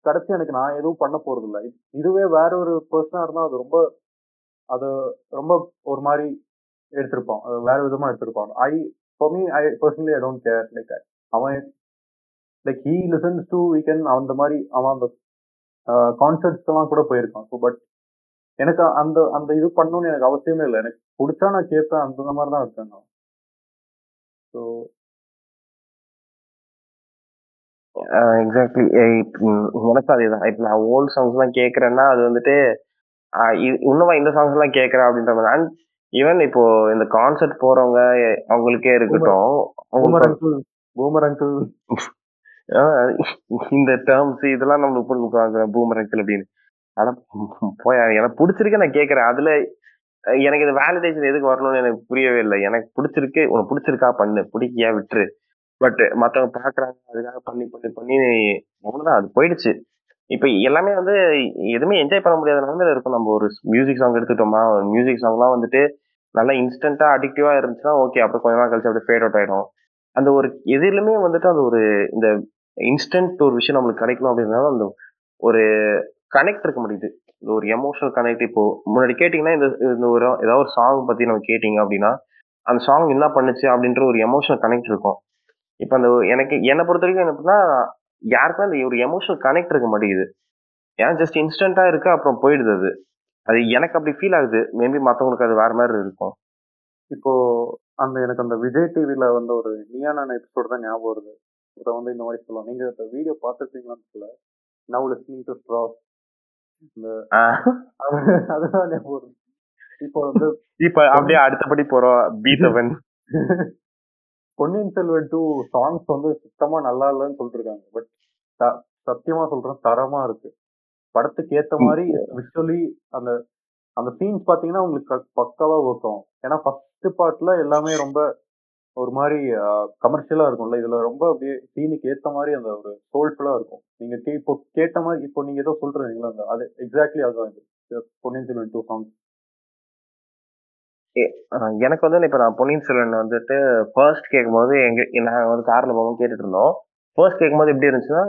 கிடைச்சி எனக்கு நான் எதுவும் பண்ண போறது இல்ல இதுவே வேற ஒரு பர்சனா இருந்தா அது ரொம்ப அது ரொம்ப ஒரு மாதிரி எடுத்திருப்பான். அது வேற விதமா எடுத்திருப்பான். I for me I personally I don't care like அவன் like he listens to weekend அந்த மாதிரி அவன் அந்த கான்சர்ட்ஸ் எல்லாம் கூட போயிருக்கான். ஸோ பட் எனக்கு அந்த அந்த இது பண்ணணும்னு எனக்கு அவசியமே இல்லை. எனக்கு பிடிச்சா நான் கேட்பேன் அந்த மாதிரி தான் இருக்கேன் நான். ஸோ எக்ஸாக்ட்லி எனக்கு அதேதான். இப்போ நான் ஓல்ட் சாங்ஸ் எல்லாம் கேட்கறேன்னா அது வந்துட்டு இன்னுமா இந்த சாங்ஸ் எல்லாம் கேட்கறேன் அப்படின்ற மாதிரி. அண்ட் ஈவன் இப்போ இந்த கான்சர்ட் போறவங்க அவங்களுக்கே இருக்கட்டும் boomer uncle boomer uncle ah இந்த டேர்ம்ஸ் இதெல்லாம் நம்மளுக்கு போட்டு கூப்பிடுவாங்க பூமர் அங்கிள் அப்படின்னு. ஆனா போய் எனக்கு பிடிச்சிருக்கு நான் கேட்கறேன் அதுல எனக்கு இந்த வேலிடேஷன் எதுக்கு வரணும்னு எனக்கு புரியவே இல்லை. எனக்கு பிடிச்சிருக்கு உனக்கு பிடிச்சிருக்கா பண்ணு. பிடிக்கியா விட்டுரு. பட் மத்தவங்க பாக்குறாங்க அதுக்காக பண்ணி பண்ணி பண்ணி அவ்வளவுதான் அது போயிடுச்சு. இப்ப எல்லாமே வந்து எதுவுமே என்ஜாய் பண்ண முடியாத நிலமையில இருக்கும். நம்ம ஒரு மியூசிக் சாங் எடுத்துட்டோமா ஒரு மியூசிக் சாங்லாம் வந்துட்டு நல்லா இன்ஸ்டன்டா அடிக்டிவா இருந்துச்சுன்னா ஓகே அப்புறம் கொஞ்ச நாள் கழிச்சு அப்படியே ஃபேட் அவுட் ஆயிடும். அந்த ஒரு எதிலுமே வந்துட்டு அந்த ஒரு இந்த இன்ஸ்டன்ட் ஒரு விஷயம் நம்மளுக்கு கிடைக்கணும் அப்படின்னா அந்த ஒரு கனெக்ட் இருக்க முடியுது இந்த ஒரு எமோஷனல் கனெக்ட் இப்போ முன்னாடி கேட்டிங்கன்னா இந்த இந்த ஒரு ஏதாவது ஒரு சாங் பத்தி நம்ம கேட்டிங்க அப்படின்னா அந்த சாங் என்ன பண்ணுச்சு அப்படின்ற ஒரு எமோஷனல் கனெக்ட் இருக்கும். இப்போ அந்த எனக்கு என்னை பொறுத்த வரைக்கும் என்ன அப்படின்னா யாருக்குமே அந்த ஒரு எமோஷனல் கனெக்ட் இருக்க மாட்டேங்குது. ஏன் ஜஸ்ட் இன்ஸ்டன்டா இருக்கு அப்புறம் போயிடுது அது. அது எனக்கு அப்படி ஃபீல் ஆகுது. மேபி மற்றவங்களுக்கு அது வேற மாதிரி இருக்கும். இப்போ அந்த எனக்கு அந்த விஜய் டிவில வந்த ஒரு நியானான எபிசோட் தான் ஞாபகம் வருது. இதை வந்து இந்த மாதிரி சொல்லுவோம் நீங்க இந்த வீடியோ பார்த்துருப்பீங்களான்னு தெரியல. நவ் லிஸ்னிங் டு ஸ்ட்ரா இந்த அதுதான் ஞாபகம் வருது. இப்போ வந்து இப்ப அப்படியே அடுத்தபடி போறோம். B seven Ponniyin Selvan two songs வந்து சுத்தமா நல்லா இல்லைன்னு சொல்லிட்டு இருக்காங்க பட் சத்தியமா சொல்றேன் தரமா இருக்கு. படத்துக்கு ஏத்த மாதிரி விஷுவலி அந்த அந்த சீன்ஸ் பாத்தீங்கன்னா உங்களுக்கு பக்காவா ஒர்க் ஆகும். ஏன்னா ஃபர்ஸ்ட் பார்ட்ல எல்லாமே ரொம்ப ஒரு மாதிரி கமர்ஷியலா இருக்கும்ல. இதுல ரொம்ப அப்படியே சீனுக்கு ஏத்த மாதிரி அந்த ஒரு சோல்ஃபுல்லா இருக்கும். நீங்க கே இப்போ கேட்ட மாதிரி இப்போ நீங்க ஏதோ சொல்றீங்களா அந்த அது எக்ஸாக்ட்லி அதுதான் இது. பொன்னியின் செல்வன் டூ சாங்ஸ் எனக்கு வந்து இப்ப நான் பொன்னியின் செல்வன் வந்துட்டு ஃபர்ஸ்ட் கேட்கும்போது எங்க நாங்க வந்து கார்ல போகும் கேட்டுட்டு இருந்தோம். ஃபர்ஸ்ட் கேட்கும்போது எப்படி இருந்துச்சுன்னா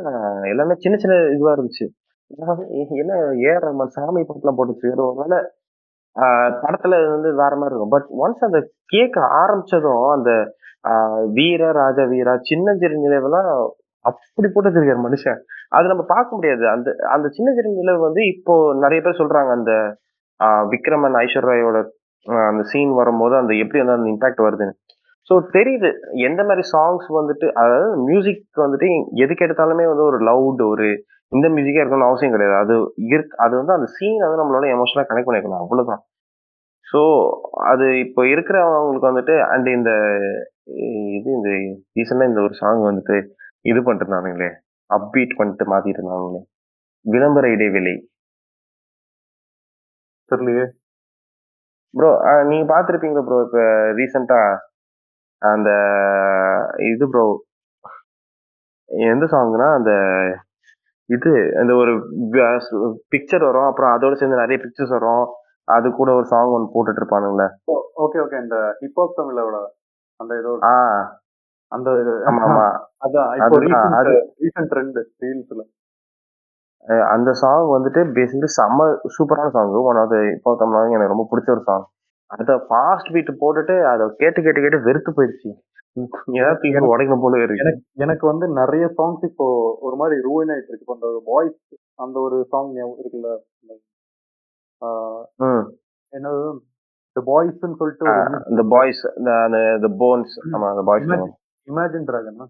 எல்லாமே சின்ன சின்ன இதுவா இருந்துச்சு. என்ன ஏஆர் ரஹ்மான் சாமி படத்துல போட்டுச்சு. ஒரு ஒருவேளை படத்துல வந்து வேற மாதிரி இருக்கும். பட் ஒன்ஸ் அந்த கேட்க ஆரம்பிச்சதும் அந்த வீர ராஜா வீரா சின்ன சிறு நிலவுலாம் அப்படி போட்டு வச்சிருக்காரு மனுஷன். அது நம்ம பார்க்க முடியாது. அந்த அந்த சின்ன சிறு நிலவு வந்து இப்போ நிறைய பேர் சொல்றாங்க. அந்த விக்ரமன் ஐஸ்வர்யாயோட அந்த சீன் வரும்போது அந்த எப்படி வந்து அந்த இம்பாக்ட் வருதுன்னு. ஸோ தெரியுது. எந்த மாதிரி சாங்ஸ் வந்துட்டு அதாவது மியூசிக் வந்துட்டு எதுக்கு எடுத்தாலுமே வந்து ஒரு லவுட் ஒரு இந்த மியூசிக்கே இருக்கணும்னு அவசியம் கிடையாது. அது இருக்கு அது வந்து அந்த சீன் வந்து நம்மளோட எமோஷனலாக கனெக்ட் பண்ணிக்கணும் அவ்வளோதான் ஸோ அது இப்போ இருக்கிறவங்களுக்கு வந்துட்டு அண்ட் இந்த இது இந்த ரீசெண்டாக இந்த ஒரு சாங் வந்துட்டு இது பண்ணிட்டு இருந்தானுங்களே அப்பீட் பண்ணிட்டு மாத்திட்டு இருந்தாங்களே விளம்பர இடைவெளி. தெரியலையே. ப்ரோ நீங்க பார்த்துருப்பீங்களா ப்ரோ இப்போ ரீசெண்டா அந்த இது ப்ரோ எந்த சாங்னா அந்த இது அந்த ஒரு பிக்சர் வரும். அப்புறம் அதோட சேர்ந்து நிறைய பிக்சர்ஸ் வரும். அது கூட ஒரு சாங் ஒன்று போட்டுட்டு இருப்பானுங்களே ஓகே ஓகே இந்த ஹிப்ஹாப் தமிழோட அந்த ஒரு- ஆ. அந்த ஆமா ஆமா. அதான் இப்போ ரீசன்ட் ட்ரெண்ட் ரீல்ஸ்ல அந்த சாங் வந்துட்டு பேசிக்கலி செம்ம சூப்பரான சாங் ஒன் ஆஃப் இப்போ தமிழ் எனக்கு ரொம்ப பிடிச்ச ஒரு சாங் அதை ஃபாஸ்ட் பீட் போட்டுட்டு அதை கேட்டு கேட்டு கேட்டு வெறுத்து போயிடுச்சு. ஏதாவது உடைக்கணும் போல இருக்கு. எனக்கு வந்து நிறைய சாங்ஸ் இப்போ ஒரு மாதிரி ரூயின் ஆயிட்டு இருக்கு இப்போ அந்த ஒரு வாய்ஸ் அந்த ஒரு சாங் இருக்குல்ல? என்னது? இந்த பாய்ஸ்ன்னு சொல்லிட்டு இந்த பாய்ஸ் இந்த அந்த போன்ஸ் ஆமா அந்த boys imagine dragon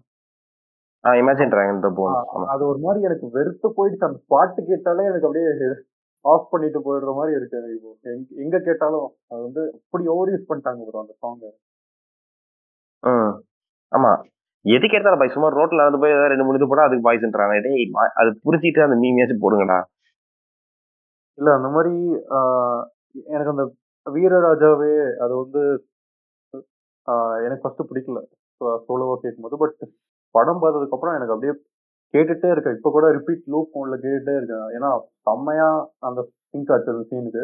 imagine dragon the bones ஆமா. அது ஒரு மாதிரி எனக்கு வெறுத்து போயிடுச்சு. அந்த பாட்டு கேட்டாலே எனக்கு அப்படியே ஆஃப் பண்ணிட்டு போயிடுற மாதிரி இருக்கு இப்போ. எங்க- கேட்டாலும் அது வந்து அப்படி ஓவர் யூஸ் பண்ணிட்டாங்க bro அந்த சாங் ம். ஆமா. எதுக்கு எடுத்தாலும் பாய் சும்மா ரோட்ல நடந்து போய் ஏதாவது ரெண்டு மூணு இது போட்டா அதுக்கு பாய்ஸ்ன்றாங்க டேய் அது புரிஞ்சிட்டு அந்த மீமியாச்சும் போடுங்கடா. இல்ல அந்த மாதிரி எனக்கு அந்த வீரராஜாவே அது வந்து எனக்கு ஃபர்ஸ்ட் பிடிக்கல. சோலோவா கேட்கும்போது பட் படம் பார்த்ததுக்கு அப்புறம் எனக்கு அப்படியே கேட்டுட்டே இருக்கேன். இப்போ கூட ரிப்பீட் லூப் மோட்ல கேட்டுட்டே இருக்கேன். ஏன்னா செம்மையா அந்த சிங்க் ஆச்சு அந்த சீனுக்கு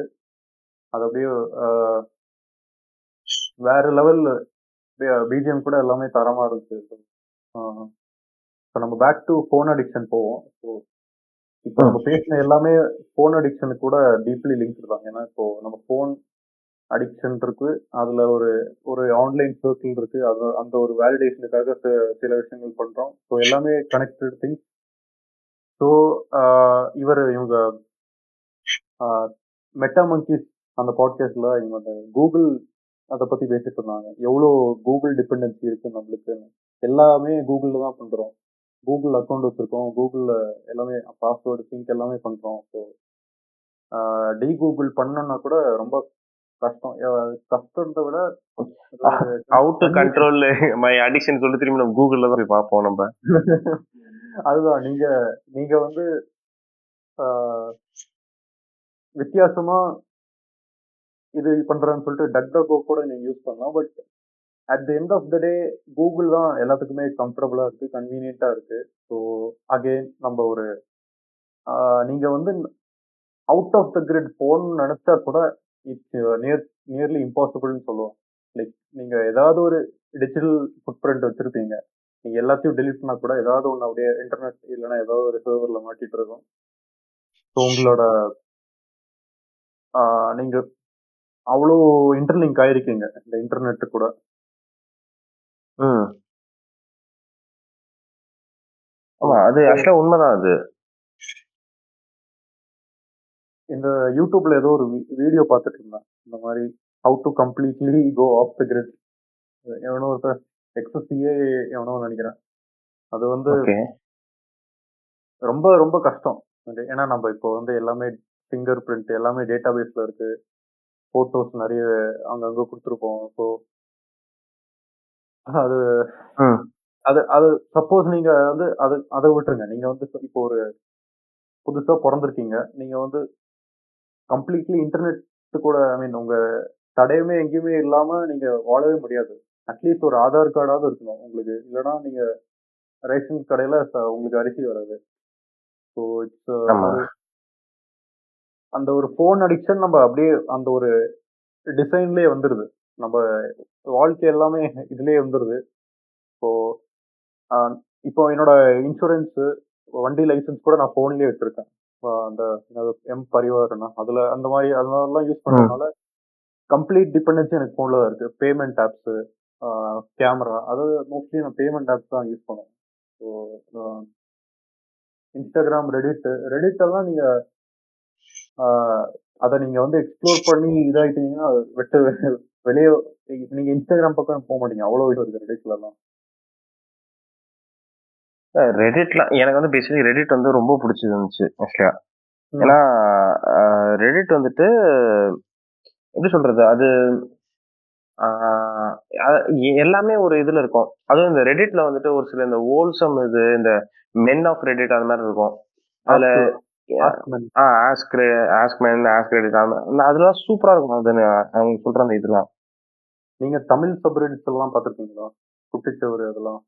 அது அப்படியே வேற லெவல் பிஜிஎம் கூட எல்லாமே தரமா இருக்கு இப்போ நம்ம பேக் டு ஃபோன் அடிக்ஷன் போவோம். ஸோ இப்போ நம்ம பேசின எல்லாமே ஃபோன் அடிக்ஷனுக்கு கூட டீப்லி லிங்க் தான். ஏன்னா இப்போ நம்ம ஃபோன் அடிக்ஷன் இருக்கு. அதுல ஒரு ஒரு ஆன்லைன் சர்க்கிள் இருக்கு. அது அந்த ஒரு வேலிடேஷனுக்காக சில விஷயங்கள் பண்றோம். ஸோ எல்லாமே கனெக்டட் திங்ஸ் ஸோ இவர் இவங்க மெட்டா மங்கிஸ் அந்த பாட்காஸ்ட்ல இவங்க அந்த கூகுள் அதை பத்தி பேசிட்டு இருந்தாங்க. எவ்வளோ கூகுள் டிபெண்டன்சி இருக்கு நம்மளுக்கு. எல்லாமே கூகுள்ல தான் பண்றோம். கூகுள் அக்கௌண்ட் வச்சிருக்கோம். கூகுள்ல எல்லாமே பாஸ்வேர்டு சிங்க் எல்லாமே பண்றோம். ஸோ டி கூகுள் பண்ணோன்னா கூட ரொம்ப கஷ்டம். கஷ்டத்தை விட அவுட் கண்ட்ரோல் மை அடிக்ஷன் சொல்லி திரும்பி நம்ம கூகுள்ல தான் போய் பார்ப்போம் நம்ம. அதுதான். நீங்க நீங்க வந்து வித்தியாசமா இது பண்றேன்னு சொல்லிட்டு டக் டக்கோ கூட நீங்க யூஸ் பண்ணலாம். But at the end of the day Google தான் எல்லாத்துக்குமே கம்ஃபர்டபுளா இருக்கு கன்வீனியன்ட்டா இருக்கு. ஸோ அகெயின் நம்ம ஒரு நீங்க வந்து அவுட் ஆஃப் த கிரிட் போகணும்னு நினைச்சா கூட இட்ஸ் நியர் நியர்லி இம்பாசிபிள்னு சொல்லுவோம். லைக் நீங்க ஏதாவது ஒரு டிஜிட்டல் ஃபுட் பிரிண்ட் வச்சிருப்பீங்க. நீங்க எல்லாத்தையும் டெலிட் பண்ணா கூட ஏதாவது ஒன்று அப்படியே இன்டர்நெட் இல்லைன்னா ஏதாவது ஒரு சர்வர்ல மாட்டிட்டு இருக்கும். ஸோ உங்களோட ஆஹ், நீங்க அவ்வளோ இன்டர்லிங்க் ஆயிருக்கீங்க. இந்த இன்டர்நெட் கூட. ம். ஆமா அது ஆக்சுவலா உண்மைதான் அது. இந்த யூடியூப்ல ஏதோ ஒரு வீடியோ பார்த்துட்டு இருந்தேன் இந்த மாதிரி how to completely go off the grid எவனோ ஒருத்தர் எக்ஸசியே எவனோ நினைக்கிறேன். அது வந்து ரொம்ப ரொம்ப கஷ்டம். ஏன்னா நம்ம இப்போ வந்து எல்லாமே ஃபிங்கர் பிரிண்ட் எல்லாமே டேட்டா பேஸ்ல இருக்கு. போட்டோஸ் நிறைய அங்கங்க கொடுத்துருப்போம். ஸோ அது அது அது சப்போஸ் நீங்க வந்து அது அதை விட்டுருங்க. நீங்க வந்து இப்போ ஒரு புதுசா பிறந்திருக்கீங்க. நீங்க வந்து கம்ப்ளீட்லி இன்டர்நெட் கூட ஐ மீன் உங்க தடையுமே எங்கேயுமே இல்லாம நீங்க வாழவே முடியாது. அட்லீஸ்ட் ஒரு ஆதார் கார்டாவது இருக்கணும் உங்களுக்கு. இல்லைன்னா நீங்க ரேஷன் கடையில உங்களுக்கு அரிசி வராது. ஸோ இட்ஸ் ஆமா. அந்த ஒரு ஃபோன் அடிக்ஷன் நம்ம அப்படியே அந்த ஒரு டிசைன்லயே வந்துடுது நம்ம வாழ்க்கை எல்லாமே இதுலயே வந்துடுது இப்போ இப்போ என்னோட இன்சூரன்ஸ் வண்டி லைசன்ஸ் கூட நான் ஃபோன்லயே வச்சிருக்கேன். அந்த எம் பரிவாரனா அதுல அந்த மாதிரி அதெல்லாம் யூஸ் பண்றதுனால கம்ப்ளீட் டிபெண்டன்சி எனக்கு ஃபோனில் தான் இருக்கு. பேமெண்ட் ஆப்ஸு கேமரா அதாவது மோஸ்ட்லி நான் பேமெண்ட் ஆப்ஸ் தான் யூஸ் பண்ணுவேன். ஸோ இன்ஸ்டாகிராம் ரெடிட் ரெடிட் எல்லாம் நீங்க அதை நீங்க வந்து எக்ஸ்ப்ளோர் பண்ணி இதாயிட்டீங்கன்னா அது வெட்டு வெளியே நீங்க இன்ஸ்டாகிராம் பக்கம் போக மாட்டீங்க. அவ்வளோ இது இருக்கு ரெடிட்ல எல்லாம். ரெடிட்ல எனக்கு வந்து பேசிக்கலி ரெடிட் வந்து ரொம்ப பிடிச்சிருந்துச்சு ஆக்சுவலியா. ஏன்னா ரெடிட் வந்துட்டு எப்படி சொல்றது அது எல்லாமே ஒரு இதுல இருக்கும். அதுவும் இந்த ரெடிட்ல வந்துட்டு ஒரு சில இந்த ஓல்சம் இது இந்த மென் ஆஃப் ரெடிட் அது மாதிரி இருக்கும். அதுல. Ask ask men ask Reddit அதெல்லாம் சூப்பரா இருக்கும். அது அவங்க சொல்ற அந்த இதெல்லாம். நீங்க தமிழ் சப்ரெடிட்ஸ் எல்லாம் பார்த்துருக்கீங்களா? குட்டிச்சவர் அதெல்லாம்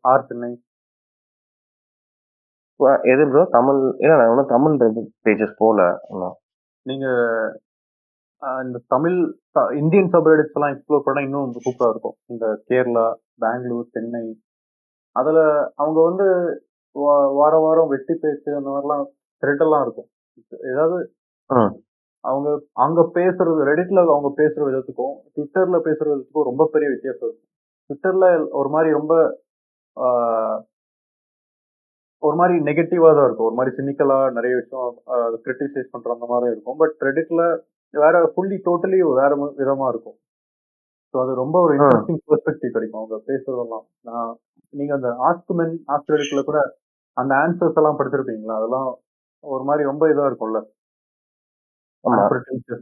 ஆர் சென்னை. எது ப்ரோ தமிழ் இல்ல நான் ஒன்றும் தமிழ் பேஜஸ் போல இன்னும். நீங்க ஆஹ் இந்த தமிழ் இந்தியன் சப்ரெடிட்ஸ் எல்லாம் எக்ஸ்ப்ளோர் பண்ணா இன்னும் சூப்பரா இருக்கும். இந்த கேரளா பெங்களூர் சென்னை. அதுல அவங்க வந்து வார வாரம் வெட்டி பேச்சு அந்த மாதிரிலாம் எல்லாம் இருக்கும். ஏதாவது. அவங்க அங்க பேசுறது ரெடிட்ல அவங்க பேசுற விதத்துக்கும் ட்விட்டர்ல பேசுற விதத்துக்கும் ரொம்ப பெரிய வித்தியாசம் இருக்கும். ட்விட்டர்ல ஒரு மாதிரி ரொம்ப ஒரு மாதிரி நெகட்டிவா தான் இருக்கும். ஒரு மாதிரி சினிக்கலா நிறைய விஷயம் கிரிட்டிசைஸ் பண்ற அந்த மாதிரி இருக்கும். பட் ரெடிட்ல வேற ஃபுல்லி டோட்டலி வேற ம- விதமா இருக்கும். ஸோ அது ரொம்ப ஒரு. இன்ட்ரெஸ்டிங் பெர்ஸ்பெக்டிவ் கிடைக்கும். அவங்க பேசுறதெல்லாம். நான் நீங்க அந்த ஆஸ்க் மென் ஆஸ்க் ரெடிட்ல கூட அந்த ஆன்சர்ஸ் எல்லாம் படிச்சிருப்பீங்களா? அதெல்லாம் ஒரு மாதிரி ரொம்ப இதா இருக்கும்ல. ஆமா. Unpretentious.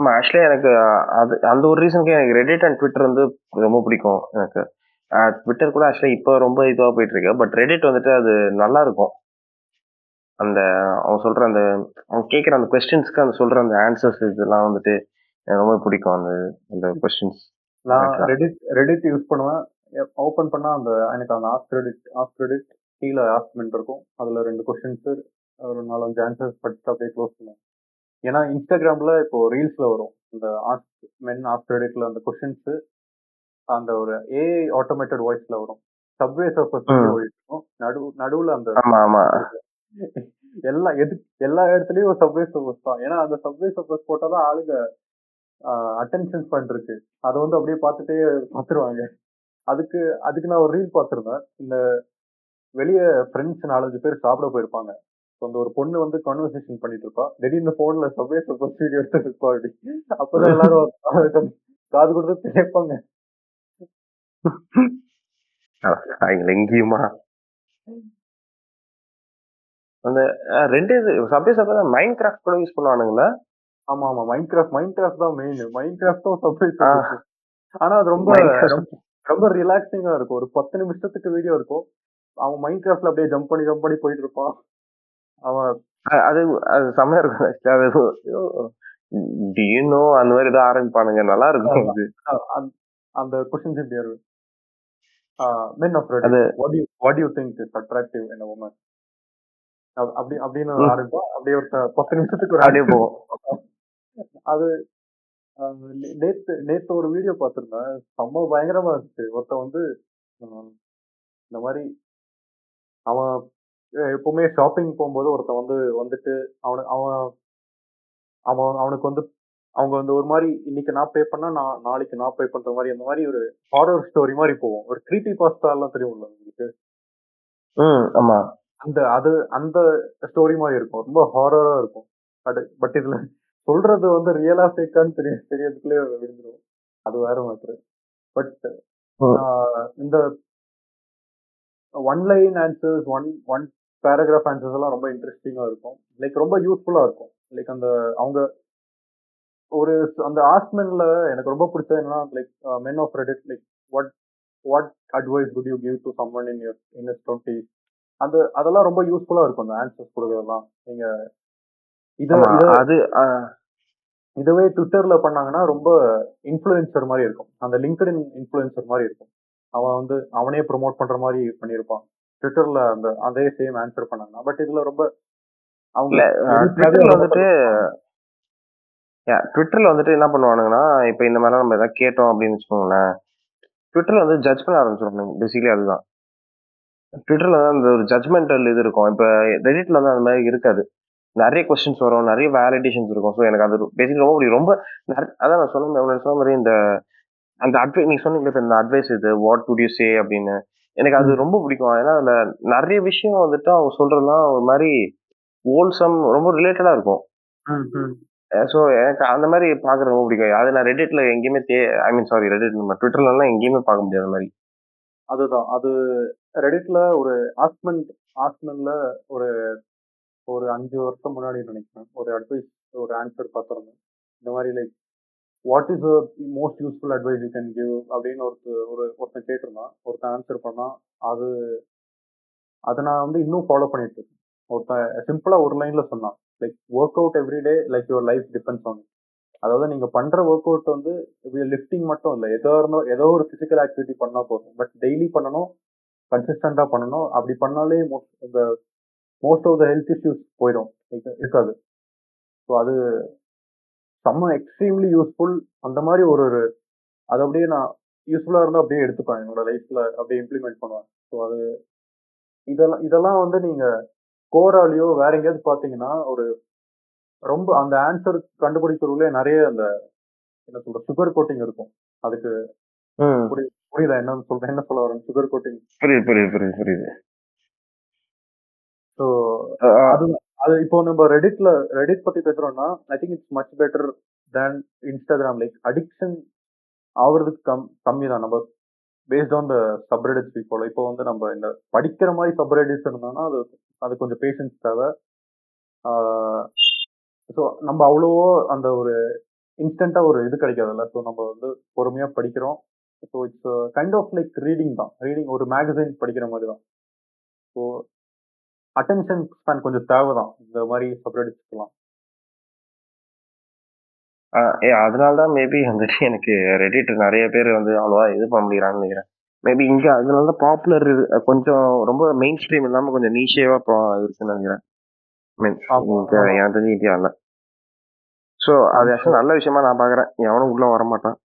ஆமா ஆக்சுவலி எனக்கு அது அந்த ஒரு ரீசனுக்கு எனக்கு ரெடிட் அண்ட் ட்விட்டர் வந்து ரொம்ப பிடிக்கும் எனக்கு. ட்விட்டர் கூட ஆக்சுவலி இப்போ ரொம்ப இதுவாக போயிட்டு இருக்கு பட் ரெடிட் வந்துட்டு அது நல்லா இருக்கும் அந்த அவன் சொல்ற அந்த அவன் கேட்குற அந்த கொஸ்டின்ஸ்க்கு அந்த சொல்ற அந்த ஆன்சர்ஸ் இதெல்லாம் வந்துட்டு எனக்கு ரொம்ப பிடிக்கும். அந்த அந்த கொஸ்டின்ஸ் நான். ரெடிட் ரெடிட் யூஸ் பண்ணுவேன். ஓப்பன் பண்ணா அந்த எனக்கு அந்த ஆஸ்க் ரெடிட் ஆஸ்க் ரெடிட் கீழே ஆஸ்க்மெண்ட் இருக்கும். அதுல ரெண்டு கொஸ்டின்ஸ் ஒரு நாலஞ்சு ஆன்சர்ஸ் படிச்சுட்டு அப்படியே க்ளோஸ் பண்ணுவேன். ஏன்னா இன்ஸ்டாகிராம்ல இப்போ ரீல்ஸ்ல வரும். இந்த ஆஸ்க் மென் ஆஸ்க் ரெடிட்ல அந்த கொஸ்டின்ஸ் அந்த ஒரு ஏஐ ஆட்டோமேட்டட் வாய்ஸ்ல வரும். Subway Surfers. ஓடிட்டு நடு நடுவுல அந்த எல்லா எது எல்லா இடத்துலயும் ஒரு சப்வே சர்ஃபஸ் தான். ஏன்னா அந்த சப்வே சர்ஃபஸ் போட்டாதான் ஆளுங்க அட்டென்ஷன் ஸ்பேன் இருக்கு. அதை வந்து அப்படியே பார்த்துட்டே பார்த்துருவாங்க அதுக்கு அதுக்கு நான் ஒரு ரீல் பார்த்துருந்தேன். இந்த வெளியே ஃப்ரெண்ட்ஸ் நாலஞ்சு பேர் சாப்பிட போயிருப்பாங்க. So, அந்த ஒரு பொண்ணு வந்து கான்வர்சேஷன் பண்ணிட்டு இருப்பா. திடீர்னு போன்ல சப்வே சர்ஃபஸ் வீடியோ எடுத்து இருப்பா அப்படி. அப்பதான் எல்லாரும் காது கொடுத்து கேட்பாங்க. அவங்க எங்கேயுமா அந்த ரெண்டு இது சப்வே சப்வே மைண்ட் கிராஃப்ட் கூட யூஸ் பண்ணுவானுங்களா ஆமா ஆமா மைண்ட் கிராஃப்ட் மைண்ட் கிராஃப்ட் தான் மெயின் மைண்ட் கிராஃப்டும் சப்வே ஆ. ஆனா அது ரொம்ப. ரொம்ப- ரிலாக்ஸிங்கா இருக்கும் ஒரு பத்து நிமிஷத்துக்கு வீடியோ இருக்கும் அவன் மைண்ட் கிராஃப்ட்ல அப்படியே ஜம்ப் பண்ணி ஜம்ப் பண்ணி போயிட்டு இருப்பான் அவன் அது அது செம்மையா இருக்கும். அது டியூனோ அந்த மாதிரி ஏதோ ஆரம்பிப்பானுங்க நல்லா இருக்கும் அது அந்த- கொஸ்டின்ஸ் இப்படி இருக்கு men of what you what you think is attractive in women அப்படி அப்படின்னு. ஆரம்பிப்போம் அப்படியே ஒரு பத்து நிமிஷத்துக்கு ஒரு அப்படியே. போகும். அது நேத்து நேத்து ஒரு வீடியோ பார்த்திருந்தேன். செம்ம பயங்கரமா இருந்துச்சு. ஒருத்தன் வந்து இந்த மாதிரி அவன் எப்பவுமே ஷாப்பிங் போகும்போது ஒருத்தன் வந்து வந்துட்டு அவனு அவன் அவன் அவனுக்கு வந்து அவங்க வந்து ஒரு மாதிரி இன்னைக்கு நான் பே பண்ணா நான் நாளைக்கு நான் பே பண்ற மாதிரி அந்த மாதிரி ஒரு ஹாரர் ஸ்டோரி மாதிரி போவோம் ஒரு க்ரீப்பி பாஸ்டா எல்லாம் தெரியும்ல உங்களுக்கு? ஆமா. அந்த அது அந்த ஸ்டோரி மாதிரி இருக்கும். ரொம்ப ஹாரரா இருக்கும். அது பட் இதுல சொல்றது வந்து ரியலா ஃபேக்கான்னு தெரிய தெரியறதுக்குள்ளே விழுந்துரும். அது வேற மேட்ரு பட். இந்த one line answers one one paragraph answers எல்லாம் ரொம்ப இன்ட்ரெஸ்டிங்கா இருக்கும். லைக் ரொம்ப யூஸ்ஃபுல்லா இருக்கும். லைக் அந்த அவங்க ஒரு அந்த ஆஸ்மென்ல எனக்கு ரொம்ப பிடிச்சது என்னன்னா like men of Reddit like what what advice could you give to someone in your in twenty அது அதெல்லாம் ரொம்ப யூஸ்ஃபுல்லா இருக்கும் அந்த ஆன்சர்ஸ் கொடுக்கறதெல்லாம். நீங்க இத அது இதுவே ட்விட்டர்ல பண்ணாங்கன்னா ரொம்ப இன்ஃப்ளூயன்சர் மாதிரி இருக்கும். அந்த லிங்க்டின் இன்ஃப்ளூயன்சர் மாதிரி இருக்கும். அவன் வந்து அவனே ப்ரோமோட் பண்ற மாதிரி பண்ணியிருப்பான். ட்விட்டர்ல அந்த அதே சேம் ஆன்சர் பண்ணாங்கன்னா பட் இதுல ரொம்ப அவங்க வந்துட்டு ட்விட்டர்ல வந்துட்டு என்ன பண்ணுவானுங்கன்னா இப்போ இந்த மாதிரிலாம் நம்ம எதாவது கேட்டோம் அப்படின்னு வச்சுக்கோங்களேன் ட்விட்டர்ல வந்து ஜட்ஜ் பண்ண ஆரம்பிச்சிருவாங்க பேசிக்கலி அதுதான். ட்விட்டர்ல தான் அந்த ஒரு ஜட்மெண்டல் இது இருக்கும். இப்போ ரெடிட்ல வந்து அந்த மாதிரி இருக்காது. நிறைய கொஸ்டின்ஸ் வரும் நிறைய வேலிடேஷன்ஸ் இருக்கும். ஸோ எனக்கு அது பேசிக் ரொம்ப பிடிக்கும். ரொம்ப அதான் நான் சொன்ன சொன்ன மாதிரி இந்த அந்த அட்வைஸ் நீங்க சொன்னீங்களே இப்ப இந்த அட்வைஸ் இது வாட் வுட் யூ சே அப்படின்னு. எனக்கு அது ரொம்ப பிடிக்கும். ஏன்னா அதுல நிறைய விஷயம் வந்துட்டு அவங்க சொல்றதுலாம் ஒரு மாதிரி ஓல்சம் ரொம்ப ரிலேட்டடா இருக்கும். ஸோ எனக்கு அந்த மாதிரி பார்க்குறது ரொம்ப பிடிக்கும். அது நான் ரெடிட்ல எங்கேயுமே தே ஐ மீன் சாரி ரெடிட் நம்ம ட்விட்டர்லலாம் எங்கேயுமே பார்க்க முடியாது அந்த மாதிரி. அதுதான். அது ரெடிட்ல ஒரு ஆஸ்மெண்ட் ஆஸ்மெண்ட்ல ஒரு ஒரு அஞ்சு வருஷம் முன்னாடி நினைக்கிறேன். ஒரு அட்வைஸ் ஒரு ஆன்சர் பார்த்துருந்தேன். இந்த மாதிரி like what is most useful advice you can give அப்படின்னு ஒருத்தர் ஒரு ஒருத்தன் கேட்டிருந்தான். ஒருத்தன் ஆன்சர் பண்ணான். அது அதை நான் வந்து இன்னும் ஃபாலோ பண்ணிட்டு இருக்கேன். ஒருத்தன் சிம்பிளாக ஒரு லைனில் சொன்னான். Like work out every day like your life depends on அதாவது நீங்க பண்ற ஒர்க் அவுட் வந்து லிஃப்டிங் மட்டும் இல்லை. ஏதோ இருந்தோ ஏதோ ஒரு பிசிக்கல் ஆக்டிவிட்டி பண்ணா போதும். பட் டெய்லி பண்ணணும் கன்சிஸ்டண்டா பண்ணணும். அப்படி பண்ணாலே மோஸ்ட் உங்க most of the health issues போயிடும். இருக்காது. ஸோ அது செம்ம எக்ஸ்ட்ரீம்லி யூஸ்ஃபுல் அந்த மாதிரி ஒரு ஒரு அது அப்படியே நான் யூஸ்ஃபுல்லாக இருந்தால் அப்படியே எடுத்துப்பேன். என்னோட லைஃப்ல அப்படியே இம்ப்ளிமெண்ட் பண்ணுவேன். ஸோ அது இதெல்லாம் இதெல்லாம் வந்து நீங்கள் கோராலியோ வேற எங்கேயாவது பாத்தீங்கன்னா ஒரு ரொம்ப அந்த ஆன்சர் கண்டுபிடிக்கிறதுலே நிறைய அந்த என்ன சொல்ற சுகர் கோட்டிங் இருக்கும். அதுக்கு புரியுதா? என்ன சொல்றேன் என்ன சொல்ல வரேன் சுகர் கோட்டிங் புரியுது புரியுது புரியுது புரியுது. ஸோ அது அது இப்போ நம்ம ரெடிட்ல ரெடிட் பத்தி பேசுறோம்னா I think it's much better than Instagram like addiction ஆகுறதுக்கு கம் கம்மி தான் நம்ம based on the subreddits we follow இப்போ வந்து நம்ம இந்த படிக்கிற மாதிரி சப்ரெடிட்ஸ் இருந்தோம்னா அது அது கொஞ்சம் பேஷன்ஸ் தேவை. ஸோ நம்ம அவ்வளோவோ அந்த ஒரு இன்ஸ்டண்ட்டாக ஒரு இது கிடைக்காதுல்ல. ஸோ நம்ம வந்து பொறுமையாக படிக்கிறோம். So it's kind of like reading தான். ரீடிங் ஒரு மேகசைன் படிக்கிற மாதிரி தான். ஸோ அட்டென்ஷன் ஸ்பேன் கொஞ்சம் தேவை தான். இந்த மாதிரி சப்ரெடிட்ஸ்லாம் ஏ அதனால தான் மேபி வந்துட்டு எனக்கு ரெடிட் நிறைய பேர் வந்து அவ்வளோவா இது பண்ண முடியறாங்கன்னு நினைக்கிறேன். மேபி இங்க அதனால தான் பாப்புலர் கொஞ்சம் ரொம்ப மெயின் ஸ்ட்ரீம் இல்லாம கொஞ்சம் நீஷேவா இருக்குன்னு நினைக்கிறேன். எனக்கு தெரிஞ்சு இந்தியாவில் ஸோ அது ஆக்சுவலி நல்ல விஷயமா நான் பாக்குறேன். எவனும் உள்ள வர மாட்டான்.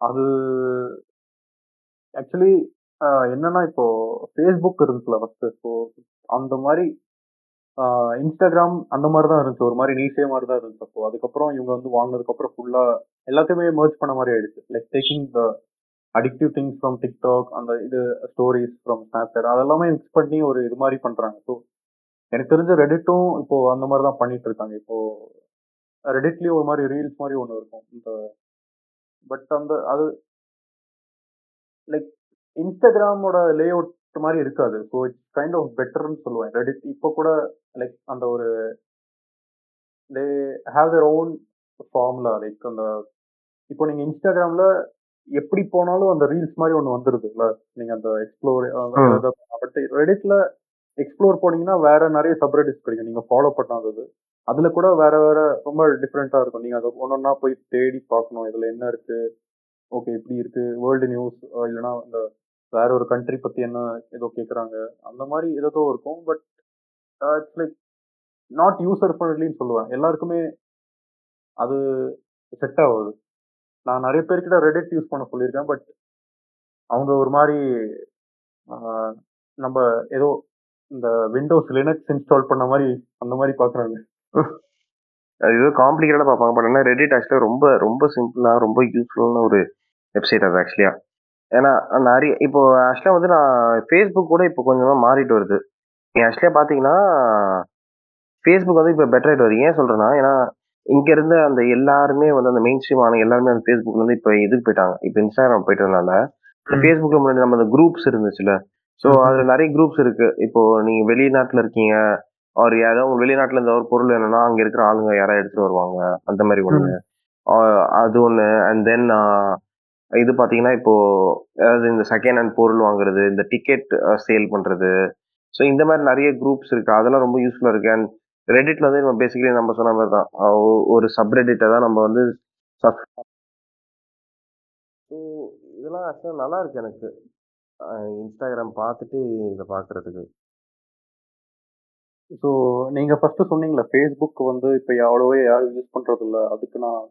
அது ஆக்சுவலி என்னன்னா இப்போ ஃபேஸ்புக் இருந்துச்சுல ஃபர்ஸ்ட் ஸோ அந்த மாதிரி இன்ஸ்டாகிராம் அந்த மாதிரி தான் இருந்துச்சு. ஒரு மாதிரி நீசே மாதிரி தான் இருந்துச்சு அப்போ. அதுக்கப்புறம் இவங்க வந்து வாங்கினதுக்கு அப்புறம் ஃபுல்லா எல்லாத்தையுமே மர்ஜ் பண்ண மாதிரி ஆயிடுச்சு. Like taking the addictive things from TikTok அந்த இது ஸ்டோரிஸ் ஃப்ரம் ஸ்னாப்சாட் அதெல்லாமே மிக்ஸ் பண்ணி ஒரு இது மாதிரி பண்றாங்க. ஸோ எனக்கு தெரிஞ்ச ரெடிட்டும் இப்போ அந்த மாதிரி தான் பண்ணிட்டு இருக்காங்க. இப்போ ரெடிட்லேயும் ஒரு மாதிரி ரீல்ஸ் மாதிரி ஒன்று இருக்கும். இந்த பட் அந்த அது லைக் இன்ஸ்டாகிராமோட லே அவுட் மாதிரி இருக்காது. ஸோ இட்ஸ் கைண்ட் ஆஃப் பெட்டர்னு சொல்லுவேன். ரெடிட் இப்போ கூட லைக் அந்த ஒரு they have their own formula like அந்த இப்போ நீங்கள் இன்ஸ்டாகிராமில் எப்படி போனாலும் அந்த ரீல்ஸ் மாதிரி ஒன்று வந்துருதுல்ல? நீங்க அந்த எக்ஸ்ப்ளோர். பட் ரெடிட்ல எக்ஸ்ப்ளோர் போனீங்கன்னா வேற நிறைய சப்ரெடிட்ஸ் கிடைக்கும். நீங்க ஃபாலோ பண்ணாதது அதுல கூட வேற வேற ரொம்ப டிஃப்ரெண்டா இருக்கும். நீங்க அதை ஒன்னொன்னா போய் தேடி பார்க்கணும். இதுல என்ன இருக்கு? ஓகே இப்படி இருக்கு. வேர்ல்டு நியூஸ் இல்லைன்னா இந்த வேற ஒரு கண்ட்ரி பத்தி என்ன ஏதோ கேக்குறாங்க. அந்த மாதிரி ஏதோ இருக்கும். But it's like not user ஃப்ரெண்ட்லின்னு சொல்லுவேன். எல்லாருக்குமே அது செட் ஆகுது. நான் நிறைய பேர்கிட்ட ரெடிட் யூஸ் பண்ண சொல்லியிருக்கேன் பட் அவங்க ஒரு மாதிரி நம்ம ஏதோ இந்த விண்டோஸ் லினக்ஸ் இன்ஸ்டால் பண்ண மாதிரி அந்த மாதிரி பார்க்குறாங்க. அது ஏதோ காம்ப்ளிகேட்டாக பார்ப்பாங்க பட் ஆனால் ரெடிட் ஆக்சுவலாக ரொம்ப ரொம்ப சிம்பிளாக ரொம்ப யூஸ்ஃபுல்லான ஒரு வெப்சைட் அது ஆக்சுவலியாக ஏன்னா நிறைய இப்போ ஆக்சுவலாக வந்து நான் ஃபேஸ்புக் கூட இப்போ கொஞ்சமாக மாறிட்டு வருது. நீங்கள் ஆக்சுவலியாக பார்த்தீங்கன்னா ஃபேஸ்புக் வந்து இப்போ பெட்டர் ஆகிட்டு வருது. ஏன் சொல்கிறேன்னா ஏன்னா இங்க இருந்த அந்த எல்லாருமே வந்து அந்த மெயின் ஸ்ட்ரீம் ஆன எல்லாருமே அந்த ஃபேஸ்புக்ல இருந்து இப்போ இதுக்கு போயிட்டாங்க? இப்போ இன்ஸ்டாகிராம் போயிட்டதுனால ஃபேஸ்புக்ல முன்னாடி நம்ம அந்த குரூப்ஸ் இருந்துச்சுல. ஸோ. அதுல நிறைய குரூப்ஸ் இருக்கு. இப்போ நீங்க வெளிநாட்டுல இருக்கீங்க ஒரு ஏதோ உங்க வெளிநாட்டுல இந்த ஒரு பொருள் என்னன்னா அங்க இருக்கிற ஆளுங்க யாராவது எடுத்துட்டு வருவாங்க. அந்த மாதிரி ஆஹ் அது ஒண்ணு. அண்ட் தென் இது பாத்தீங்கன்னா இப்போ அதாவது இந்த செகண்ட் ஹேண்ட் பொருள் வாங்குறது இந்த டிக்கெட் சேல் பண்றது. ஸோ இந்த மாதிரி நிறைய குரூப்ஸ் இருக்கு. அதெல்லாம் ரொம்ப யூஸ்ஃபுல்லா இருக்கு. அண்ட் ரெடிட்ல வந்து நம்ம பேசிக்கலி நம்ம சொன்ன மாதிரி தான். அஹ் ஒ- ஒரு சப்ரெடிட்டை தான் நம்ம வந்து ஸோ இதெல்லாம் ஆக்சுவலாக நல்லா இருக்கு எனக்கு. இன்ஸ்டாகிராம் பார்த்துட்டு இதை பார்க்கறதுக்கு. ஸோ நீங்கள் ஃபர்ஸ்ட் சொன்னீங்களே ஃபேஸ்புக் வந்து இப்போ அவ்வளோவே யாரும் யூஸ் பண்ணுறது இல்லை அதுக்கு நான்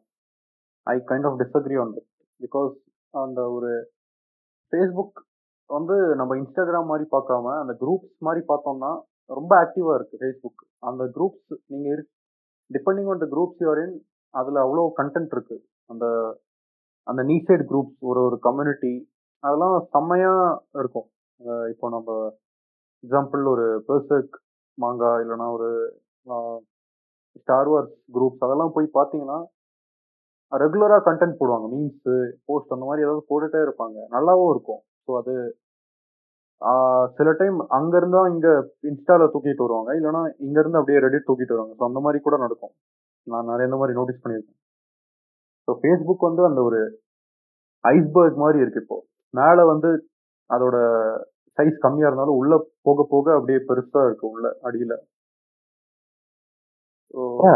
I kind of disagree on because அந்த ஒரு ஃபேஸ்புக் வந்து நம்ம இன்ஸ்டாகிராம் மாதிரி பார்க்காம அந்த குரூப்ஸ் மாதிரி பார்த்தோம்னா ரொம்ப ஆக்டிவாக இருக்குது ஃபேஸ்புக் அந்த குரூப்ஸ் நீங்கள் இரு depending on the groups you're in அதில் அவ்வளோ கண்டென்ட் இருக்குது அந்த அந்த நீசைட் குரூப்ஸ் ஒரு ஒரு கம்யூனிட்டி அதெல்லாம் செம்மையாக இருக்கும். இப்போ நம்ம எக்ஸாம்பிள் ஒரு பெர்சக் மாங்கா இல்லைன்னா ஒரு ஸ்டார் வார்ஸ் குரூப்ஸ் அதெல்லாம் போய் பார்த்தீங்கன்னா ரெகுலராக கண்டென்ட் போடுவாங்க. மீம்ஸு போஸ்ட் அந்த மாதிரி ஏதாவது போட்டுகிட்டே இருப்பாங்க. நல்லாவும் இருக்கும். ஸோ அது சில டைம் அங்க இருந்தா இங்க இன்ஸ்டால தூக்கிட்டு வருவாங்க. இல்லைன்னா இங்கேருந்து அப்படியே ரெடிட் தூக்கிட்டு வருவாங்க. ஸோ அந்த மாதிரி கூட நடக்கும். நான் நிறைய இந்த மாதிரி நோட்டீஸ் பண்ணியிருக்கேன். ஸோ ஃபேஸ்புக் வந்து அந்த ஒரு ஐஸ்பர்க் மாதிரி இருக்கு இப்போ. மேலே வந்து அதோட சைஸ் கம்மியா இருந்தாலும் உள்ள போக போக அப்படியே பெருசா இருக்கு உள்ள அடியில.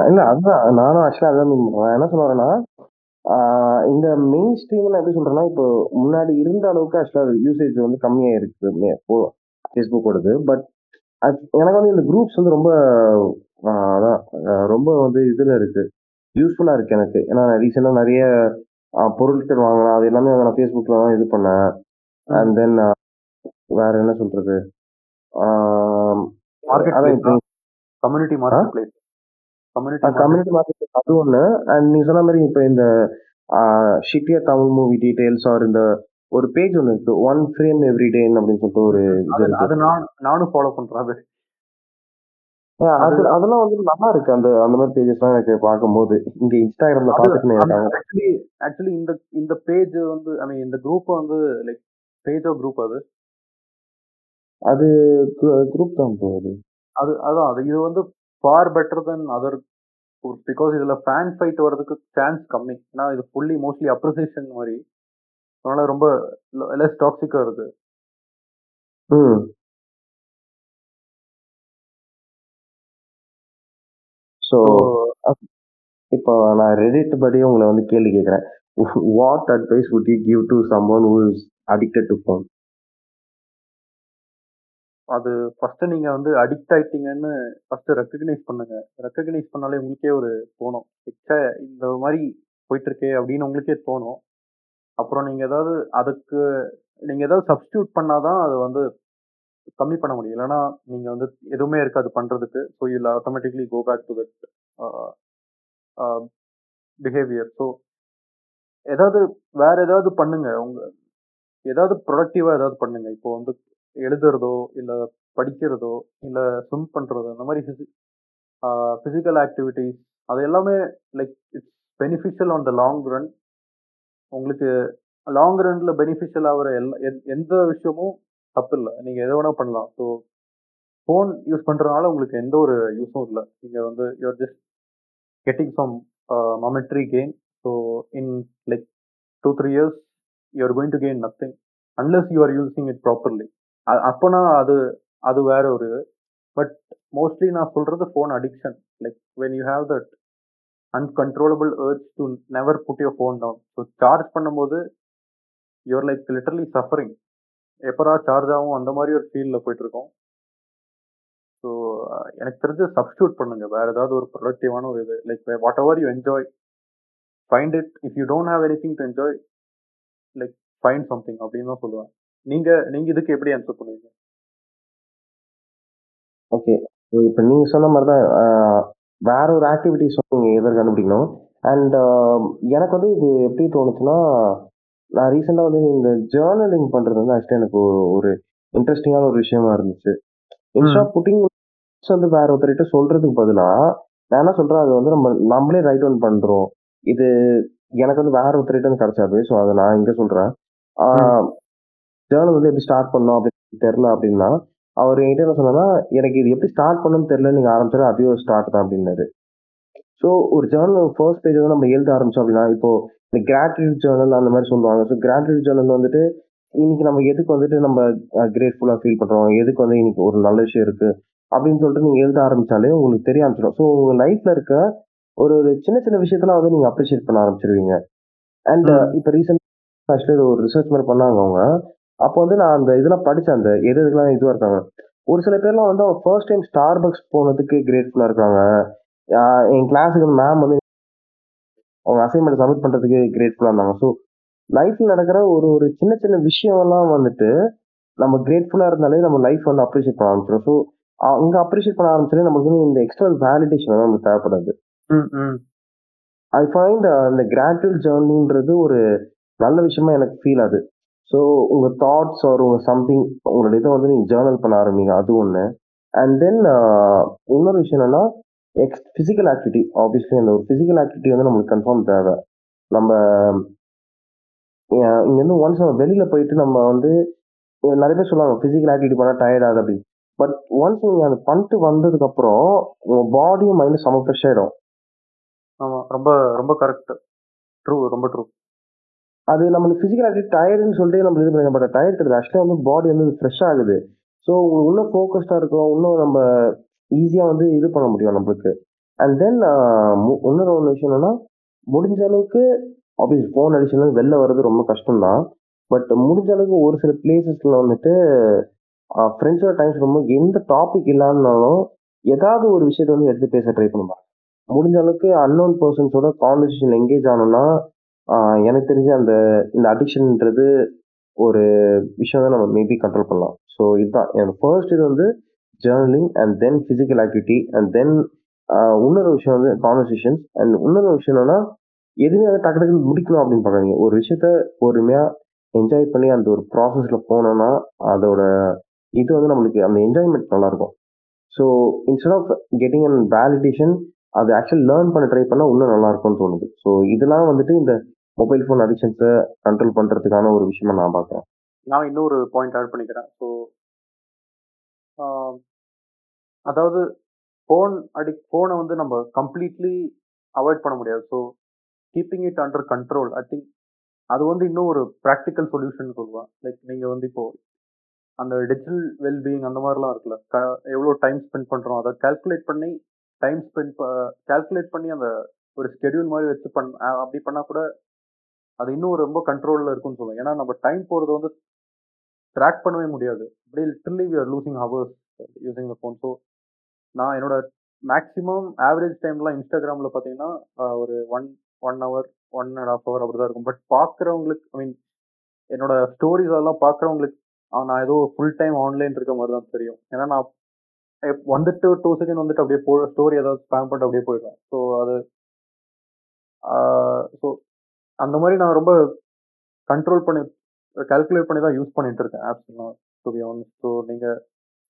இல்ல அதுதான் நானும் ஆக்சுவலா அதான் மீன் பண்ணுவேன். என்ன சொல்ல வரேன்னா இந்த மெயின் ஸ்ட்ரீம் நான் எப்படி சொல்றேன்னா இப்போ முன்னாடி இருந்த அளவுக்கு ஆக்சுவலா யூசேஜ் வந்து கம்மியா இருக்கு ஃபேஸ்புக்கோடது பட் எனக்கு வந்து இந்த குரூப்ஸ் வந்து ரொம்ப அதான் ரொம்ப வந்து இதுல இருக்கு. யூஸ்ஃபுல்லா இருக்கு எனக்கு. ஏன்னா நான் ரீசெண்டா நிறைய பொருட்கள் வாங்கினேன். அது எல்லாமே நான் ஃபேஸ்புக்ல தான் இது பண்ணேன். அண்ட் தென் வேற என்ன சொல்றது? Community marketplace community market அது ஒன்று அண்ட் நீ சொன்ன மாதிரி இப்போ இந்த ஷிட்டியா தமிழ் மூவி டீடைல்ஸ் ஆர் இந்த ஒரு பேஜ் ஒன்று இருக்கு. ஒன் ஃப்ரேம் எவ்ரி டேன்னு அப்படின்னு சொல்லிட்டு ஒரு இது அது நான் நானும் ஃபாலோ பண்றேன் அது. அதெல்லாம் வந்து நல்லா இருக்கு. அந்த அந்த மாதிரி பேஜஸ்லாம் எனக்கு பார்க்கும்போது. இங்க இன்ஸ்டாகிராம்ல பார்த்துட்டு அவங்க ஆக்சுவலி ஆக்சுவலி இந்த இந்த பேஜ் வந்து ஐ மீன் இந்த குரூப் வந்து லைக் பேஜ் குரூப் அது. அது குரூப் தான் போகுது அது அதான் அது இது வந்து far better than other because இதுல ஃபேன் ஃபைட் வர்றதுக்கு சான்ஸ் கம்மி. ஏன்னா இது ஃபுல்லி மோஸ்ட்லி அப்ரிசியேஷன் மாதிரி. அதனால ரொம்ப லெஸ் டாக்ஸிக்கா இருக்கு. ஸோ இப்போ நான் ரெடிட் படி உங்களை வந்து கேள்வி கேட்குறேன். What advice would you give to someone who is addicted to phone? அது ஃபஸ்ட்டு நீங்கள் வந்து அடிக்ட் ஆயிட்டீங்கன்னு ஃபஸ்ட்டு ரெக்கக்னைஸ் பண்ணுங்க. ரெக்கக்னைஸ் பண்ணாலே உங்களுக்கே ஒரு தோணும் எச்சா இந்த மாதிரி போயிட்டுருக்கே அப்படின்னு உங்களுக்கே தோணும். அப்புறம் நீங்கள் ஏதாவது அதுக்கு நீங்கள் ஏதாவது சப்ஸ்டியூட் பண்ணால் தான் அது வந்து கம்மி பண்ண முடியும். இல்லைன்னா நீங்கள் வந்து எதுவுமே இருக்காது பண்ணுறதுக்கு so you'll automatically go back to that behaviour so ஏதாவது வேறு ஏதாவது பண்ணுங்கள் உங்கள் ஏதாவது ப்ரொடக்டிவாக ஏதாவது பண்ணுங்கள் இப்போ வந்து எழுதுறதோ இல்லை படிக்கிறதோ இல்லை ஸ்விம் பண்ணுறதோ அந்த மாதிரி பிசிக்கல் ஆக்டிவிட்டிஸ் அது எல்லாமே like it's beneficial on the long run உங்களுக்கு லாங் ரன்ல பெனிஃபிஷியல் ஆகிற எல்லா எந்த- எந்த விஷயமும் தப்பு இல்லை நீங்கள் எதை வேணால் பண்ணலாம். ஸோ ஃபோன் யூஸ் பண்ணுறதுனால உங்களுக்கு எந்த ஒரு யூஸும் இல்லை. நீங்கள் வந்து you're just getting some momentary gain so in like two three years you're going to gain nothing unless you are using it properly அப்போனா அது அது வேற ஒரு பட் மோஸ்ட்லி நான் சொல்றது phone addiction like when you have that uncontrollable urge to never put your phone down so charge பண்ணும்போது you're like literally suffering எப்படா charge ஆகும்? அந்த மாதிரி ஒரு ஃபீல்டில் போயிட்டுருக்கோம். ஸோ எனக்கு தெரிஞ்சு சப்ஸ்டியூட் பண்ணுங்க. வேறு ஏதாவது ஒரு ப்ரொடக்டிவான ஒரு இது. Like whatever you enjoy find it if you don't have anything to enjoy like find something அப்படின்னு தான் சொல்லுவேன். நீங்க நீங்க இதுக்கு எப்படி ஆன்சர் பண்ணுவீங்க? ஓகே இப்போ நீங்கள் சொன்ன மாதிரி தான் வேற ஒரு ஆக்டிவிட்டிஸ் நீங்கள் எதிர் கண்டுபிடிக்கணும்? அண்ட் எனக்கு வந்து இது எப்படி தோணுச்சுன்னா நான் ரீசெண்டாக வந்து இந்த ஜேர்னலிங் பண்ணுறது வந்து ஆக்சுவலி எனக்கு ஒரு ஒரு இன்ட்ரெஸ்டிங்கான ஒரு விஷயமா இருந்துச்சு. இன்ஸ்டா புட்டிங் வந்து வேற ஒருத்தர்கிட்ட சொல்றதுக்கு பதிலாக நான் என்ன சொல்றேன் அது வந்து நம்ம நம்மளே ரைட் டவுன் பண்றோம். இது எனக்கு வந்து வேற ஒருத்தர்கிட்ட இருந்து கிடைச்சாது ஸோ அதை நான் இங்க சொல்றேன். ஜேர்னல் வந்து எப்படி ஸ்டார்ட் பண்ணோம் அப்படின்னு தெரில அப்படின்னா அவர் என்கிட்ட என்ன சொன்னா எனக்கு இது எப்படி ஸ்டார்ட் பண்ணணும்னு தெரியல நீங்க ஆரம்பிச்சாலும் அதுவே ஒரு ஸ்டார்ட் தான் அப்படின்னாரு. ஸோ ஒரு ஜேர்னல் ஃபர்ஸ்ட் பேஜ் வந்து நம்ம எழுத ஆரம்பிச்சோம் அப்படின்னா இப்போ இந்த கிராட்டிடியூட் ஜேர்னல் அந்த மாதிரி சொல்லுவாங்க. ஸோ கிராட்டிடியூட் ஜேர்னல் வந்துட்டு இன்னைக்கு நம்ம எதுக்கு வந்துட்டு நம்ம கிரேட்ஃபுல்லாக ஃபீல் பண்றோம்? எதுக்கு வந்து இன்னைக்கு ஒரு நல்ல விஷயம் இருக்கு? அப்படின்னு சொல்லிட்டு நீங்க எழுத ஆரம்பிச்சாலே உங்களுக்கு தெரிய ஆரம்பிச்சிடும். ஸோ உங்க லைஃப்ல இருக்க ஒரு ஒரு சின்ன சின்ன விஷயத்தெல்லாம் வந்து நீங்க அப்ரிஷியேட் பண்ண ஆரம்பிச்சிருவீங்க. அண்ட். இப்போ ரீசெண்ட் ஆக்சுவலி ஒரு ரிசர்ச் மாதிரி பண்ணாங்க அவங்க அப்போ வந்து நான் அந்த இதெல்லாம் படிச்சேன் அந்த எது எதுக்கெல்லாம் இதுவாக இருக்காங்க. ஒரு சில பேர்லாம் வந்து அவங்க ஃபர்ஸ்ட் டைம் ஸ்டார் பக்ஸ் போனதுக்கு கிரேட்ஃபுல்லாக இருக்காங்க. என் கிளாஸுக்கு மேம் வந்து அவங்க அசைன்மெண்ட் சப்மிட் பண்றதுக்கு கிரேட்ஃபுல்லாக இருந்தாங்க. ஸோ லைஃப்ல நடக்கிற ஒரு ஒரு சின்ன சின்ன விஷயம்லாம் வந்துட்டு நம்ம கிரேட்ஃபுல்லா இருந்தாலே நம்ம லைஃப் வந்து அப்ரிஷியேட் பண்ண ஆரம்பிச்சிடும் ஸோ அங்க அப்ரிஷியேட் பண்ண ஆரம்பிச்சாலே நமக்கு வந்து இந்த எக்ஸ்டர்னல் வேலிடேஷன் வந்து நமக்கு தேவைப்படாது. ம் ம். ஐ ஃபைண்ட் இந்த கிராட்டுவல் ஜேர்னின்றது ஒரு நல்ல விஷயமா எனக்கு ஃபீல் ஆகுது. ஸோ உங்கள் தாட்ஸ் ஆர் உங்கள் சம்திங் உங்களோட இதை வந்து நீங்கள் ஜேர்னல் பண்ண ஆரம்பிங்க. அது ஒன்று அண்ட் தென் இன்னொரு விஷயம் என்னன்னா எக்ஸ் ஃபிசிக்கல் ஆக்டிவிட்டி ஆப்வியஸ்லி அந்த ஒரு ஃபிசிக்கல் ஆக்டிவிட்டி வந்து நம்மளுக்கு கன்ஃபார்ம் தேவை. நம்ம இங்கேருந்து ஒன்ஸ் நம்ம வெளியில் போயிட்டு நம்ம வந்து நிறைய பேர் சொல்லுவாங்க ஃபிசிக்கல் ஆக்டிவிட்டி பண்ணால் டயர்ட் ஆகுது அப்படின்னு. பட் ஒன்ஸ் நீங்கள் அதை பண்ணிட்டு வந்ததுக்கப்புறம் உங்கள் பாடியும் மைண்டும் செம ஃப்ரெஷ் ஆகிடும் ஆமாம் ரொம்ப ரொம்ப கரெக்ட் ட்ரூ ரொம்ப ட்ரூ அது நம்மளுக்கு ஃபிசிக்கல் ஆக்டிவிட்டி டயர்டுன்னு சொல்லிட்டு நம்ம இது பண்ணுங்க பட் டயர்ட் கிடையாது. ஆக்சுவலாக வந்து பாடி வந்து ஃப்ரெஷ் ஆகுது. ஸோ உங்களுக்கு இன்னும் ஃபோக்கஸ்டாக இருக்கும். இன்னும் நம்ம ஈஸியாக வந்து இது பண்ண முடியும் நம்மளுக்கு. அண்ட் தென் இன்னொரு ஒன்று விஷயம் என்னன்னா முடிஞ்ச அளவுக்கு ஆப்வியஸ் ஃபோன் அடிஷன் வெளில வர்றது ரொம்ப கஷ்டம்தான். பட் முடிஞ்ச அளவுக்கு ஒரு சில பிளேசஸில் வந்துட்டு ஃப்ரெண்ட்ஸோட டைம் ரொம்ப எந்த டாபிக் இல்லைன்னாலும் ஏதாவது ஒரு விஷயத்த வந்து எடுத்து பேச ட்ரை பண்ணுவாங்க முடிஞ்ச அளவுக்கு அன்னோன் பர்சன்ஸோட கான்வர்சேஷன் எங்கேஜ் ஆனோம்னா எனக்கு தெரிஞ்சு அந்த இந்த அடிக்ஷன்ன்றது ஒரு விஷயம் தான் நம்ம மேபி கண்ட்ரோல் பண்ணலாம். ஸோ இதுதான். என்னோட ஃபர்ஸ்ட் இது வந்து journaling and then physical activity and then இன்னொரு விஷயம் வந்து கான்வர்சேஷன்ஸ் அண்ட் இன்னொரு விஷயம் என்னன்னா எதுவுமே வந்து டக்கு டக்குன்னு முடிக்கணும் அப்படின்னு பார்க்காதீங்க. ஒரு விஷயத்த பொறுமையாக என்ஜாய் பண்ணி அந்த ஒரு ப்ராசஸில் போனோம்னா அதோட இது வந்து நம்மளுக்கு அந்த என்ஜாய்மெண்ட் நல்லாயிருக்கும். So instead of getting and validation அது ஆக்சுவலி லேர்ன் பண்ண ட்ரை பண்ணால் இன்னும் நல்லா இருக்கும்னு தோணுது. ஸோ இதெல்லாம் வந்துட்டு இந்த மொபைல் ஃபோன் அடிக்ஷன்ஸை கண்ட்ரோல் பண்ணுறதுக்கான ஒரு விஷயமா நான் பார்க்குறேன். நான் இன்னொரு பாயிண்ட் ஆட் பண்ணிக்கிறேன். ஸோ அதாவது ஃபோன் அடி ஃபோனை வந்து நம்ம கம்ப்ளீட்லி அவாய்ட் பண்ண முடியாது. So keeping it under control I think அது வந்து இன்னும் ஒரு ப்ராக்டிக்கல் சொல்யூஷன் சொல்லுவேன். லைக் நீங்கள் வந்து இப்போ அந்த டிஜிட்டல் வெல்பீயிங் அந்த மாதிரிலாம் இருக்குல்ல க எவ்வளோ டைம் ஸ்பெண்ட் பண்ணுறோம் அதை கால்குலேட் பண்ணி டைம் ஸ்பெண்ட் கால்குலேட் பண்ணி அந்த ஒரு ஸ்கெடியூல் மாதிரி வச்சு பண் அப்படி பண்ணால் கூட அது இன்னும் ரொம்ப கண்ட்ரோலில் இருக்கும்னு சொல்லுவேன். ஏன்னா நம்ம டைம் போகிறது வந்து ட்ராக் பண்ணவே முடியாது. அப்படியே literally we are losing hours using the phone so நான் என்னோட மேக்ஸிமம் ஆவரேஜ் டைம்லாம் இன்ஸ்டாகிராமில் பார்த்தீங்கன்னா ஒரு one one hour one and half hour அப்படி தான் இருக்கும். பட் பார்க்குறவங்களுக்கு ஐ மீன் என்னோட ஸ்டோரிஸ் அதெல்லாம் பார்க்குறவங்களுக்கு நான் ஏதோ ஃபுல் டைம் ஆன்லைன் இருக்க மாதிரி தான் தெரியும். ஏன்னா நான் வந்துட்டு டூ செகண்ட் வந்துட்டு அப்படியே போ ஸ்டோரி ஏதாவது ஸ்பேம் பண்ணிட்டு அப்படியே போயிடுவேன். ஸோ அது ஸோ அந்த மாதிரி நான் ரொம்ப கண்ட்ரோல் பண்ணி கால்குலேட் பண்ணி தான் யூஸ் பண்ணிட்டு இருக்கேன் ஆப்ஸ் எல்லாம் டு பி ஆனஸ்ட் ஸோ நீங்க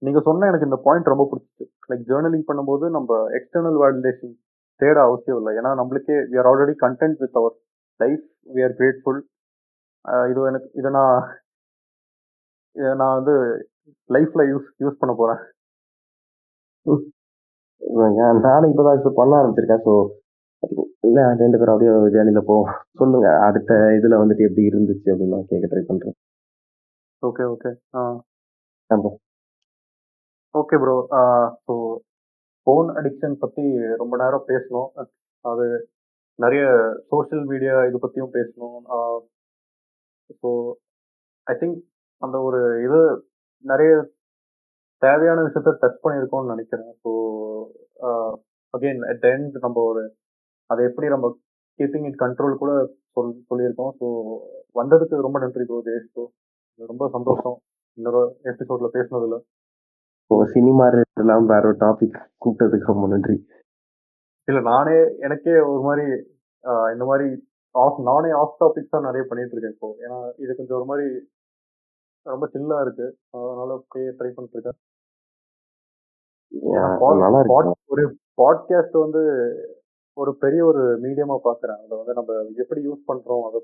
நீங்க சொன்ன எனக்கு இந்த பாயிண்ட் ரொம்ப பிடிச்சிச்சு. லைக் ஜேர்னலிங் பண்ணும்போது நம்ம எக்ஸ்டர்னல் வேலிடேஷன் தேட அவசியம் இல்லை. ஏன்னா நம்மளுக்கே we are already content with our life we are grateful இது எனக்கு இதை நான் இதை நான் வந்து லைஃப்ல யூஸ் யூஸ் பண்ண போறேன். நானும் இப்போ தான் இப்போ பண்ண ஆரம்பிச்சிருக்கேன். ஸோ இல்லை ரெண்டு பேரும் அப்படியே ஜேர்னியில் போ சொல்லுங்க அடுத்த இதில் வந்துட்டு எப்படி இருந்துச்சு அப்படின்னு நான் கேட்க ட்ரை பண்ணுறேன் ஓகே ஓகே ஆமா. Okay bro so phone addiction பற்றி ரொம்ப நேரம் பேசணும். அது நிறைய சோஷியல் மீடியா இது பற்றியும் பேசணும். ஸோ ஐ திங்க் அந்த ஒரு இது நிறைய தேவையான விஷயத்த டச் பண்ணியிருக்கோம்னு நினைக்கிறேன். ஸோ அகெயின் அட் எண்ட் நம்ம ஒரு அதை எப்படி நம்ம கீப்பிங் இட் கண்ட்ரோல் கூட சொல் சொல்லியிருக்கோம். ஸோ வந்ததுக்கு ரொம்ப நன்றி ப்ரோ ஜெயேஷ் ப்ரோ ரொம்ப சந்தோஷம். இன்னொரு எபிசோட்ல பேசினதுல. இப்போ சினிமா இல்லாமல் வேற ஒரு டாபிக் கூப்பிட்டதுக்கு ரொம்ப நன்றி. இல்ல நானே எனக்கே ஒரு மாதிரி இந்த மாதிரி ஆஃப் நானே ஆஃப் டாபிக்ஸ் தான் நிறைய பண்ணிட்டு இருக்கேன் இப்போ. ஏன்னா இது கொஞ்சம் ஒரு மாதிரி ரொம்ப சில்லா இருக்கு. அதனால அப்படியே ட்ரை பண்ணிட்டு இருக்கேன் ஒரு பாட்காஸ்ட் வந்து ஒரு பெரிய ஒரு மீடியமா பாக்குறேன். அதை வந்து நம்ம எப்படி யூஸ் பண்றோம் அதை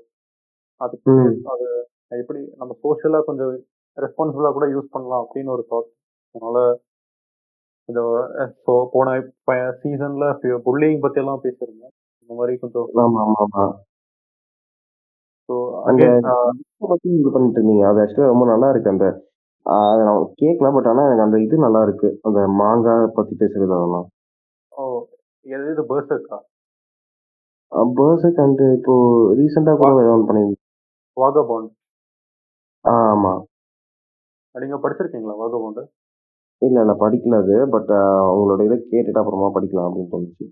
அதுக்கு. அது எப்படி நம்ம சோஷியலா கொஞ்சம் ரெஸ்பான்சிபிளா கூட யூஸ் பண்ணலாம் அப்படின்னு ஒரு தாட் அதனால கொஞ்சம் ஸோ போன சீசன்ல புல்லிங் பத்தி எல்லாம் பேசியிருந்தேன். இந்த மாதிரி கொஞ்சம் ஆமா ஆமா ஆமா ஸோ அந்த அகைன் இதை பண்ணிட்டு இருந்தீங்க. அது ஆக்சுவலாக ரொம்ப நல்லா இருக்கு. அந்த அதை நான் கேட்கல பட் ஆனால் எனக்கு அந்த இது நல்லா இருக்கு. அந்த மாங்காய் பத்தி பேசுறது அதெல்லாம். ஓ எது இது பேர்சக்கா பேர்ஸுக்கு அண்ட் இப்போ ரீசெண்டாக கூட ஏதோ ஒன்று பண்ணியிருந்தேன் வாகபாண்ட் ஆ ஆமா. நீங்க படிச்சிருக்கீங்களா வாகபாண்ட் இல்ல இல்ல படிக்கல அது. பட் உங்களோட இதை கேட்டுட்டு அப்புறமா படிக்கலாம் அப்படின்னு தோணுச்சு.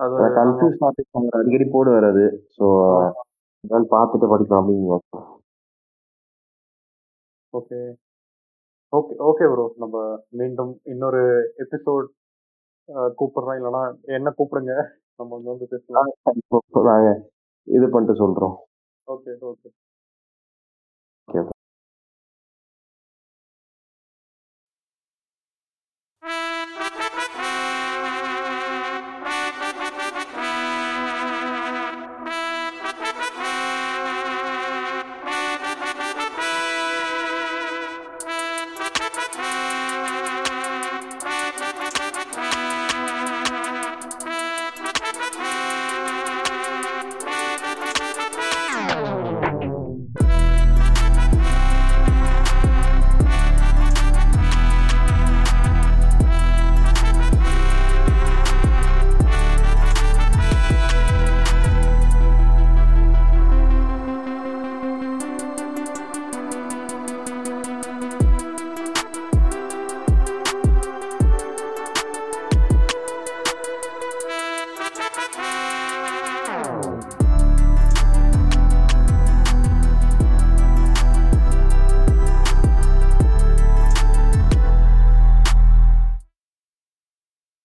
அது கன்ஃபியூஸ் டாபிக் அடிக்கடி போடுவார் அது. ஸோ பார்த்துட்டு படிக்கலாம் அப்படின்னு ஓகே. Okay okay bro. நம்ம மீண்டும் இன்னொரு எபிசோட் கூப்பிடுறோம். இல்லைன்னா என்ன கூப்பிடுங்க? நம்ம வந்து வந்து பேசலாம். நாங்க இது பண்ணிட்டு சொல்றோம். Okay okay. ஓகே